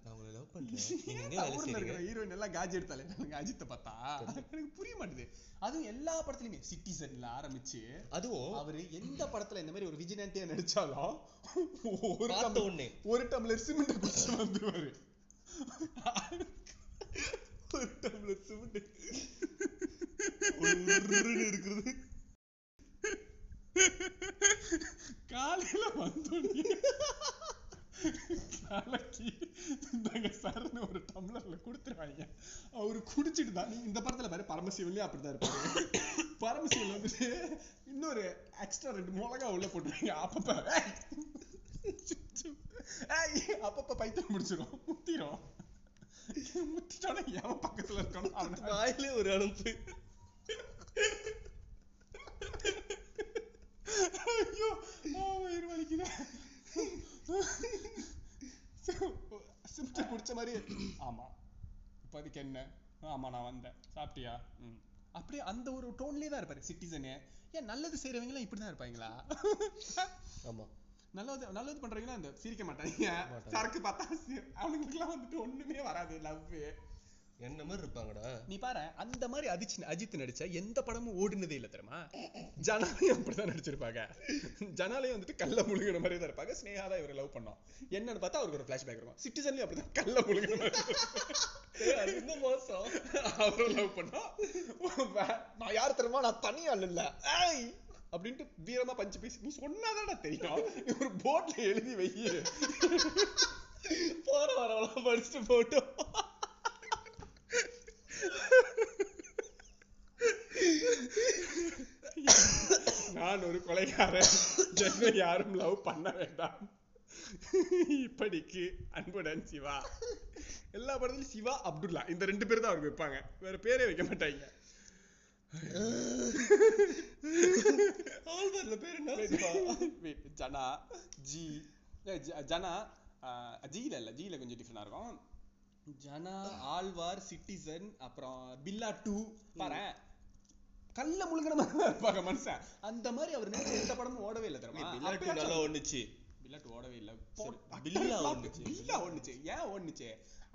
[SPEAKER 1] நான் உங்களை லவ் பண்றேன்.
[SPEAKER 2] ஹீரோயின் எல்லாம் காஜி எடுத்தாலே எனக்கு அஜித்தை பார்த்தா? எனக்கு புரிய மாட்டுது. அதுவும் எல்லா படத்துலயுமே சிட்டிசன்ல ஆரம்பிச்சு
[SPEAKER 1] அதுவும்
[SPEAKER 2] அவரு எந்த படத்துல இந்த மாதிரி ஒரு விஜினன்ட்டியா நடிச்சாலும் ஒரு டம்ளர் சிமெண்ட் குடிச்சு வந்துருவாரு. ஒரு டம்ளர் சிமெண்ட்
[SPEAKER 1] இருக்கிறது
[SPEAKER 2] காலையில வந்தோடனே நாளைக்கு இந்தாங்க சார்னு ஒரு டம்ளர்ல கொடுத்துருவாங்க அவரு குடிச்சிட்டு தான் நீ இந்த படத்துல பாரு பரமசிவன்லயே அப்படிதான் இருப்பாரு பரமசிவன் வந்துட்டு இன்னொரு எக்ஸ்ட்ரா ரெண்டு மிளகா உள்ள போட்டுருவாங்க அப்பப்ப அப்பப்ப பைத்தியம் முடிச்சிடும் முத்திரும். முத்திட்டோன்னா எவன் பக்கத்துல இருக்கானோ அவனை
[SPEAKER 1] வாயிலே ஒரு அனுப்பு.
[SPEAKER 2] ஐயோ வயிறு வலிக்குது. சிம்டர் குடிச்ச மாதிரி ஆமா. இப்போதைக்கு என்ன? ஆமா நான் வந்தேன். சாப்பிட்டியா? ம். அப்படியே அந்த ஒரு டோன்லயே தான் இருப்பாரு சிட்டிசனு ஏன் நல்லது செய்றவங்க எல்லாம் இப்படிதான் இருப்பாங்களா?
[SPEAKER 1] ஆமா.
[SPEAKER 2] நல்லது நல்லது பண்றவங்க அந்த சிரிக்க மாட்டாங்க. சரக்கு பார்த்தா அவனுங்களுக்குலாம் வந்துட்டு ஒண்ணுமே வராது லவ்
[SPEAKER 1] என்ன மாதிரி இருப்பாங்கடா?
[SPEAKER 2] நீ பாரு அந்த மாதிரி அஜித் அஜித் நடிச்ச எந்த படமும் ஓடுனதே இல்ல தெரியுமா? ஜனாலையும் அப்படிதான் நடிச்சிருப்பாங்க. ஜனாலையும் வந்துட்டு கல்ல முழுகிற மாதிரி தான் இருப்பாங்க. ஸ்னேகா தான் இவரை லவ் பண்ணோம். என்னன்னு பார்த்தா அவருக்கு ஒரு ஃபிளாஷ்பேக் இருக்கும். சிட்டிசன்லயும் அப்படிதான் கல்ல முழுகிற மாதிரி
[SPEAKER 1] இன்னும் மோசம்.
[SPEAKER 2] அவரும் லவ் பண்ணோம். நான் யார் தெரியுமா? நான் தனியா இல்ல. ஏய்! அப்படின்ட்டு வீரமா பஞ்சு பேசி நீ சொன்னாதானே தெரியும். ஒரு போட்ல எழுதி வை.
[SPEAKER 1] போற வரவெல்லாம் படிச்சுட்டு போட்டோம்
[SPEAKER 2] நான் ஒரு கொலைகாரன். என்னை யாரும் லவ் பண்ண வேண்டாம். இப்படிக்கு அன்புடன் சிவா. எல்லா படத்துலயும் சிவா அப்துல்லா. இந்த ரெண்டு பேர் தான் அவருக்கு வைப்பாங்க. வேற பேரே வைக்க மாட்டாங்க.
[SPEAKER 1] ஆல்பர்ட்ல பேர் என்ன
[SPEAKER 2] ஜனா ஜி ஜனா ஜில இல்ல ஜில கொஞ்சம் டிஃபரெண்டா இருக்கும். ஜனா ஆழ்வார் சிட்டிசன் அப்புறம் பில்லா டூ. பாரு கல்ல முழுங்கிற மாதிரி இருப்பாங்க மனுஷன். அந்த மாதிரி அவர் நடிச்ச எந்த படமும் ஓடவே இல்லை தெரியுமா?
[SPEAKER 1] நல்லா ஒண்ணுச்சு
[SPEAKER 2] பில்லட் ஓடவே இல்ல.
[SPEAKER 1] பில்லா ஓடுனுச்சு.
[SPEAKER 2] பில்லா ஓடுனுச்சு. ஏன் ஓடுனுச்சு?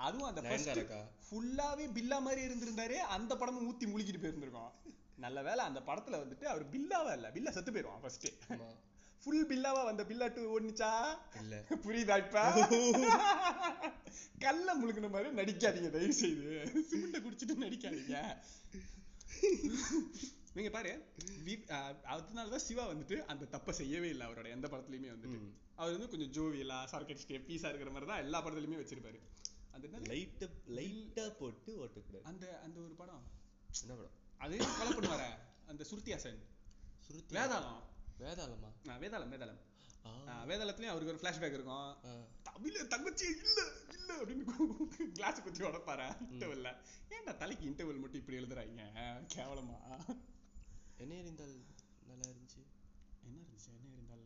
[SPEAKER 2] அதுவும் அந்த ஃபர்ஸ்ட்? ஃபுல்லாவே பில்லா மாதிரி இருந்திருந்தாரு. அந்த படமும் ஊத்தி முழுகிட்டு போயிருந்திருக்கும். நல்ல வேளை அந்த படத்துல வந்துட்டு அவர் பில்லாவா இல்ல. பில்லா செத்து போயிருவான் ஃபர்ஸ்ட். ஃபுல் பில்லாவா வந்த பில்லா டூ ஓடுனுச்சா?
[SPEAKER 1] இல்ல.
[SPEAKER 2] புரியுதா இப்ப? கல்ல முழுகின மாதிரி நடிக்காதீங்க தயவு செய்து சிமெண்ட குடிச்சிட்டு நடிக்காதீங்க. நீங்க பாரு அதனாலதான் சிவா வந்துட்டு அந்த தப்பை செய்யவே இல்லை அவரோட எந்த படத்துலயுமே வந்துட்டு. அவர் வந்து கொஞ்சம் ஜோவியலா சர்க்கடிச்சுட்டு பீஸா இருக்கிற மாதிரி தான் எல்லா படத்துலயுமே வச்சிருப்பாரு. அந்த என்னது?
[SPEAKER 1] லைட்டா லைட்டா போட்டு ஓட்டக்கூடாது.
[SPEAKER 2] அந்த அந்த ஒரு படம்.
[SPEAKER 1] என்ன படம்?
[SPEAKER 2] அது கொலை பண்ணுவார அந்த சுருத்தியாசன்
[SPEAKER 1] சுருத்தி
[SPEAKER 2] வேதாளம்.
[SPEAKER 1] வேதாளமா?
[SPEAKER 2] வேதாளம் வேதாளம். வேதாளத்துலயும் அவருக்கு ஒரு ஃபிளாஷ்பேக் இருக்கும். தமிழ தங்கச்சி இல்ல இல்ல அப்படின்னு கிளாஸ் குத்தி உடப்பாரு? இன்டர்வல்ல ஏன்டா தலைக்கு இன்டர்வல் மட்டும் இப்படி எழுதுறாங்க? கேவலமா.
[SPEAKER 1] என்ன இருந்தால் நல்லா இருந்துச்சு?
[SPEAKER 2] என்ன இருந்துச்சு? என்ன இருந்தால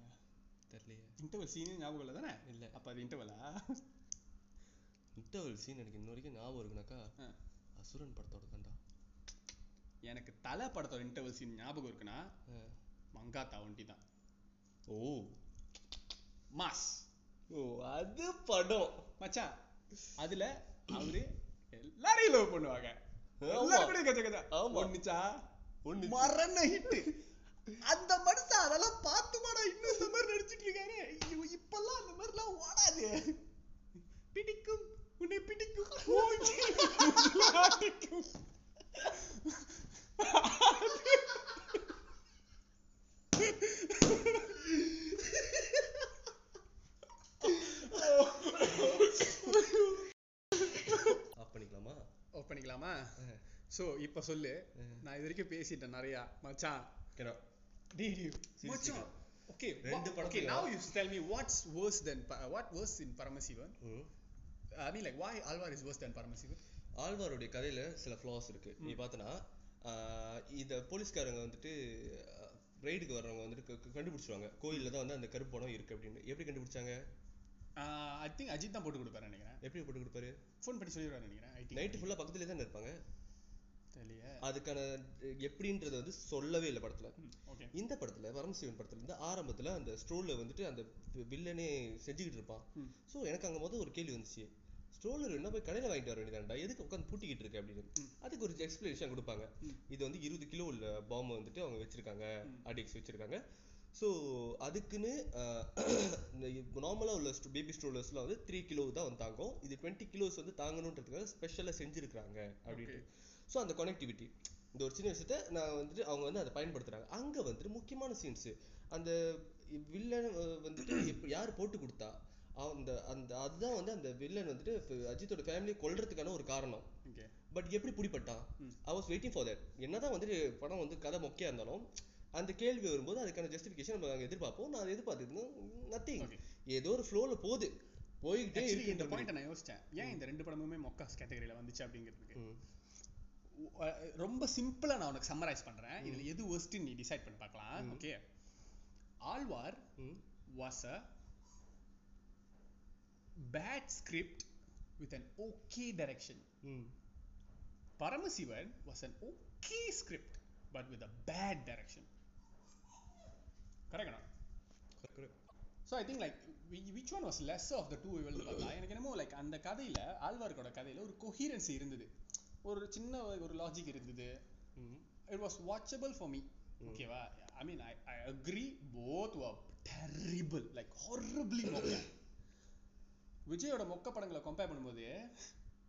[SPEAKER 1] தெரியலையே.
[SPEAKER 2] இன்டர்வல் சீனே ஞாபகம் இல்ல தானே?
[SPEAKER 1] இல்ல.
[SPEAKER 2] அப்ப அது இன்டர்வலா
[SPEAKER 1] இன்டர்வல் சீன் எனக்கு இன்ன வரைக்கும் ஞாபகம் இருக்குனாக்கா. அசுரன் படத்தோட தான்டா
[SPEAKER 2] எனக்கு தலை படத்தோட இன்டர்வல் சீன் ஞாபகம் இருக்குன்னா. மங்காத்தா ஒண்டி தான்.
[SPEAKER 1] ஓ.
[SPEAKER 2] மாஸ்.
[SPEAKER 1] ஓ அது படம்.
[SPEAKER 2] மச்சான் அதுல அவரு எல்லாரையும் லவ் பண்ணுவாங்க. எல்லாரும் கூட கச்ச கச்ச. ஒண்ணுச்சு. மரண ஹிட் அந்த மனுஷன் அதெல்லாம் பார்த்துமாடா இன்னும் இந்த மாதிரி நடிச்சிட்டு இருக்காரு. ஐயோ, இப்பெல்லாம் அந்த மாதிரிலாம் ஓடாது. பிடிக்கும். உன்னை பிடிக்கும்.
[SPEAKER 1] ஆஃப் பண்ணிக்கலாமா?
[SPEAKER 2] ஆஃப் பண்ணிக்கலாமா? சோ இப்ப சொல்லு. நான் இது வரைக்கும் பேசிட்டேன் நிறையா. மச்சான். மச்சான். ஓகே
[SPEAKER 1] ரெண்டு
[SPEAKER 2] okay you tell me what's worse than Pa- what worse in Paramasivan?
[SPEAKER 1] ம்.
[SPEAKER 2] I mean like why Alvar is worse than Paramasivan?
[SPEAKER 1] ஆழ்வாருடைய கதையில சில ஃப்ளாஸ் இருக்கு. நீ பார்த்தனா இத போலீஸ்காரங்க வந்துட்டு ரைடுக்கு வர்றவங்க வந்துட்டு கண்டுபிடிச்சிருவாங்க. கோயில்ல தான் வந்து அந்த கருப்பு பணம் இருக்கு அப்படின்னு. எப்படி கண்டுபிடிச்சாங்க?
[SPEAKER 2] ஐ திங்க் அஜித் தான் போட்டு கொடுப்பாரு நினைக்கிறேன்.
[SPEAKER 1] எப்படி போட்டு கொடுப்பாரு?
[SPEAKER 2] ஃபோன் பண்ணி சொல்லிடுவாரு நினைக்கிறேன்
[SPEAKER 1] நைட்டு ஃபுல்லா பக்கத்துலயே தான் இருப்பாங்க? அதுக்கான எப்படின்றது வந்து சொல்லவே இல்லை படத்துல. இந்த படத்துல பரமசிவன் படத்துல இருந்து ஆரம்பத்துல அந்த ஸ்ட்ரோல்ல வந்துட்டு அந்த வில்லனே செஞ்சுக்கிட்டு இருப்பான். சோ எனக்கு அங்க மொதல் ஒரு கேள்வி வந்துச்சு. ஸ்ட்ரோலர் என்ன போய் கடையில வாங்கிட்டு வர வேண்டியதாண்டா எதுக்கு உட்காந்து பூட்டிக்கிட்டு இருக்க அப்படின்னு. அதுக்கு ஒரு எக்ஸ்பிளனேஷன் கொடுப்பாங்க. இது வந்து இருபது கிலோ உள்ள பாம்பை வந்துட்டு அவங்க வச்சிருக்காங்க.
[SPEAKER 2] ம்.
[SPEAKER 1] ஆர்டிஎக்ஸ் வச்சிருக்காங்க. ஸோ அதுக்குன்னு நார்மலாக உள்ள பேபி ஸ்ட்ரோலர்ஸ்லாம் வந்து த்ரீ கிலோ தான் வந்து தாங்கும். இது டுவெண்ட்டி கிலோஸ் வந்து தாங்கணுன்றதுக்காக ஸ்பெஷலாக செஞ்சிருக்காங்க அப்படின்ட்டு. ஸோ அந்த கனெக்டிவிட்டி இந்த ஒரு சின்ன விஷயத்த நான் வந்துட்டு அவங்க வந்து அதை பயன்படுத்துறாங்க. அங்க வந்துட்டு முக்கியமான சீன்ஸ் அந்த வில்லன் வந்துட்டு எப்ப யார் போட்டு கொடுத்தா அந்த அந்த அதுதான் வந்து அந்த வில்லன் வந்துட்டு அஜித்தோட ஃபேமிலியை கொல்றதுக்கான ஒரு காரணம். பட் எப்படி பிடிப்பட்டான். I was waiting for that என்னதான் வந்துட்டு படம் வந்து கதை மொக்கையா இருந்தாலும் அந்த கேள்வி வரும்போது அதுக்கான ஜஸ்டிஃபிகேஷன் நம்ம அங்க எதிர்பார்ப்போம். நான் எதிர்பார்த்தது நத்திங் ஏதோ ஒரு ஃப்ளோல போகுது. போய்கிட்டே
[SPEAKER 2] இந்த பாயிண்ட் நான் யோசிச்சேன். ஏன் இந்த ரெண்டு படமுமே மொக்காஸ் கேட்டகரியில வந்துச்சு அப்படிங்கிறதுக்கு? ரொம்ப சிம்பிளா நான் உனக்கு சம்மரைஸ் பண்றேன் இதுல எது worst நீ டிசைட் பண்ணி பார்க்கலாம். ஓகே ஆழ்வார்
[SPEAKER 1] ம்.
[SPEAKER 2] was a bad script with an okay direction
[SPEAKER 1] ம்.
[SPEAKER 2] Paramasivan was an okay script but with a bad direction correct or not
[SPEAKER 1] Correct.
[SPEAKER 2] so i think like whi- which one was lesser of the two இவள்னு பார்த்தா எனக்கு என்னமோ like அந்த கதையில ஆழ்வார்க்கோட கதையில ஒரு coherency இருந்தது ஒரு சின்ன ஒரு லாஜிக் இருந்தது.
[SPEAKER 1] ம்.
[SPEAKER 2] it was watchable for me. ஓகேவா mean i i agree both were terrible like horribly மொக்க விஜயோட மொக்க படங்களை கம்பேர் பண்ணும்போது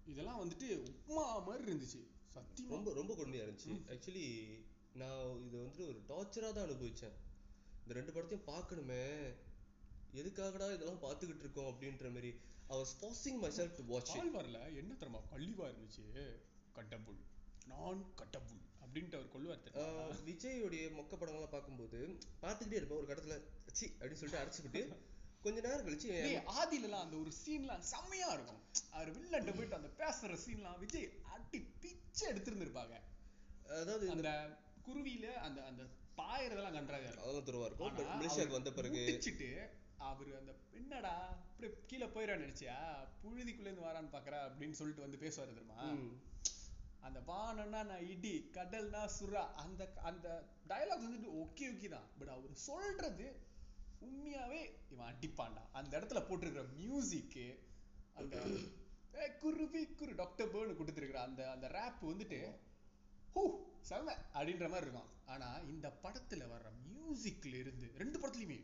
[SPEAKER 2] இதெல்லாம் வந்துட்டு உப்மா மாதிரி இருந்துச்சு. சத்தியமா.
[SPEAKER 1] ரொம்ப ரொம்ப கொடுமையா இருந்துச்சு. ஆக்சுவலி நான் இது வந்துட்டு ஒரு டார்ச்சரா தான் அனுபவிச்சேன். இந்த ரெண்டு படத்தையும் பார்க்கணுமே. எதுக்காகடா இதெல்லாம் பார்த்துக்கிட்டு இருக்கோம் அப்படின்ற மாதிரி. Was forcing myself to watch it.
[SPEAKER 2] ஆழ்வார்ல என்ன தெரியுமா? கள்ளிவா இருந்துச்சு. கட்டபுல். நான் கட்டபுல் அப்படின்ட்டு அவர்?
[SPEAKER 1] ஆஹ் விஜயோடைய மொக்க படங்கள்லாம் பார்க்கும்போது பார்த்துக்கிட்டே இருப்பேன். ஒரு கட்டத்துல சி அப்படின்னு சொல்லிட்டு அடைச்சுக்கிட்டு கொஞ்ச நேரம் கழிச்சு
[SPEAKER 2] ஆதிலலாம் அந்த ஒரு சீன்லாம் செம்மையா இருக்கும். அவர் வில்லன்ட்ட போயிட்டு அந்த பேசுற சீன்லாம் விஜய் அடி பிச்சை எடுத்திருந்திருப்பாங்க.
[SPEAKER 1] அதாவது
[SPEAKER 2] அந்த குருவியில அந்த அந்த பாயறதெல்லாம் கன்றாக
[SPEAKER 1] அதெல்லாம் துருவா இருக்கும். மலேசியாவுக்கு வந்த பிறகு
[SPEAKER 2] முட்டிச்சிட்டு அவரு அந்த என்னடா இப்படி கீழே போயிடா நினைச்சியா? புழுதிக்குள்ள இருந்து வரான்னு பாக்குறா அப்படின்னு சொல்லிட்டு வந்து பேசுவாரு தெரியுமா? அந்த வானன்னா நான் இடி கடல்னா சுறா. அந்த அந்த டயலாக்ஸ் வந்துட்டு ஓகே ஓகே தான். பட் அவர் சொல்றது உண்மையாவே இவன் அடிப்பான்டா. அந்த இடத்துல போட்டிருக்கிற மியூசிக்கு அந்த குருவி குரு டாக்டர் பேர்னு கொடுத்துருக்குற அந்த அந்த ரேப் வந்துட்டு ஹூ செம்ம அப்படின்ற மாதிரி இருக்கும். ஆனா இந்த படத்துல வர்ற மியூசிக்ல இருந்து ரெண்டு படத்துலயுமே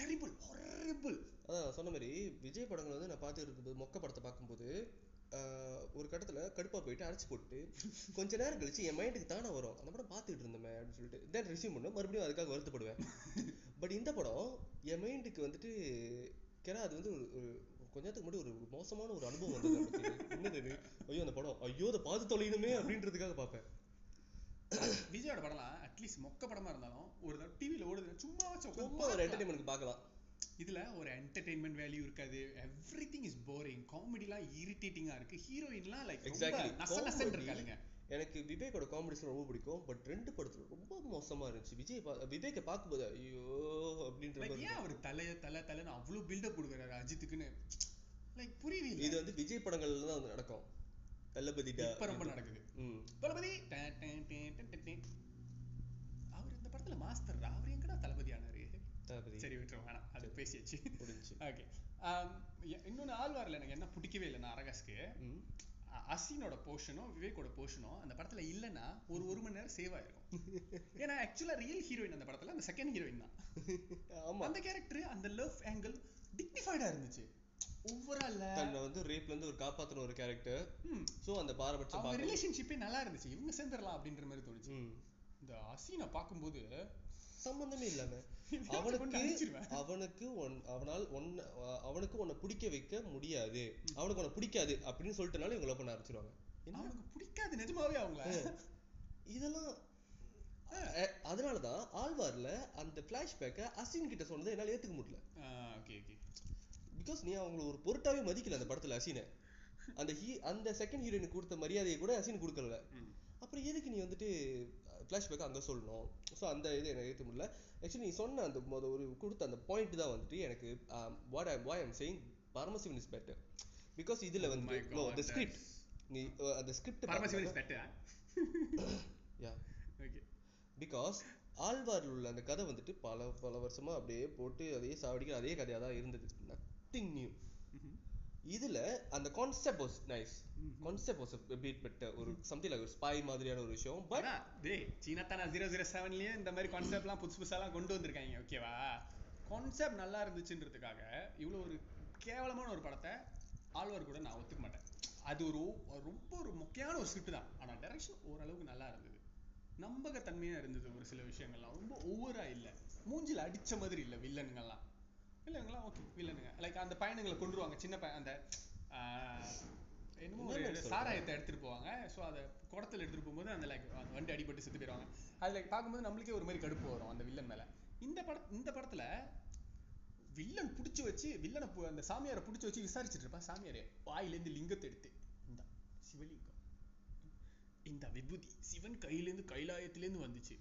[SPEAKER 2] டெரிபிள் ஹொரிபிள்
[SPEAKER 1] அதான் சொன்ன மாதிரி விஜய் படங்கள் வந்து நான் பார்த்துட்டு இருக்கும்போது மொக்க படத்தை பார்க்கும்போது ஒரு கட்டத்துல கடுப்பா போயிட்டு அரைச்சு போட்டு கொஞ்ச நேரம் கழிச்சு என் மைண்டுக்கு தானே வரும். அந்த படம் பார்த்துட்டு இருந்தோமே அப்படின்னு சொல்லிட்டு. தென் ரிசீவ் பண்ணும். மறுபடியும் அதுக்காக வருத்தப்படுவேன். பட் இந்த படம் என் மைண்டுக்கு வந்துட்டு கேரா அது வந்து ஒரு கொஞ்ச நேரத்துக்கு முன்னாடி ஒரு மோசமான ஒரு அனுபவம் வந்தது நமக்கு. என்னது? ஐயோ அந்த படம். ஐயோ அதை பார்த்து தொலையணுமே அப்படின்றதுக்காக பார்ப்பேன்.
[SPEAKER 2] விஜயோட படம்லாம் அட்லீஸ்ட் மொக்க படமா இருந்தாலும் ஒரு டிவில ஓடுது சும்மா
[SPEAKER 1] சும்மா ஒரு. என்டர்டைன்மெண்ட் பார்க்கலாம்.
[SPEAKER 2] இதுல ஒரு என்டர்டெயின்மெண்ட் வேல்யூ இருக்காது. எவ்ரிதிங் இஸ் போரிங் காமெடிலாம் இரிட்டேட்டிங்கா இருக்கு. ஹீரோயின்லாம் லைக். இருக்காளுங்க.
[SPEAKER 1] எனக்கு விவேக்கோட காமெடிஸ் ரொம்ப பிடிக்கும். பட் ரெண்டு படத்துல ரொம்ப மோசமா இருந்துச்சு. விஜய் விவேக்கை பார்க்கும்போது ஐயோ அப்படின்ற
[SPEAKER 2] ஏன் அவர் தலைய தலை தலைன்னு அவ்வளவு பில்டப் கொடுக்குறாரு அஜித்துக்குன்னு? லைக் புரியவே
[SPEAKER 1] இது வந்து விஜய் படங்கள்ல தான் வந்து நடக்கும். தளபதிடா
[SPEAKER 2] இப்ப ரொம்ப நடக்குது. தளபதி. அவர் இந்த படத்துல மாஸ்டர்? அவர் எங்கடா தளபதி ஆனாரு
[SPEAKER 1] தளபதி
[SPEAKER 2] சரி விட்டுருவோம். வேணாம். அது பேசியாச்சு.
[SPEAKER 1] முடிஞ்சுச்சு.
[SPEAKER 2] ஓகே இன்னொன்னு ஆழ்வார்ல எனக்கு என்ன பிடிக்கவே இல்லை நான் அரகாஸ்க்கு அசினோட போர்ஷனும் விவேக்கோட போர்ஷனும் அந்த படத்துல இல்லைன்னா ஒரு ஒரு மணி நேரம் சேவ் ஆயிருக்கும் ஏன்னா ஆக்சுவலா ரியல் ஹீரோயின் அந்த படத்துல அந்த செகண்ட் ஹீரோயின் தான். அந்த கேரக்டர் அந்த லவ் ஆங்கிள் டிக்னிஃபைடா இருந்துச்சு. ஓவரால்ல
[SPEAKER 1] தன்னை வந்து ரேப்ல இருந்து ஒரு காப்பாத்துன ஒரு கேரக்டர் சோ அந்த பாரபட்சம்
[SPEAKER 2] அவங்க ரிலேஷன்ஷிப்பே நல்லா இருந்துச்சு. இவங்க சேர்ந்துடலாம் அப்படின்ற மாதிரி தோணுச்சு. இந்த அசீனை பார்க்கும்போது
[SPEAKER 1] சம்பந்தமே இல்லாம. அவனுக்கு. அவனுக்கு ஒன் அவனால் ஒன்ன அவனுக்கு உன்னை பிடிக்க வைக்க முடியாது. அவனுக்கு உன்னை பிடிக்காது அப்படின்னு சொல்லிட்டனால இவங்க பண்ண ஆரம்பிச்சிருவாங்க
[SPEAKER 2] அவனுக்கு பிடிக்காது நிஜமாவே அவங்கள.
[SPEAKER 1] இதெல்லாம் அதனாலதான் ஆழ்வார்ல அந்த பிளாஷ்பேக்கை அசின் கிட்ட சொன்னதை என்னால ஏத்துக்க முடியல. பிகாஸ் நீ அவங்கள ஒரு பொருட்டாவே மதிக்கல அந்த படத்துல அசினை. அந்த ஹீ அந்த செகண்ட் ஹீரோயினுக்கு கொடுத்த மரியாதையை கூட அசின் கொடுக்கல. அப்புறம் எதுக்கு நீ வந்துட்டு ஃப்ளாஷ்பேக் அங்க சொல்லணும். ஸோ அந்த இது எனக்கு ஏற்ற முடியல. ஆக்சுவலி நீ சொன்ன அந்த ஒரு கொடுத்த அந்த பாயிண்ட் தான் வந்துட்டு எனக்கு what I why I'm saying Paramasivan is better because இதுல வந்து நோ
[SPEAKER 2] God,
[SPEAKER 1] த ஸ்கிரிப்ட் நீ அந்த script
[SPEAKER 2] Paramasivan is better
[SPEAKER 1] yeah
[SPEAKER 2] okay
[SPEAKER 1] because ஆழ்வார்ல உள்ள அந்த கதை வந்துட்டு பல பல வருஷமா அப்படியே போட்டு அதே சாவடிக்கிற அதே கதையா தான் இருந்தது. நத்திங் நியூ இதுல அந்த concept was nice concept was bit better ஒரு சம்திங் லைக் ஒரு ஸ்பை மாதிரியான ஒரு விஷயம். பட்
[SPEAKER 2] அதான் டேய் சீனாத்தானா ஜீரோ ஜீரோ செவன்லயே இந்த மாதிரி கான்செப்ட்லாம் புதுசு புதுசாலாம் கொண்டு வந்திருக்காங்க ஓகேவா கான்செப்ட் நல்லா இருந்துச்சுன்றதுக்காக இவ்வளோ ஒரு கேவலமான ஒரு படத்தை ஆழ்வார் கூட நான் ஒத்துக்க மாட்டேன். அது ஒரு ரொம்ப ஒரு முக்கியமான ஒரு ஸ்கிரிப்ட் தான். ஆனா டைரக்ஷன் ஓரளவுக்கு நல்லா இருந்தது. நம்பகத்தன்மையா இருந்தது ஒரு சில விஷயங்கள்லாம். ரொம்ப ஓவரா இல்ல. மூஞ்சில அடிச்ச மாதிரி இல்ல வில்லனுங்கெல்லாம் வில்லனுங்கெல்லாம் ஓகே வில்லனுங்க லைக் அந்த பையனுங்களை கொண்டுருவாங்க சின்ன பையன் அந்த என்னமோ ஒரு? சாராயத்தை எடுத்துட்டு போவாங்க. ஸோ அதை குடத்துல எடுத்துட்டு போகும்போது அந்த லைக் வண்டி அடிபட்டு செத்து போயிடுவாங்க அது லைக் பார்க்கும்போது நம்மளுக்கே ஒரு மாதிரி கடுப்பு வரும் அந்த வில்லன் மேல. இந்த பட இந்த படத்துல வில்லன் புடிச்சு வச்சு வில்லனை அந்த சாமியாரை புடிச்சு வச்சு விசாரிச்சுட்டு இருப்பான். சாமியாரே வாயிலேருந்து லிங்கத்தை எடுத்து இந்த சிவலிங்கம். இந்த விபூதி சிவன் கையிலேருந்து கைலாயத்திலேருந்து வந்துச்சு.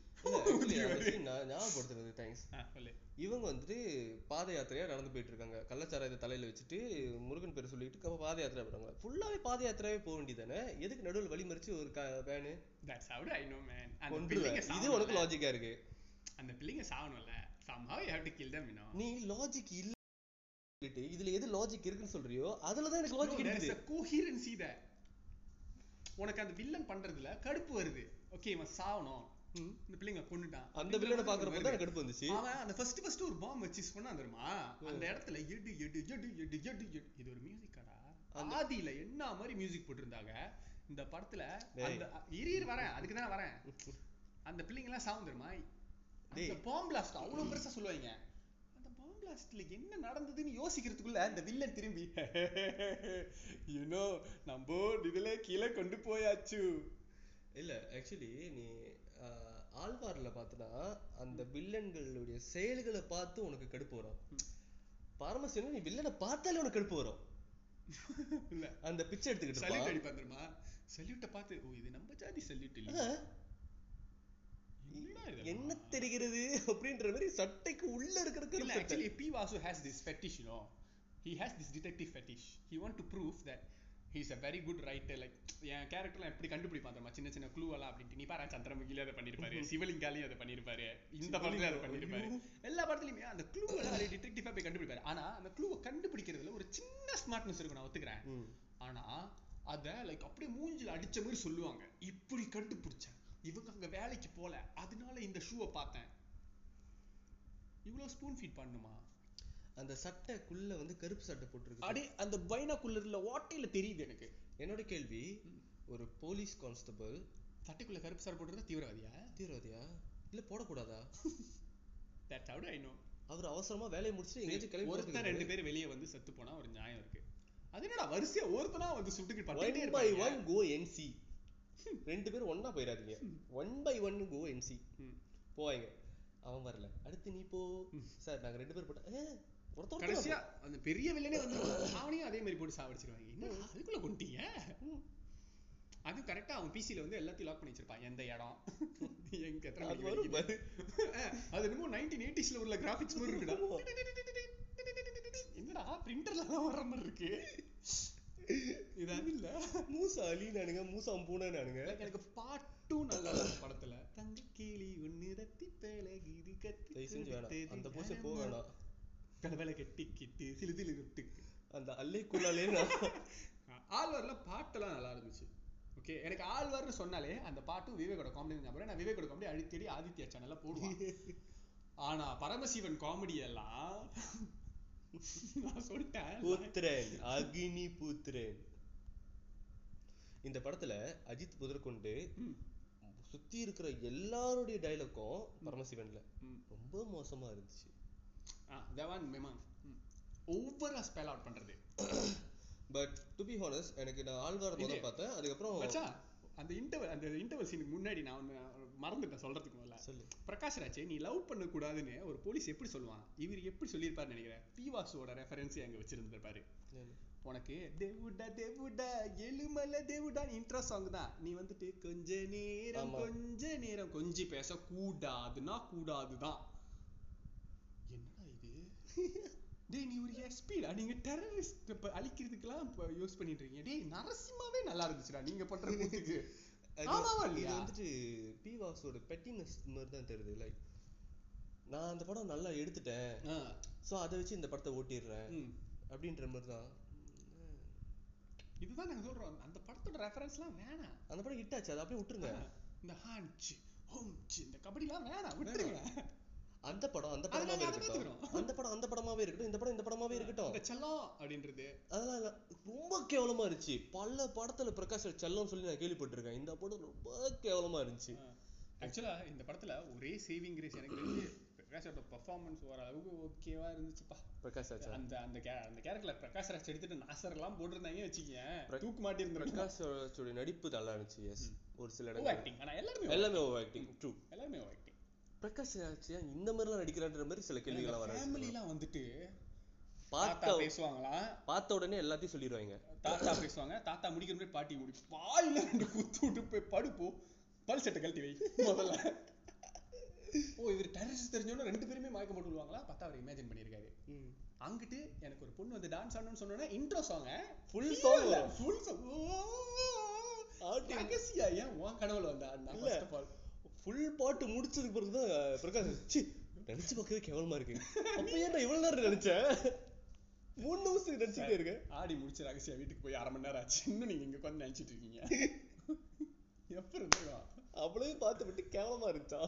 [SPEAKER 1] ஞாபகப்படுத்துறது தேங்க்ஸ் இவங்க வந்துட்டு பாத யாத்திரையா நடந்து போயிட்டு இருக்காங்க கள்ளச்சாராயத்தை தலையில வச்சுட்டு முருகன் பேர் சொல்லிட்டு பாத யாத்திரை போறாங்க ஃபுல்லாவே பாத யாத்திரையாவே போக வேண்டியதானே எதுக்கு நடுவில் வழி மறிச்சு ஒரு வேனு இது உனக்கு. லாஜிக்கா இருக்கு.
[SPEAKER 2] அந்த பிள்ளைங்க you have to kill them you know.
[SPEAKER 1] நீ லாஜிக் இல்ல இதுல எது லாஜிக் இருக்குன்னு சொல்றியோ அதுலதான் எனக்கு
[SPEAKER 2] No,
[SPEAKER 1] லாஜிக் இருக்குது.
[SPEAKER 2] உனக்கு அந்த வில்லன் பண்றதுல கடுப்பு வருது. ஓகே இவன் சாவணும். இந்த பிள்ளைங்க கொன்னுட்டான்.
[SPEAKER 1] அந்த வில்லனை பாக்குறப்ப
[SPEAKER 2] வருது.
[SPEAKER 1] தான் கடுப்பு வந்துச்சு?
[SPEAKER 2] அவன் அந்த ஃபர்ஸ்ட் ஃபர்ஸ்ட் ஒரு பாம் வச்சு பண்ணா தெரியுமா? அந்த இடத்துல எடு எடு எடு எடு எடு எடு. இது ஒரு மியூசிக் கடா
[SPEAKER 1] அந்த-
[SPEAKER 2] ஆதியில என்ன மாதிரி மியூசிக் போட்டிருந்தாங்க? இந்த படத்துல. அந்த இரு இரு வரேன். அதுக்கு தான் வரேன். அந்த பிள்ளைங்க எல்லாம் சாவும் தெரியுமா? அந்த
[SPEAKER 1] டேய்.
[SPEAKER 2] பாம் பிளாஸ்ட் அவ்வளவு பெருசா சொல்லுவாங்க. பிளாஸ்ட்ல என்ன நடந்ததுன்னு யோசிக்கிறதுக்குள்ள அந்த வில்லன் திரும்பி. யூ நோ நம்ம இதுல கீழே கொண்டு போயாச்சு.
[SPEAKER 1] இல்ல ஆக்சுவலி நீ ஆழ்வார்ல பார்த்தனா அந்த வில்லன்களுடைய செயல்களை பார்த்து உனக்கு கடுப்பு வரும். பரமசிவன் நீ வில்லனை பார்த்தாலே உனக்கு கடுப்பு வரும்.
[SPEAKER 2] இல்ல.
[SPEAKER 1] அந்த பிச்சை எடுத்துக்கிட்டு
[SPEAKER 2] சல்யூட். அடிப்பான் தெரியுமா? சல்யூட்டை பார்த்து ஓ இது நம்ம ஜாதி சல்யூட் இல்ல
[SPEAKER 1] என்ன தெரிகிறது அப்படின்ற மாதிரி சட்டைக்கு உள்ள இருக்கிற
[SPEAKER 2] இல்ல actually P Vasu has this fetish you know. He has this detective fetish. He want to prove that he's a very good writer like என் கேரக்டர்லாம் எப்படி கண்டுபிடிப்பான் தெரியுமா? சின்ன சின்ன க்ளூ எல்லாம் அப்படின்ட்டு. நீ பாரு சந்திரமுகில அதை பண்ணிருப்பாரு சிவலிங்காலையும் அதை பண்ணிருப்பாரு இந்த படத்துல அதை பண்ணிருப்பாரு. எல்லா படத்துலயுமே அந்த க்ளூ எல்லாம் டிடெக்டிவா போய் கண்டுபிடிப்பாரு. ஆனா அந்த க்ளூவை கண்டுபிடிக்கிறதுல ஒரு சின்ன ஸ்மார்ட்னஸ் இருக்கும் நான் ஒத்துக்கிறேன். ஆனா அத லைக் அப்படியே மூஞ்சில அடிச்ச மாதிரி சொல்லுவாங்க. இப்படி கண்டுபிடிச்சேன். இவங்க அங்க வேலைக்கு போல அதனால இந்த ஷூவை பார்த்தேன். இவ்வளவு ஸ்பூன் ஃபீட் பண்ணுமா?
[SPEAKER 1] அந்த சட்டைக்குள்ள வந்து கருப்பு சட்டை போட்டிருக்கு.
[SPEAKER 2] அடி அந்த பைனாக்குள்ளர்ல ஓட்டையில தெரியுது எனக்கு.
[SPEAKER 1] என்னோட கேள்வி ஒரு போலீஸ் கான்ஸ்டபிள்
[SPEAKER 2] சட்டைக்குள்ள கருப்பு சார் போட்டுருந்தா தீவிரவாதியா?
[SPEAKER 1] தீவிரவாதியா? இல்ல போடக்கூடாதா?
[SPEAKER 2] How do I know.
[SPEAKER 1] அவர் அவசரமா வேலையை முடிச்சுட்டு எங்கேயாச்சும் கிளம்பி
[SPEAKER 2] ஒருத்தன் ரெண்டு பேர் வெளியே வந்து செத்து போனா ஒரு நியாயம் இருக்கு. அது என்னடா வரிசையா ஒருத்தனா வந்து சுட்டுக்கிட்டு
[SPEAKER 1] ஒன் பை ஒன் கோ என்சி ரெண்டு பேரும் ஒண்ணா போயிடாதீங்க ஒன் பை ஒன் கோ என்சி
[SPEAKER 2] ம்.
[SPEAKER 1] போவாங்க. அவன் வரல. அடுத்து நீ போ. சார் நாங்க ரெண்டு பேர் போட்டோம் ஒருத்தன்
[SPEAKER 2] கடைசியா அந்த பெரிய வில்லனே வந்து அவனையும் அதே மாதிரி போட்டு சாவடிச்சிருவாங்க. என்ன அதுக்குள்ள கொண்டீங்க? அது கரெக்டா அவன் பிசில வந்து எல்லாத்தையும் லாக் பண்ணி வச்சிருப்பான். எந்த இடம்? எங்க எத்தனை
[SPEAKER 1] அது
[SPEAKER 2] மணிக்கு என்னமோ நைன்டீன் எயிட்டிஸ்ல உள்ள கிராபிக்ஸ் மாதிரி இருக்குடா. என்னடா பிரிண்டர்ல தான் வர்ற மாதிரி இருக்கு. இது இல்ல.
[SPEAKER 1] மூசா அலி நானுங்க மூசா பூனை நானுங்க
[SPEAKER 2] Like எனக்கு பாட்டும் நல்லா படத்துல. தங்க கிளி ஒண்ணு ரத்தி பழகிது கத்து
[SPEAKER 1] அந்த போஸே போக வேணாம்.
[SPEAKER 2] பலபல கட்டிக்கிட்டு சிலு சிலு கட்டு
[SPEAKER 1] அந்த அல்லைக்குள்ளாலே நான்.
[SPEAKER 2] ஆழ்வார்ல பாட்டெல்லாம் நல்லா இருந்துச்சு. ஓகே எனக்கு ஆழ்வார்னு சொன்னாலே அந்த பாட்டும் விவேகோட காமெடி ஞாபகம் நான் விவேகோட காமெடி அடிக்கடி ஆதித்யா சேனல்ல போடுவேன். ஆனா பரமசிவன் காமெடி எல்லாம் நான் சொல்லிட்டேன்.
[SPEAKER 1] புத்திரன் அக்னி புத்திரன். இந்த படத்துல அஜித் முதற்கொண்டு. சுத்தி இருக்கிற எல்லாருடைய டைலாக்கும் பரமசிவன்ல. ரொம்ப மோசமா இருந்துச்சு.
[SPEAKER 2] தவான் மெமான். ஓவரா ஸ்பெல் அவுட் பண்றது.
[SPEAKER 1] பட் டு பி ஹானஸ்ட் எனக்கு நான் ஆழ்வார் முதல்
[SPEAKER 2] இது-
[SPEAKER 1] பார்த்தேன். அதுக்கப்புறம்
[SPEAKER 2] அந்த இன்டர்வல் அந்த இன்டர்வல் சீனுக்கு முன்னாடி நான் மறந்துட்டேன் சொல்றதுக்கு முதல்ல
[SPEAKER 1] சொல்லு.
[SPEAKER 2] பிரகாஷ் ராஜே நீ லவ் பண்ண கூடாதுன்னு ஒரு போலீஸ் எப்படி சொல்லுவான்? இவர் எப்படி சொல்லியிருப்பாருன்னு நினைக்கிறேன்? பி வாசுவோட ரெஃபரன்ஸ் அங்க வச்சிருந்திருப்பாரு உனக்கு தேவுடா தேவுடா எழுமலை தேவுடா இன்ட்ரோ சாங் தான். நீ வந்துட்டு கொஞ்ச நேரம். கொஞ்ச நேரம் கொஞ்சி பேச கூடாதுன்னா கூடாதுதான். என்னடா இது? டேய் நீ ஒரு எஸ்பிடா நீங்க டெரரிஸ்ட் அழிக்கிறதுக்கெல்லாம் யூஸ் பண்ணிட்டு இருக்கீங்க. டேய் நரசிம்மாவே நல்லா இருந்துச்சுடா. நீங்க பண்ற கூத்துக்கு
[SPEAKER 1] இது வந்துட்டு பி வாசோட பெட்டினஸ் மாதிரி தான் தெரியுது. லைக் நான் அந்த படம் நல்லா எடுத்துட்டேன். சோ அதை வச்சு இந்த படத்தை ஓட்டிடுறேன். அப்படின்ற மாதிரி தான்
[SPEAKER 2] இதுதான் நாங்க சொல்றோம் அந்த படத்தோட ரெஃபரன்ஸ்லாம் வேணாம்.
[SPEAKER 1] அந்த படம் ஹிட் ஆச்சு. அதை அப்படியே விட்டுருங்க.
[SPEAKER 2] இந்த ஹான்ச் ஹோம்ச் இந்த கபடிலாம் வேணாம். விட்டுருங்க.
[SPEAKER 1] அந்த படம் அந்த படமாவே இருக்கட்டும். அந்த படம் அந்த படமாவே இருக்கட்டும். இந்த படம் இந்த படமாவே இருக்கட்டும்.
[SPEAKER 2] செல்லம் அப்படின்றது.
[SPEAKER 1] அதெல்லாம் இல்ல. ரொம்ப கேவலமா இருந்துச்சு. பல படத்துல பிரகாஷ் செல்லம் சொல்லி நான் கேள்விப்பட்டிருக்கேன். இந்த படம் ரொம்ப கேவலமா இருந்துச்சு.
[SPEAKER 2] ஆக்சுவலா இந்த படத்துல ஒரே சேவிங் கிரேஸ் எனக்கு தெரிஞ்சு பிரகாஷோட பெர்ஃபார்மன்ஸ் ஓரளவுக்கு ஓகேவா இருந்துச்சுப்பா.
[SPEAKER 1] பிரகாஷ் ராஜ்?
[SPEAKER 2] அந்த அந்த அந்த கேரக்டர்ல பிரகாஷ் ராஜ் எடுத்துட்டு நாசர் எல்லாம் போட்டிருந்தாங்க வச்சுக்கேன்
[SPEAKER 1] பிர-
[SPEAKER 2] தூக்கு மாட்டி இருந்திருக்கும்
[SPEAKER 1] பிரகாஷ் ராஜோட நடிப்பு நல்லா இருந்துச்சு எஸ் ஒரு சில
[SPEAKER 2] ஆக்டிங் ஆனா எல்லாருமே
[SPEAKER 1] எல்லாமே ஓவர் ஆக்டிங் ட்ரூ
[SPEAKER 2] எல்லாருமே ஓ ஆக்டிங்
[SPEAKER 1] பிரகாஷ் ராஜ் இந்த மாதிரிலாம் நடிக்கிறான்ற மாதிரி சில கேள்விகள்லாம் வர
[SPEAKER 2] ஃபேமிலிலாம் வந்துட்டு
[SPEAKER 1] பார்த்த
[SPEAKER 2] பேசுவாங்களாம்
[SPEAKER 1] பார்த்த உடனே எல்லாத்தையும் சொல்லிடுவாங்க.
[SPEAKER 2] தாத்தா பேசுவாங்க. தாத்தா முடிக்கிற மாதிரி பாட்டி முடி வாயில ரெண்டு குத்து விட்டு போய் படுப்போ. பல் செட்டை கழட்டி வை. முதல்ல. ஓ இவர் டெரரிஸ்ட் தெரிஞ்சோன்னு ரெண்டு பேருமே மயக்கம் போட்டு விடுவாங்களா? பார்த்தா அவர் இமேஜின் பண்ணியிருக்காரு. அங்கிட்டு எனக்கு ஒரு பொண்ணு வந்து டான்ஸ் ஆடணும்னு சொன்னோன்னா இன்ட்ரோ சாங்க
[SPEAKER 1] ஃபுல் சாங்
[SPEAKER 2] ஃபுல் சாங் ஏன் உன் கனவுல வந்தா? நான்
[SPEAKER 1] இல்ல.
[SPEAKER 2] ஆஃப்
[SPEAKER 1] ஃபுல் பாட்டு முடிச்சதுக்கு பிறகு தான் பிரகாஷ் சி நினைச்சு பார்க்கவே கேவலமா இருக்கு. அப்ப ஏன் நான் இவ்வளவு நேரம் நினைச்சேன் மூணு நிமிஷம் நினைச்சுட்டே இருக்கேன்
[SPEAKER 2] ஆடி முடிச்ச ரகசியா வீட்டுக்கு போய் அரை மணி நேரம் ஆச்சு. இன்னும் நீங்க இங்க உட்காந்து நினைச்சிட்டு இருக்கீங்க. எப்ப இருந்துடும்
[SPEAKER 1] அவ்வளவு பார்த்து விட்டு கேவலமா இருந்துச்சா?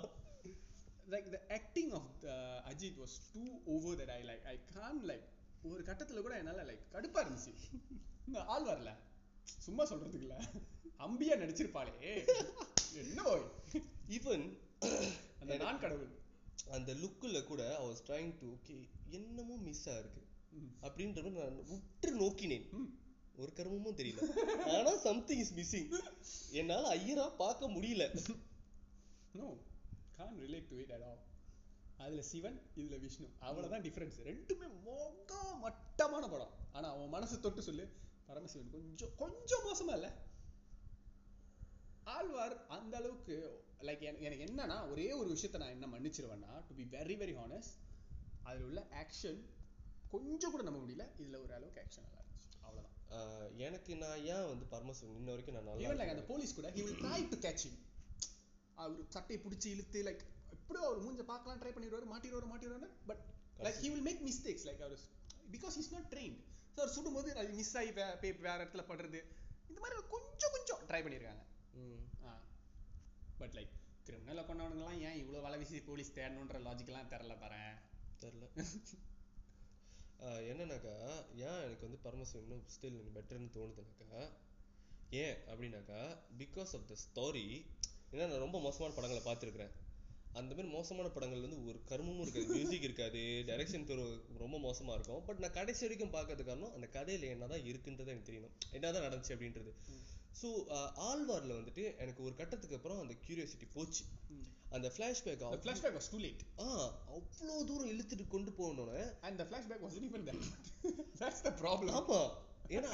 [SPEAKER 2] Like the acting of the Ajit was too over that I like I can't like ஒரு கட்டத்துல கூட என்னால லைக் கடுப்பா இருந்துச்சு. இந்த ஆள் வரல. சும்மா சொல்றதுக்கு இல்ல. அம்பியா நடிச்சிருப்பாளே. என்ன
[SPEAKER 1] ஈவன்
[SPEAKER 2] அந்த நான் கடவுள்
[SPEAKER 1] அந்த லுக்குல கூட I was trying to okay என்னமோ மிஸ் இருக்கு.
[SPEAKER 2] ம்.
[SPEAKER 1] அப்படின்ற மாதிரி நான் உற்று நோக்கினேன். ஒரு கர்மமும் தெரியல. ஆனா சம்திங் இஸ் மிஸ்ஸிங் என்னால ஐயரா பார்க்க முடியல.
[SPEAKER 2] No can't relate to it at all. அதுல சிவன் இதுல விஷ்ணு. அவ்வளவுதான் டிஃபரன்ஸ் ரெண்டுமே மொக மட்டமான படம். ஆனா அவன் மனசு தொட்டு சொல்லு. பரமசிவன் கொஞ்சம் கொஞ்சம் மோசமா இல்ல. ஆழ்வார் அந்த அளவுக்கு லைக் எனக்கு என்னன்னா ஒரே ஒரு விஷயத்தை நான் என்ன மன்னிச்சிருவேன்னா to be very very honest அதுல உள்ள ஆக்ஷன் கொஞ்சம் கூட நம்ப முடியல. இதுல ஒரு அளவுக்கு ஆக்ஷன் நல்லா இருந்துச்சு. அவ்வளவுதான்.
[SPEAKER 1] ஆஹ் எனக்கு நான் ஏன் வந்து பரமசிவன் இன்ன வரைக்கும் நான் நல்லா
[SPEAKER 2] லைக் அந்த. போலீஸ் கூட he will try to catch him. அவர் சட்டையை பிடிச்சி இழுத்து லைக் எப்படியோ அவர் மூஞ்ச பார்க்கலாம் ட்ரை பண்ணிடுவாரு மாட்டிடுவாரு மாட்டிடுவாரு but like he will make mistakes like our because is not trained so அவர் சுடும்போது அது மிஸ் ஆகி வே பே- வேற இடத்துல படுறது இந்த மாதிரி கொஞ்சம் கொஞ்சம் ட்ரை பண்ணியிருக்காங்க
[SPEAKER 1] ம்.
[SPEAKER 2] பட் லைக் கிரிமினலை கொண்டவனுங்கலாம் ஏன் இவ்வளோ வலை வீசி போலீஸ் தேடணுன்ற லாஜிக்கெல்லாம் தெரில பாரேன்.
[SPEAKER 1] தெரியல. ஆஹ் என்னன்னாக்கா ஏன் எனக்கு வந்து பரமசிவன் இன்னும் ஸ்டில் பெட்டர்னு தோணுதுனாக்கா ஏன் அப்படின்னாக்கா பிகாஸ் ஆஃப் த ஸ்டோரி ஏன்னா நான் ரொம்ப மோசமான படங்களை பார்த்துருக்கிறேன். அந்த மாதிரி மோசமான படங்கள் வந்து ஒரு கருமமும் இருக்காது மியூசிக் இருக்காது டைரக்ஷன் ரொம்ப மோசமா இருக்கும். பட் நான் கடைசி வரைக்கும் பார்க்கறது காரணம் அந்த கதையில என்னதான் இருக்குன்றது எனக்கு தெரியணும். என்னதான் நடந்துச்சு அப்படின்றது. ஸோ ஆழ்வார்ல வந்துட்டு எனக்கு ஒரு கட்டத்துக்கு அப்புறம் அந்த கியூரியாசிட்டி போச்சு. அந்த flashback
[SPEAKER 2] the flashback was too late.
[SPEAKER 1] ஆ அவ்வளோ தூரம் இழுத்துட்டு கொண்டு போகணும்னு
[SPEAKER 2] and the flashback wasn't even that that's the problem.
[SPEAKER 1] ஆமா. ஏன்னா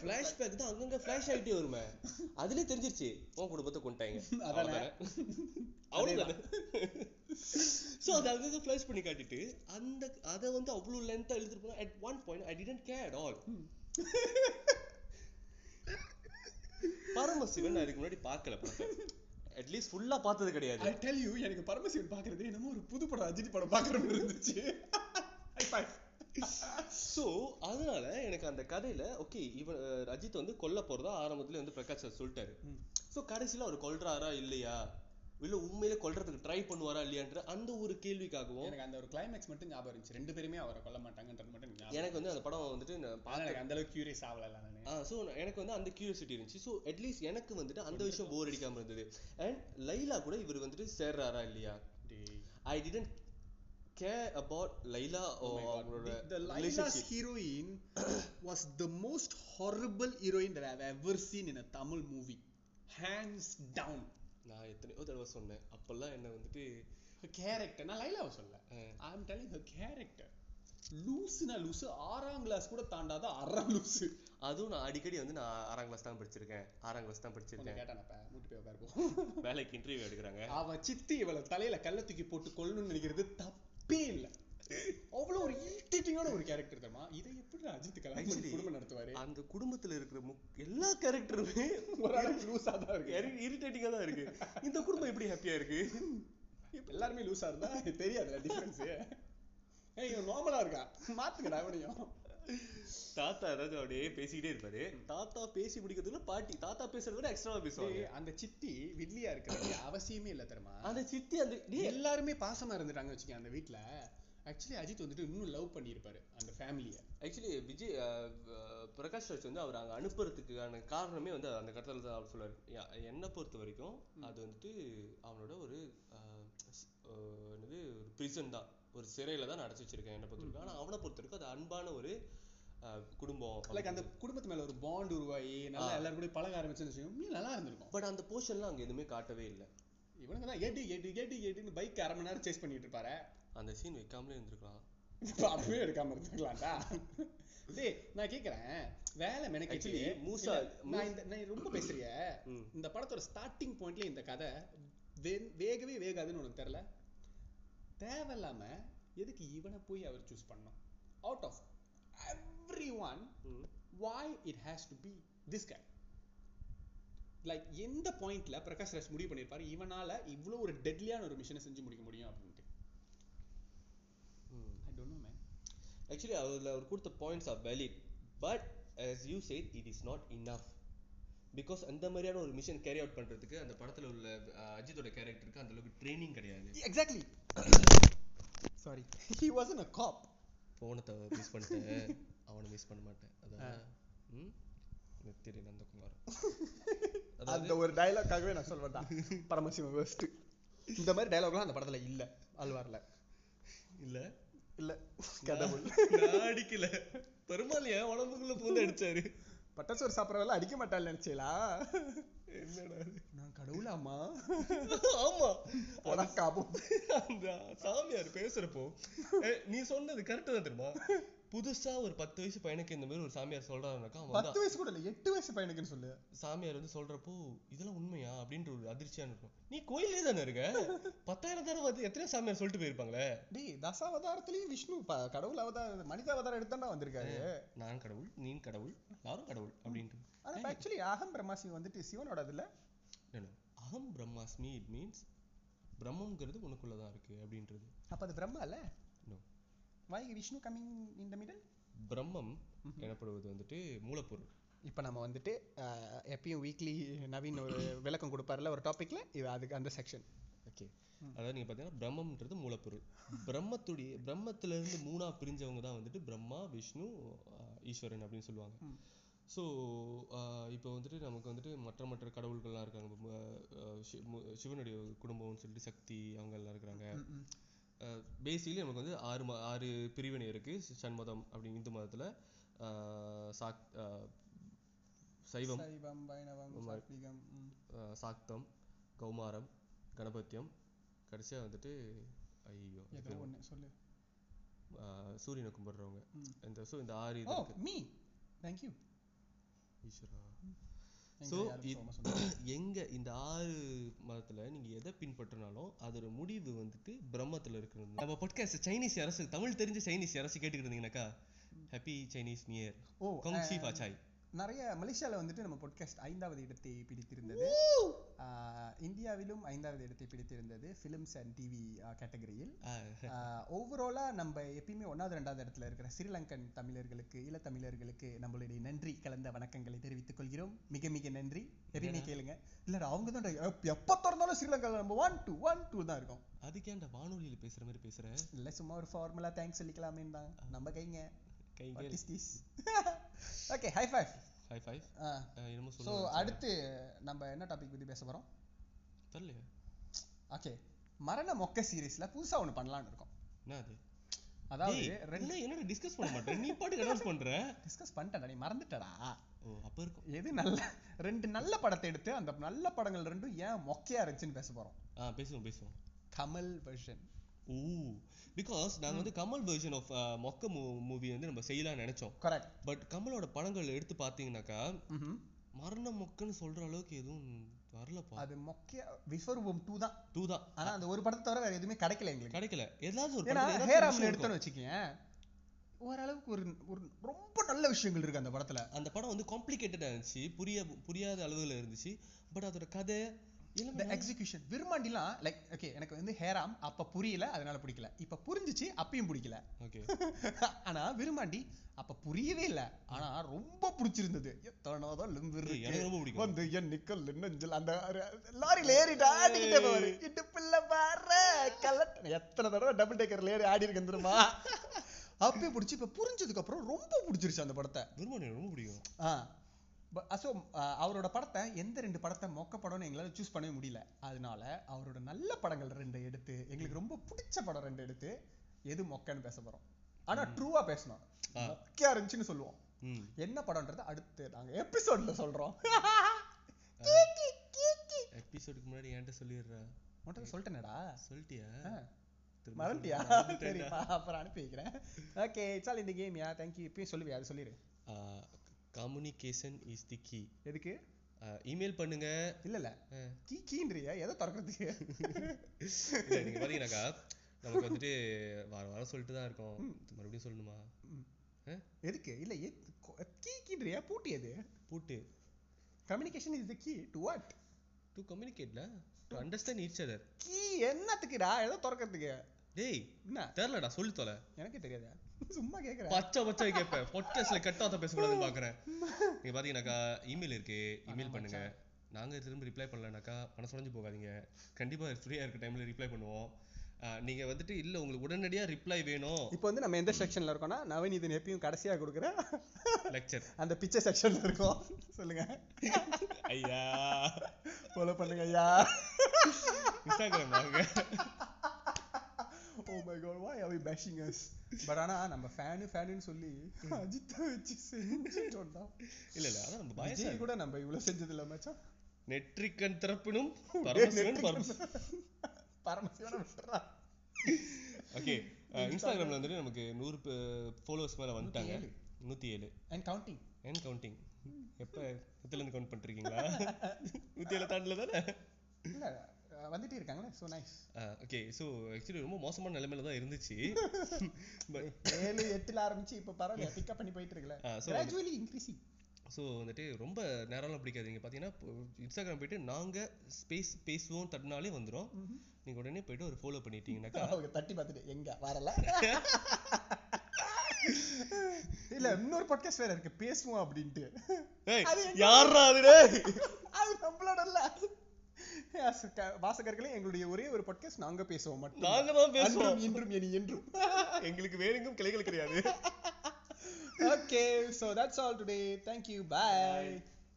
[SPEAKER 1] ஃபிளாஷ்பேக் தான் அங்கங்க ஃபிளாஷ் ஆயிட்டே வருமே. அதுலயே தெரிஞ்சிருச்சு. உன் குடும்பத்தை கொண்டாங்க
[SPEAKER 2] அதானே.
[SPEAKER 1] அவ்வளவுதானே. சோ அது அங்கங்க ஃபிளாஷ் பண்ணி காட்டிட்டு அந்த அத வந்து அவ்வளவு லென்த்தா இழுத்துட்டு போனா at one point i didn't care at all. Paramasivan நான் இதுக்கு முன்னாடி பார்க்கல அட்லீஸ்ட் ஃபுல்லா பார்த்தது கிடையாது.
[SPEAKER 2] I tell you எனக்கு பரமசிவன் பாக்குறது என்னமோ ஒரு புது படம் அஜித் படம் பாக்குற மாதிரி இருந்துச்சு.
[SPEAKER 1] சோ அதனால எனக்கு அந்த கதையில ஓகே இவன் அஜித் வந்து கொல்ல போறதா ஆரம்பத்துல வந்து பிரகாஷ் சார் சொல்லிட்டாரு. சோ கடைசியில அவர் கொல்றாரா இல்லையா? இல்ல உண்மையிலே கொல்றதுக்கு ட்ரை பண்ணுவாரா இல்லையான்ற அந்த ஒரு கேள்விக்காகவும்
[SPEAKER 2] எனக்கு அந்த ஒரு கிளைமேக்ஸ் மட்டும் ஞாபகம் இருந்துச்சு ரெண்டு பேருமே அவரை கொல்ல மாட்டாங்கன்றது மட்டும் எனக்கு
[SPEAKER 1] வந்து அந்த படம் வந்துட்டு நான்
[SPEAKER 2] எனக்கு அந்த அளவுக்கு கியூரியஸ் ஆகல நானு
[SPEAKER 1] ஆ ஸோ எனக்கு வந்து அந்த கியூரியாசிட்டி இருந்துச்சு ஸோ அட்லீஸ்ட் எனக்கு வந்துட்டு அந்த விஷயம் போர் அடிக்காம இருந்தது அண்ட் லைலா கூட இவர் வந்துட்டு சேர்றாரா இல்லையா. I didn't care about Laila
[SPEAKER 2] Oh my God.
[SPEAKER 1] அவங்களோட
[SPEAKER 2] The- the Laila's heroine was the most horrible heroine that I've ever seen in a Tamil movie. Hands down.
[SPEAKER 1] நான் எத்தனையோ தடவை சொன்னேன். அப்பெல்லாம் என்ன வந்துட்டு
[SPEAKER 2] character. நான் லைலாவை சொல்ல
[SPEAKER 1] அஹ்,
[SPEAKER 2] I'm telling her character. லூசுனா லூசு ஆறாம் கிளாஸ் கூட தாண்டாத அரை லூசு
[SPEAKER 1] அதுவும் நான் அடிக்கடி வந்து நான் ஆறாம் கிளாஸ் தான் படிச்சிருக்கேன். ஆறாம் கிளாஸ் தான் படிச்சிருக்கேன்.
[SPEAKER 2] கேட்டானப்ப மூட்டு போய் உட்காருப்போம்.
[SPEAKER 1] வேலைக்கு இன்டர்வியூ எடுக்கிறாங்க.
[SPEAKER 2] அவன் சித்தி இவள தலையில கல்ல தூக்கி போட்டு கொல்லணும்னு நினைக்கிறது தப்பே இல்ல. அவ்வளவு ஒரு இரிட்டேட்டிங்கான ஒரு கேரக்டர் தெரியுமா? இதை எப்படி அஜித்
[SPEAKER 1] Actually,
[SPEAKER 2] குடும்பம் நடத்துவாரு?
[SPEAKER 1] அந்த குடும்பத்துல இருக்கிற முக்- எல்லா கேரக்டருமே
[SPEAKER 2] ஒரு அளவுக்கு லூஸா தான் இருக்கு.
[SPEAKER 1] இரிட்டேட்டிங்கா தான் இருக்கு. இந்த குடும்பம் எப்படி ஹாப்பியா இருக்கு?
[SPEAKER 2] எல்லாருமே லூஸா இருந்தா தெரியாதுல டிஃபரன்ஸ் ஏய் இவன் நார்மலா இருக்கா? மாத்துக்கடா அவனையும்
[SPEAKER 1] தாத்தா ஏதாவது அப்படியே பேசிக்கிட்டே இருப்பாரு. தாத்தா பேசி முடிக்கிறதுல பாட்டி தாத்தா பேசுறத விட எக்ஸ்ட்ராவா பேசுவாங்க.
[SPEAKER 2] அந்த சித்தி வில்லியா இருக்கிறது அவசியமே இல்ல தெரியுமா?
[SPEAKER 1] அந்த சித்தி அந்த
[SPEAKER 2] எல்லாருமே பாசமா இருந்துட்டாங்க வச்சுக்கோங்க அந்த வீட்ல. ஆக்சுவலி அஜித் வந்துட்டு இன்னும் லவ் பண்ணியிருப்பாரு அந்த ஃபேமிலிய
[SPEAKER 1] ஆக்சுவலி விஜய் பிரகாஷ் ராஜ் வந்து அவர் அங்க அனுப்புறதுக்கான காரணமே வந்து அந்த கட்டத்துல தான் அவர் சொல்லுவாரு என்னை பொறுத்த வரைக்கும் அது வந்துட்டு அவனோட ஒரு என்னது ஒரு பிரிசன் தான். ஒரு சிறையில தான் அடைச்சு வச்சிருக்கேன் என்னை பொறுத்த வரைக்கும். ஆனா அவனை பொறுத்த வரைக்கும் அது அன்பான ஒரு குடும்பம்.
[SPEAKER 2] லைக் அந்த குடும்பத்து மேல ஒரு பாண்ட் உருவாகி நல்லா எல்லாரும் கூட பழக ஆரம்பிச்சுன்னு வச்சுக்கோங்க நல்லா இருந்திருக்கும்.
[SPEAKER 1] பட் அந்த போர்ஷன்லாம் அங்க எதுவுமே காட்டவே இல்லை.
[SPEAKER 2] இவனுங்க தான் ஏடி ஏடி ஏடி ஏடின்னு பைக் அரை மணி நேரம் சேஸ் பண்ணிட்டு இருப்பாரு.
[SPEAKER 1] அந்த சீன் வைக்காமலே இருந்திருக்கலாம்.
[SPEAKER 2] அப்படியே எடுக்காம இருந்துக்கலாம்டா டேய் நான் கேக்குறேன். வேலை மெனக்கிட்டு
[SPEAKER 1] Actually, மூசா-
[SPEAKER 2] நான் இந்த நான் ரொம்ப பேசுறிய. இந்த படத்தோட ஸ்டார்டிங் பாயிண்ட்ல இந்த கதை வேகவே வேகாதுன்னு உனக்கு தெரியல? தேவையில்லாம எதுக்கு இவனை போய் அவர் சூஸ் பண்ணோம் out of everyone. Why it has to be this guy? Like எந்த பாயிண்ட்ல பிரகாஷ் ராஜ் முடிவு பண்ணிருப்பாரு இவனால இவ்வளவு ஒரு டெட்லியான ஒரு மிஷனை செஞ்சு முடிக்க முடியும் அப்படின்ட்டு
[SPEAKER 1] ம்.
[SPEAKER 2] I don't know man
[SPEAKER 1] actually அதில் அவர் கொடுத்த points are valid but as you said it is not enough. Because அந்த மாதிரியான ஒரு மிஷன் கேரி அவுட் பண்றதுக்கு அந்த படத்துல உள்ள அஜித்தோட கேரக்டருக்கு அந்த அளவுக்கு ட்ரைனிங் கிடையாது.
[SPEAKER 2] Exactly sorry he was an a cop
[SPEAKER 1] போனத்தை miss பண்ணிட்டேன். அவனை மிஸ் பண்ண மாட்டேன். அதான். நெத்திரி நந்தகுமார்
[SPEAKER 2] அந்த ஒரு டயலாக்காகவே நான் சொல்வேன்டா பரமசிவம் வேர்ஸ்ட் இந்த மாதிரி டயலாக்லாம் அந்த படத்துல இல்ல அல்வார்ல
[SPEAKER 1] இல்ல?
[SPEAKER 2] இல்ல. கடவுள்
[SPEAKER 1] நான் அடிக்கல. பெருமாள் என் உடம்புக்குள்ள பூந்து அடிச்சாரு.
[SPEAKER 2] பட்டாசோறு சாப்பிட்றவெல்லாம் அடிக்க மாட்டாள் நினைச்சீங்களா?
[SPEAKER 1] என்னடா?
[SPEAKER 2] நான் கடவுளாமா
[SPEAKER 1] ஆமா.
[SPEAKER 2] உனக்காபோ
[SPEAKER 1] அந்த சாமியார் பேசுறப்போ நீ சொன்னது கரெக்ட் தான் தெரியுமா? புதுசா ஒரு பத்து வயசு பையனுக்கு இந்த மாதிரி ஒரு சாமியார் சொல்றாருனாக்கா
[SPEAKER 2] பத்து வயசு கூட இல்ல எட்டு வயசு பையனுக்குன்னு சொல்லு.
[SPEAKER 1] சாமியார் வந்து சொல்றப்போ இதெல்லாம் உண்மையா? அப்படின்ற ஒரு அதிர்ச்சியா இருக்கும். நீ கோயிலே தானே இருக்க? பத்தாயிரம் தடவை வந்து எத்தனை சாமியார் சொல்லிட்டு போயிருப்பாங்களே?
[SPEAKER 2] டேய் தசாவதாரத்திலயும் விஷ்ணு கடவுள் அவதாரம் மனித அவதாரம் எடுத்தாண்டா வந்திருக்காரு.
[SPEAKER 1] நான் கடவுள் நீ கடவுள் யாரும் கடவுள் அப்படின்ட்டு.
[SPEAKER 2] ஆனா ஆக்சுவலி அகம் பிரம்மாசி வந்துட்டு சிவனோட
[SPEAKER 1] no. அகம் பிரம்மாஸ்மி இட் மீன்ஸ் பிரம்மங்கிறது உனக்குள்ளதான் இருக்கு அப்படின்றது.
[SPEAKER 2] அப்ப அது பிரம்மா இல்ல. Why Vishnu coming in the middle
[SPEAKER 1] பிரம்மம் எனப்படுவது வந்துட்டு மூலப்பொருள்.
[SPEAKER 2] இப்போ நம்ம வந்துட்டு எப்பயும் வீக்லி நவீன் ஒரு விளக்கம் கொடுப்பாருல ஒரு டாபிக்ல இது அதுக்கு அந்த செக்ஷன்
[SPEAKER 1] ஓகே அதாவது நீங்க பாத்தீங்கன்னா பிரம்மம்ன்றது மூலப்பொருள். பிரம்மத்துடைய பிரம்மத்துல இருந்து மூணா பிரிஞ்சவங்க தான் வந்துட்டு பிரம்மா விஷ்ணு ஈஸ்வரன் அப்படின்னு சொல்லுவாங்க. ஸோ இப்போ வந்துட்டு நமக்கு வந்துட்டு மற்ற மற்ற கடவுள்கள்லாம் இருக்காங்க. சிவனுடைய குடும்பம்னு சொல்லிட்டு சக்தி அவங்க எல்லாம் இருக்கிறாங்க. பேசிக்கலி நமக்கு வந்து ஆறு ம ஆறு பிரிவினை இருக்கு. சண்மதம் அப்படி இந்து மதத்துல சாக் சைவம்
[SPEAKER 2] சைவம் வைணவம்
[SPEAKER 1] சாக்தம் கௌமாரம் கணபத்தியம் கடைசியா வந்துட்டு ஐயோ
[SPEAKER 2] சொல்லு.
[SPEAKER 1] சூரியனை கும்பிடுறவங்க. இந்த ஸோ இந்த ஆறு இது
[SPEAKER 2] மீ தேங்க் யூ
[SPEAKER 1] ஈஸ்வரா. ஸோ எங்க இந்த ஆறு மதத்துல நீங்க எதை பின்பற்றினாலும் அதோட முடிவு வந்துட்டு பிரம்மத்துல இருக்கிறது நம்ம பாட்காஸ்ட் சைனீஸ் அரசு தமிழ் தெரிஞ்ச சைனீஸ் அரசு கேட்டுக்கிட்டு இருந்தீங்கன்னாக்கா ஹாப்பி சைனீஸ் நியூ இயர்
[SPEAKER 2] ஓ
[SPEAKER 1] கொங் ஷி ஃபா சாய்
[SPEAKER 2] நிறைய மலேசியால வந்துட்டு நம்ம பாட்காஸ்ட் ஐந்தாவது இடத்தை பிடித்திருந்தது. இந்தியாவிலும் ஐந்தாவது இடத்தை பிடித்திருந்தது ஃபிலிம்ஸ் அண்ட் டிவி கேட்டகரியில் ஓவராலா நம்ம எப்பயுமே ஒன்னாவது ரெண்டாவது இடத்துல இருக்கிற ஸ்ரீலங்கன் தமிழர்களுக்கு ஈழத்தமிழர்களுக்கு நம்மளுடைய நன்றி கலந்த வணக்கங்களை தெரிவித்துக் கொள்கிறோம். மிக மிக நன்றி. எப்பயுமே கேளுங்க. இல்ல அவங்க தான் எப்ப திறந்தாலும் ஸ்ரீலங்கால நம்ம ஒன் டூ ஒன் டூ தான் இருக்கும்.
[SPEAKER 1] அதுக்கே அந்த வானொலியில பேசுற மாதிரி பேசுற?
[SPEAKER 2] இல்ல சும்மா ஒரு ஃபார்முலா தேங்க்ஸ் சொல்லிக்கலாமேன்னு தான் நம்ம கைங்க.
[SPEAKER 1] Guy
[SPEAKER 2] what is this okay high five
[SPEAKER 1] high five என்னமோ
[SPEAKER 2] ஸோ அடுத்து நம்ம என்ன டாபிக் பத்தி பேச போறோம்?
[SPEAKER 1] தெரியலையே.
[SPEAKER 2] ஓகே மரண மொக்க சீரிஸ்ல புதுசா ஒண்ணு பண்ணலாம்னு இருக்கோம்.
[SPEAKER 1] என்ன அது?
[SPEAKER 2] அதாவது
[SPEAKER 1] என்ன என்னடா டிஸ்கஸ் பண்ண மாட்டேன் நீ பாட்டுக்கு அனௌன்ஸ் பண்ற?
[SPEAKER 2] டிஸ்கஸ் பண்ணிட்டேன்டா நீ மறந்துட்டடா.
[SPEAKER 1] ஓ அப்ப இருக்கும்.
[SPEAKER 2] எது நல்ல ரெண்டு நல்ல படத்தை எடுத்து அந்த நல்ல படங்கள் ரெண்டும் ஏன் மொக்கையா இருந்துச்சுன்னு பேச போறோம்.
[SPEAKER 1] ஆ பேசுவோம் பேசுவோம்.
[SPEAKER 2] கமல் வெர்ஷன்
[SPEAKER 1] ஓ பிகாஸ் நாங்க வந்து கமல் வெர்ஷன் ஆஃப் மொக்க மூவி வந்து நம்ம செய்யலாம்னு நினைச்சோம்.
[SPEAKER 2] கரெக்ட்
[SPEAKER 1] பட் கமலோட படங்கள் எடுத்து பாத்தீங்கன்னாக்கா மரண மொக்கன்னு சொல்ற அளவுக்கு எதுவும் வரலப்பா.
[SPEAKER 2] அது மொக்கைய விஸ்வரூபம் டூ தான்.
[SPEAKER 1] டூ தான்.
[SPEAKER 2] ஆனா அந்த ஒரு படத்தை தவிர வேற எதுவுமே கிடைக்கல எங்களுக்கு.
[SPEAKER 1] கிடைக்கல. ஏதாச்சும் ஒரு இருக்கும்.
[SPEAKER 2] வச்சுக்கேன் ஓரளவுக்கு ஒரு ஒரு ரொம்ப நல்ல விஷயங்கள் இருக்கு அந்த படத்துல.
[SPEAKER 1] அந்த படம் வந்து காம்ப்ளிகேட்டடா இருந்துச்சு புரிய புரியாத அளவுல இருந்துச்சு. பட் அதோட கதை
[SPEAKER 2] இந்த எக்ஸிகியூஷன் விரும்மாண்டிலாம் லைக் ஓகே எனக்கு வந்து ஹேராம் அப்ப புரியல அதனால பிடிக்கல. இப்ப புரிஞ்சுச்சு அப்பயும் பிடிக்கல.
[SPEAKER 1] ஓகே
[SPEAKER 2] ஆனா விரும்மாண்டி அப்ப புரியவே இல்ல. ஆனா ரொம்ப பிடிச்சிருந்தது. எத்தனாதான் லிம்பு
[SPEAKER 1] எனக்கு ரொம்ப பிடிக்கும்.
[SPEAKER 2] வந்து என் நிக்கல் நெஞ்சல் அந்த லாரியில ஏறிட்டு ஆடிக்கிட்டே போவாரு. இடுப்புல பாரு கலட். எத்தனை தடவை டபுள் டேக்கர்ல ஏறி ஆடி இருக்கேன் தெரியுமா? அப்பயே பிடிச்சி இப்ப புரிஞ்சதுக்கு அப்புறம் ரொம்ப பிடிச்சிருச்சு அந்த படத்தை.
[SPEAKER 1] எனக்கு ரொம்ப பிடிக்கும்.
[SPEAKER 2] ஆ. ஸோ அவரோட படத்தை எந்த ரெண்டு படத்தை மொக்க படம்னு எங்களால சூஸ் பண்ணவே முடியல. அதனால அவரோட நல்ல படங்கள் ரெண்டு எடுத்து எங்களுக்கு ரொம்ப பிடிச்ச படம் ரெண்டு எடுத்து எது மொக்கன்னு பேச போறோம். ஆனா ட்ரூவா பேசணும். மொக்கையா இருந்துச்சுன்னு சொல்லுவோம். என்ன படம்ன்றத அடுத்து நாங்க எபிசோட்ல சொல்றோம்.
[SPEAKER 1] எபிசோடுக்கு முன்னாடி என்கிட்ட சொல்லிடுறா.
[SPEAKER 2] உன்கிட்ட சொல்லிட்டேனடா.
[SPEAKER 1] சொல்லிட்டியா?
[SPEAKER 2] மறந்துட்டியா. சரிப்பா அப்புறம் அனுப்பி வைக்கிறேன். ஓகே இட்ஸ் ஆல் இந்த கேம் யா தேங்க்யூ இப்பயும் சொல்லுவியா? அது சொல்லிடு
[SPEAKER 1] கம்யூனிகேஷன் இஸ் தி கீ
[SPEAKER 2] எதுக்கு?
[SPEAKER 1] இமெயில் பண்ணுங்க.
[SPEAKER 2] இல்ல இல்ல. கீ கீன்றியா? எதை திறக்கிறதுக்கு.
[SPEAKER 1] நீங்க பாத்தீங்கன்னாக்கா நமக்கு வந்துட்டு வாரம் வாரம் சொல்லிட்டு தான் இருக்கோம். மறுபடியும் சொல்லணுமா?
[SPEAKER 2] எதுக்கு? இல்ல கீ கீன்றியா? பூட்டி எது?
[SPEAKER 1] பூட்டு.
[SPEAKER 2] Communication is the key to what
[SPEAKER 1] to கம்யூனிகேட்ல to understand each other
[SPEAKER 2] key என்னத்துக்குடா? ஏதோ திறக்கிறதுக்கு.
[SPEAKER 1] டேய்
[SPEAKER 2] என்ன?
[SPEAKER 1] தெரியலடா சொல்லி தொலை.
[SPEAKER 2] எனக்கே தெரியாதா. சும்மா கேக்குறேன்.
[SPEAKER 1] பச்சை பச்சை கேட்பேன். பாட்காஸ்ட்ல கட்டாத பேசக்கூடாதுன்னு பாக்குறேன். நீங்க பாத்தீங்கன்னாக்கா இமெயில் இருக்கு. இமெயில் பண்ணுங்க. நாங்க திரும்ப ரிப்ளை பண்ணலனாக்கா மனசு உடைஞ்சு போகாதீங்க. கண்டிப்பா ஃப்ரீயா இருக்க டைம்ல ரிப்ளை பண்ணுவோம். நீங்க வந்துட்டு இல்ல உங்களுக்கு உடனடியா ரிப்ளை வேணும்.
[SPEAKER 2] இப்போ வந்து நம்ம எந்த செக்ஷன்ல இருக்கோம்னா நவநீதன் எப்பயும் கடைசியா கொடுக்குற
[SPEAKER 1] லெக்சர்
[SPEAKER 2] அந்த பிக்சர் செக்ஷன்ல இருக்கோம். சொல்லுங்க.
[SPEAKER 1] ஐயா.
[SPEAKER 2] ஃபாலோ பண்ணுங்க ஐயா.
[SPEAKER 1] இன்ஸ்டாகிராம் வாங்க.
[SPEAKER 2] ஓ my God why are we bashing us? But ஆனா நம்ம ஃபேனு ஃபேனுன்னு சொல்லி அஜித் வச்சு செஞ்சுட்டோம்டா
[SPEAKER 1] இல்ல இல்ல அதான் நம்ம பயசா
[SPEAKER 2] விஜய் கூட நம்ம இவ்வளவு செஞ்சது இல்ல மச்சான்.
[SPEAKER 1] நெட்ரிக்கன் திறப்பினும் பரமசிவன் பரம
[SPEAKER 2] பரமசிவன விட்டுறா.
[SPEAKER 1] ஓகே இன்ஸ்டாகிராம்ல வந்துட்டு நமக்கு நூறு ஃபாலோவர்ஸ் மேல வந்துட்டாங்க. நூத்தி ஏழு.
[SPEAKER 2] அண்ட் கவுண்டிங்
[SPEAKER 1] அண்ட் கவுண்டிங் எப்ப எத்துல இருந்து கவுண்ட் பண்ணிருக்கீங்களா நூத்தி ஏழு தாண்டல தானே?
[SPEAKER 2] இல்ல வந்துட்டே இருக்காங்களே? So nice
[SPEAKER 1] okay so actually ரொம்ப மோசமான நிலைமையில தான் இருந்துச்சு. பட்
[SPEAKER 2] ஏழு எட்டுல ஆரம்பிச்சு இப்ப பரவாயில்ல பிக்கப் பண்ணி போயிட்டு இருக்குல்ல.
[SPEAKER 1] Ah, so
[SPEAKER 2] gradually increasing
[SPEAKER 1] so வந்துட்டு ரொம்ப நேரம்லாம் பிடிக்காதீங்க பார்த்தீங்கன்னா இன்ஸ்டாகிராம் போயிட்டு நாங்க ஸ்பேஸ் பேசுவோம் தட்டினாலே வந்துரும். நீங்க உடனே போயிட்டு ஒரு ஃபாலோ பண்ணிட்டீங்கன்னாக்கா
[SPEAKER 2] அவங்க தட்டி பார்த்துட்டு எங்க? வரல? இல்ல இன்னொரு பாட்காஸ்ட் வேற இருக்கு. பேசுவோம் அப்படின்ட்டு.
[SPEAKER 1] யாரா அது
[SPEAKER 2] நம்மளோட வாசகர்களே எங்களுடைய ஒரே ஒரு பாட்காஸ்ட் நாங்க பேசுவோம் மட்டும்.
[SPEAKER 1] நாங்க தான் பேசுவோம்.
[SPEAKER 2] இன்றும் இனி என்றும்.
[SPEAKER 1] எங்களுக்கு வேறெங்கும் கிளைகள் கிடையாது.
[SPEAKER 2] Okay so that's all today. Thank you. Bye.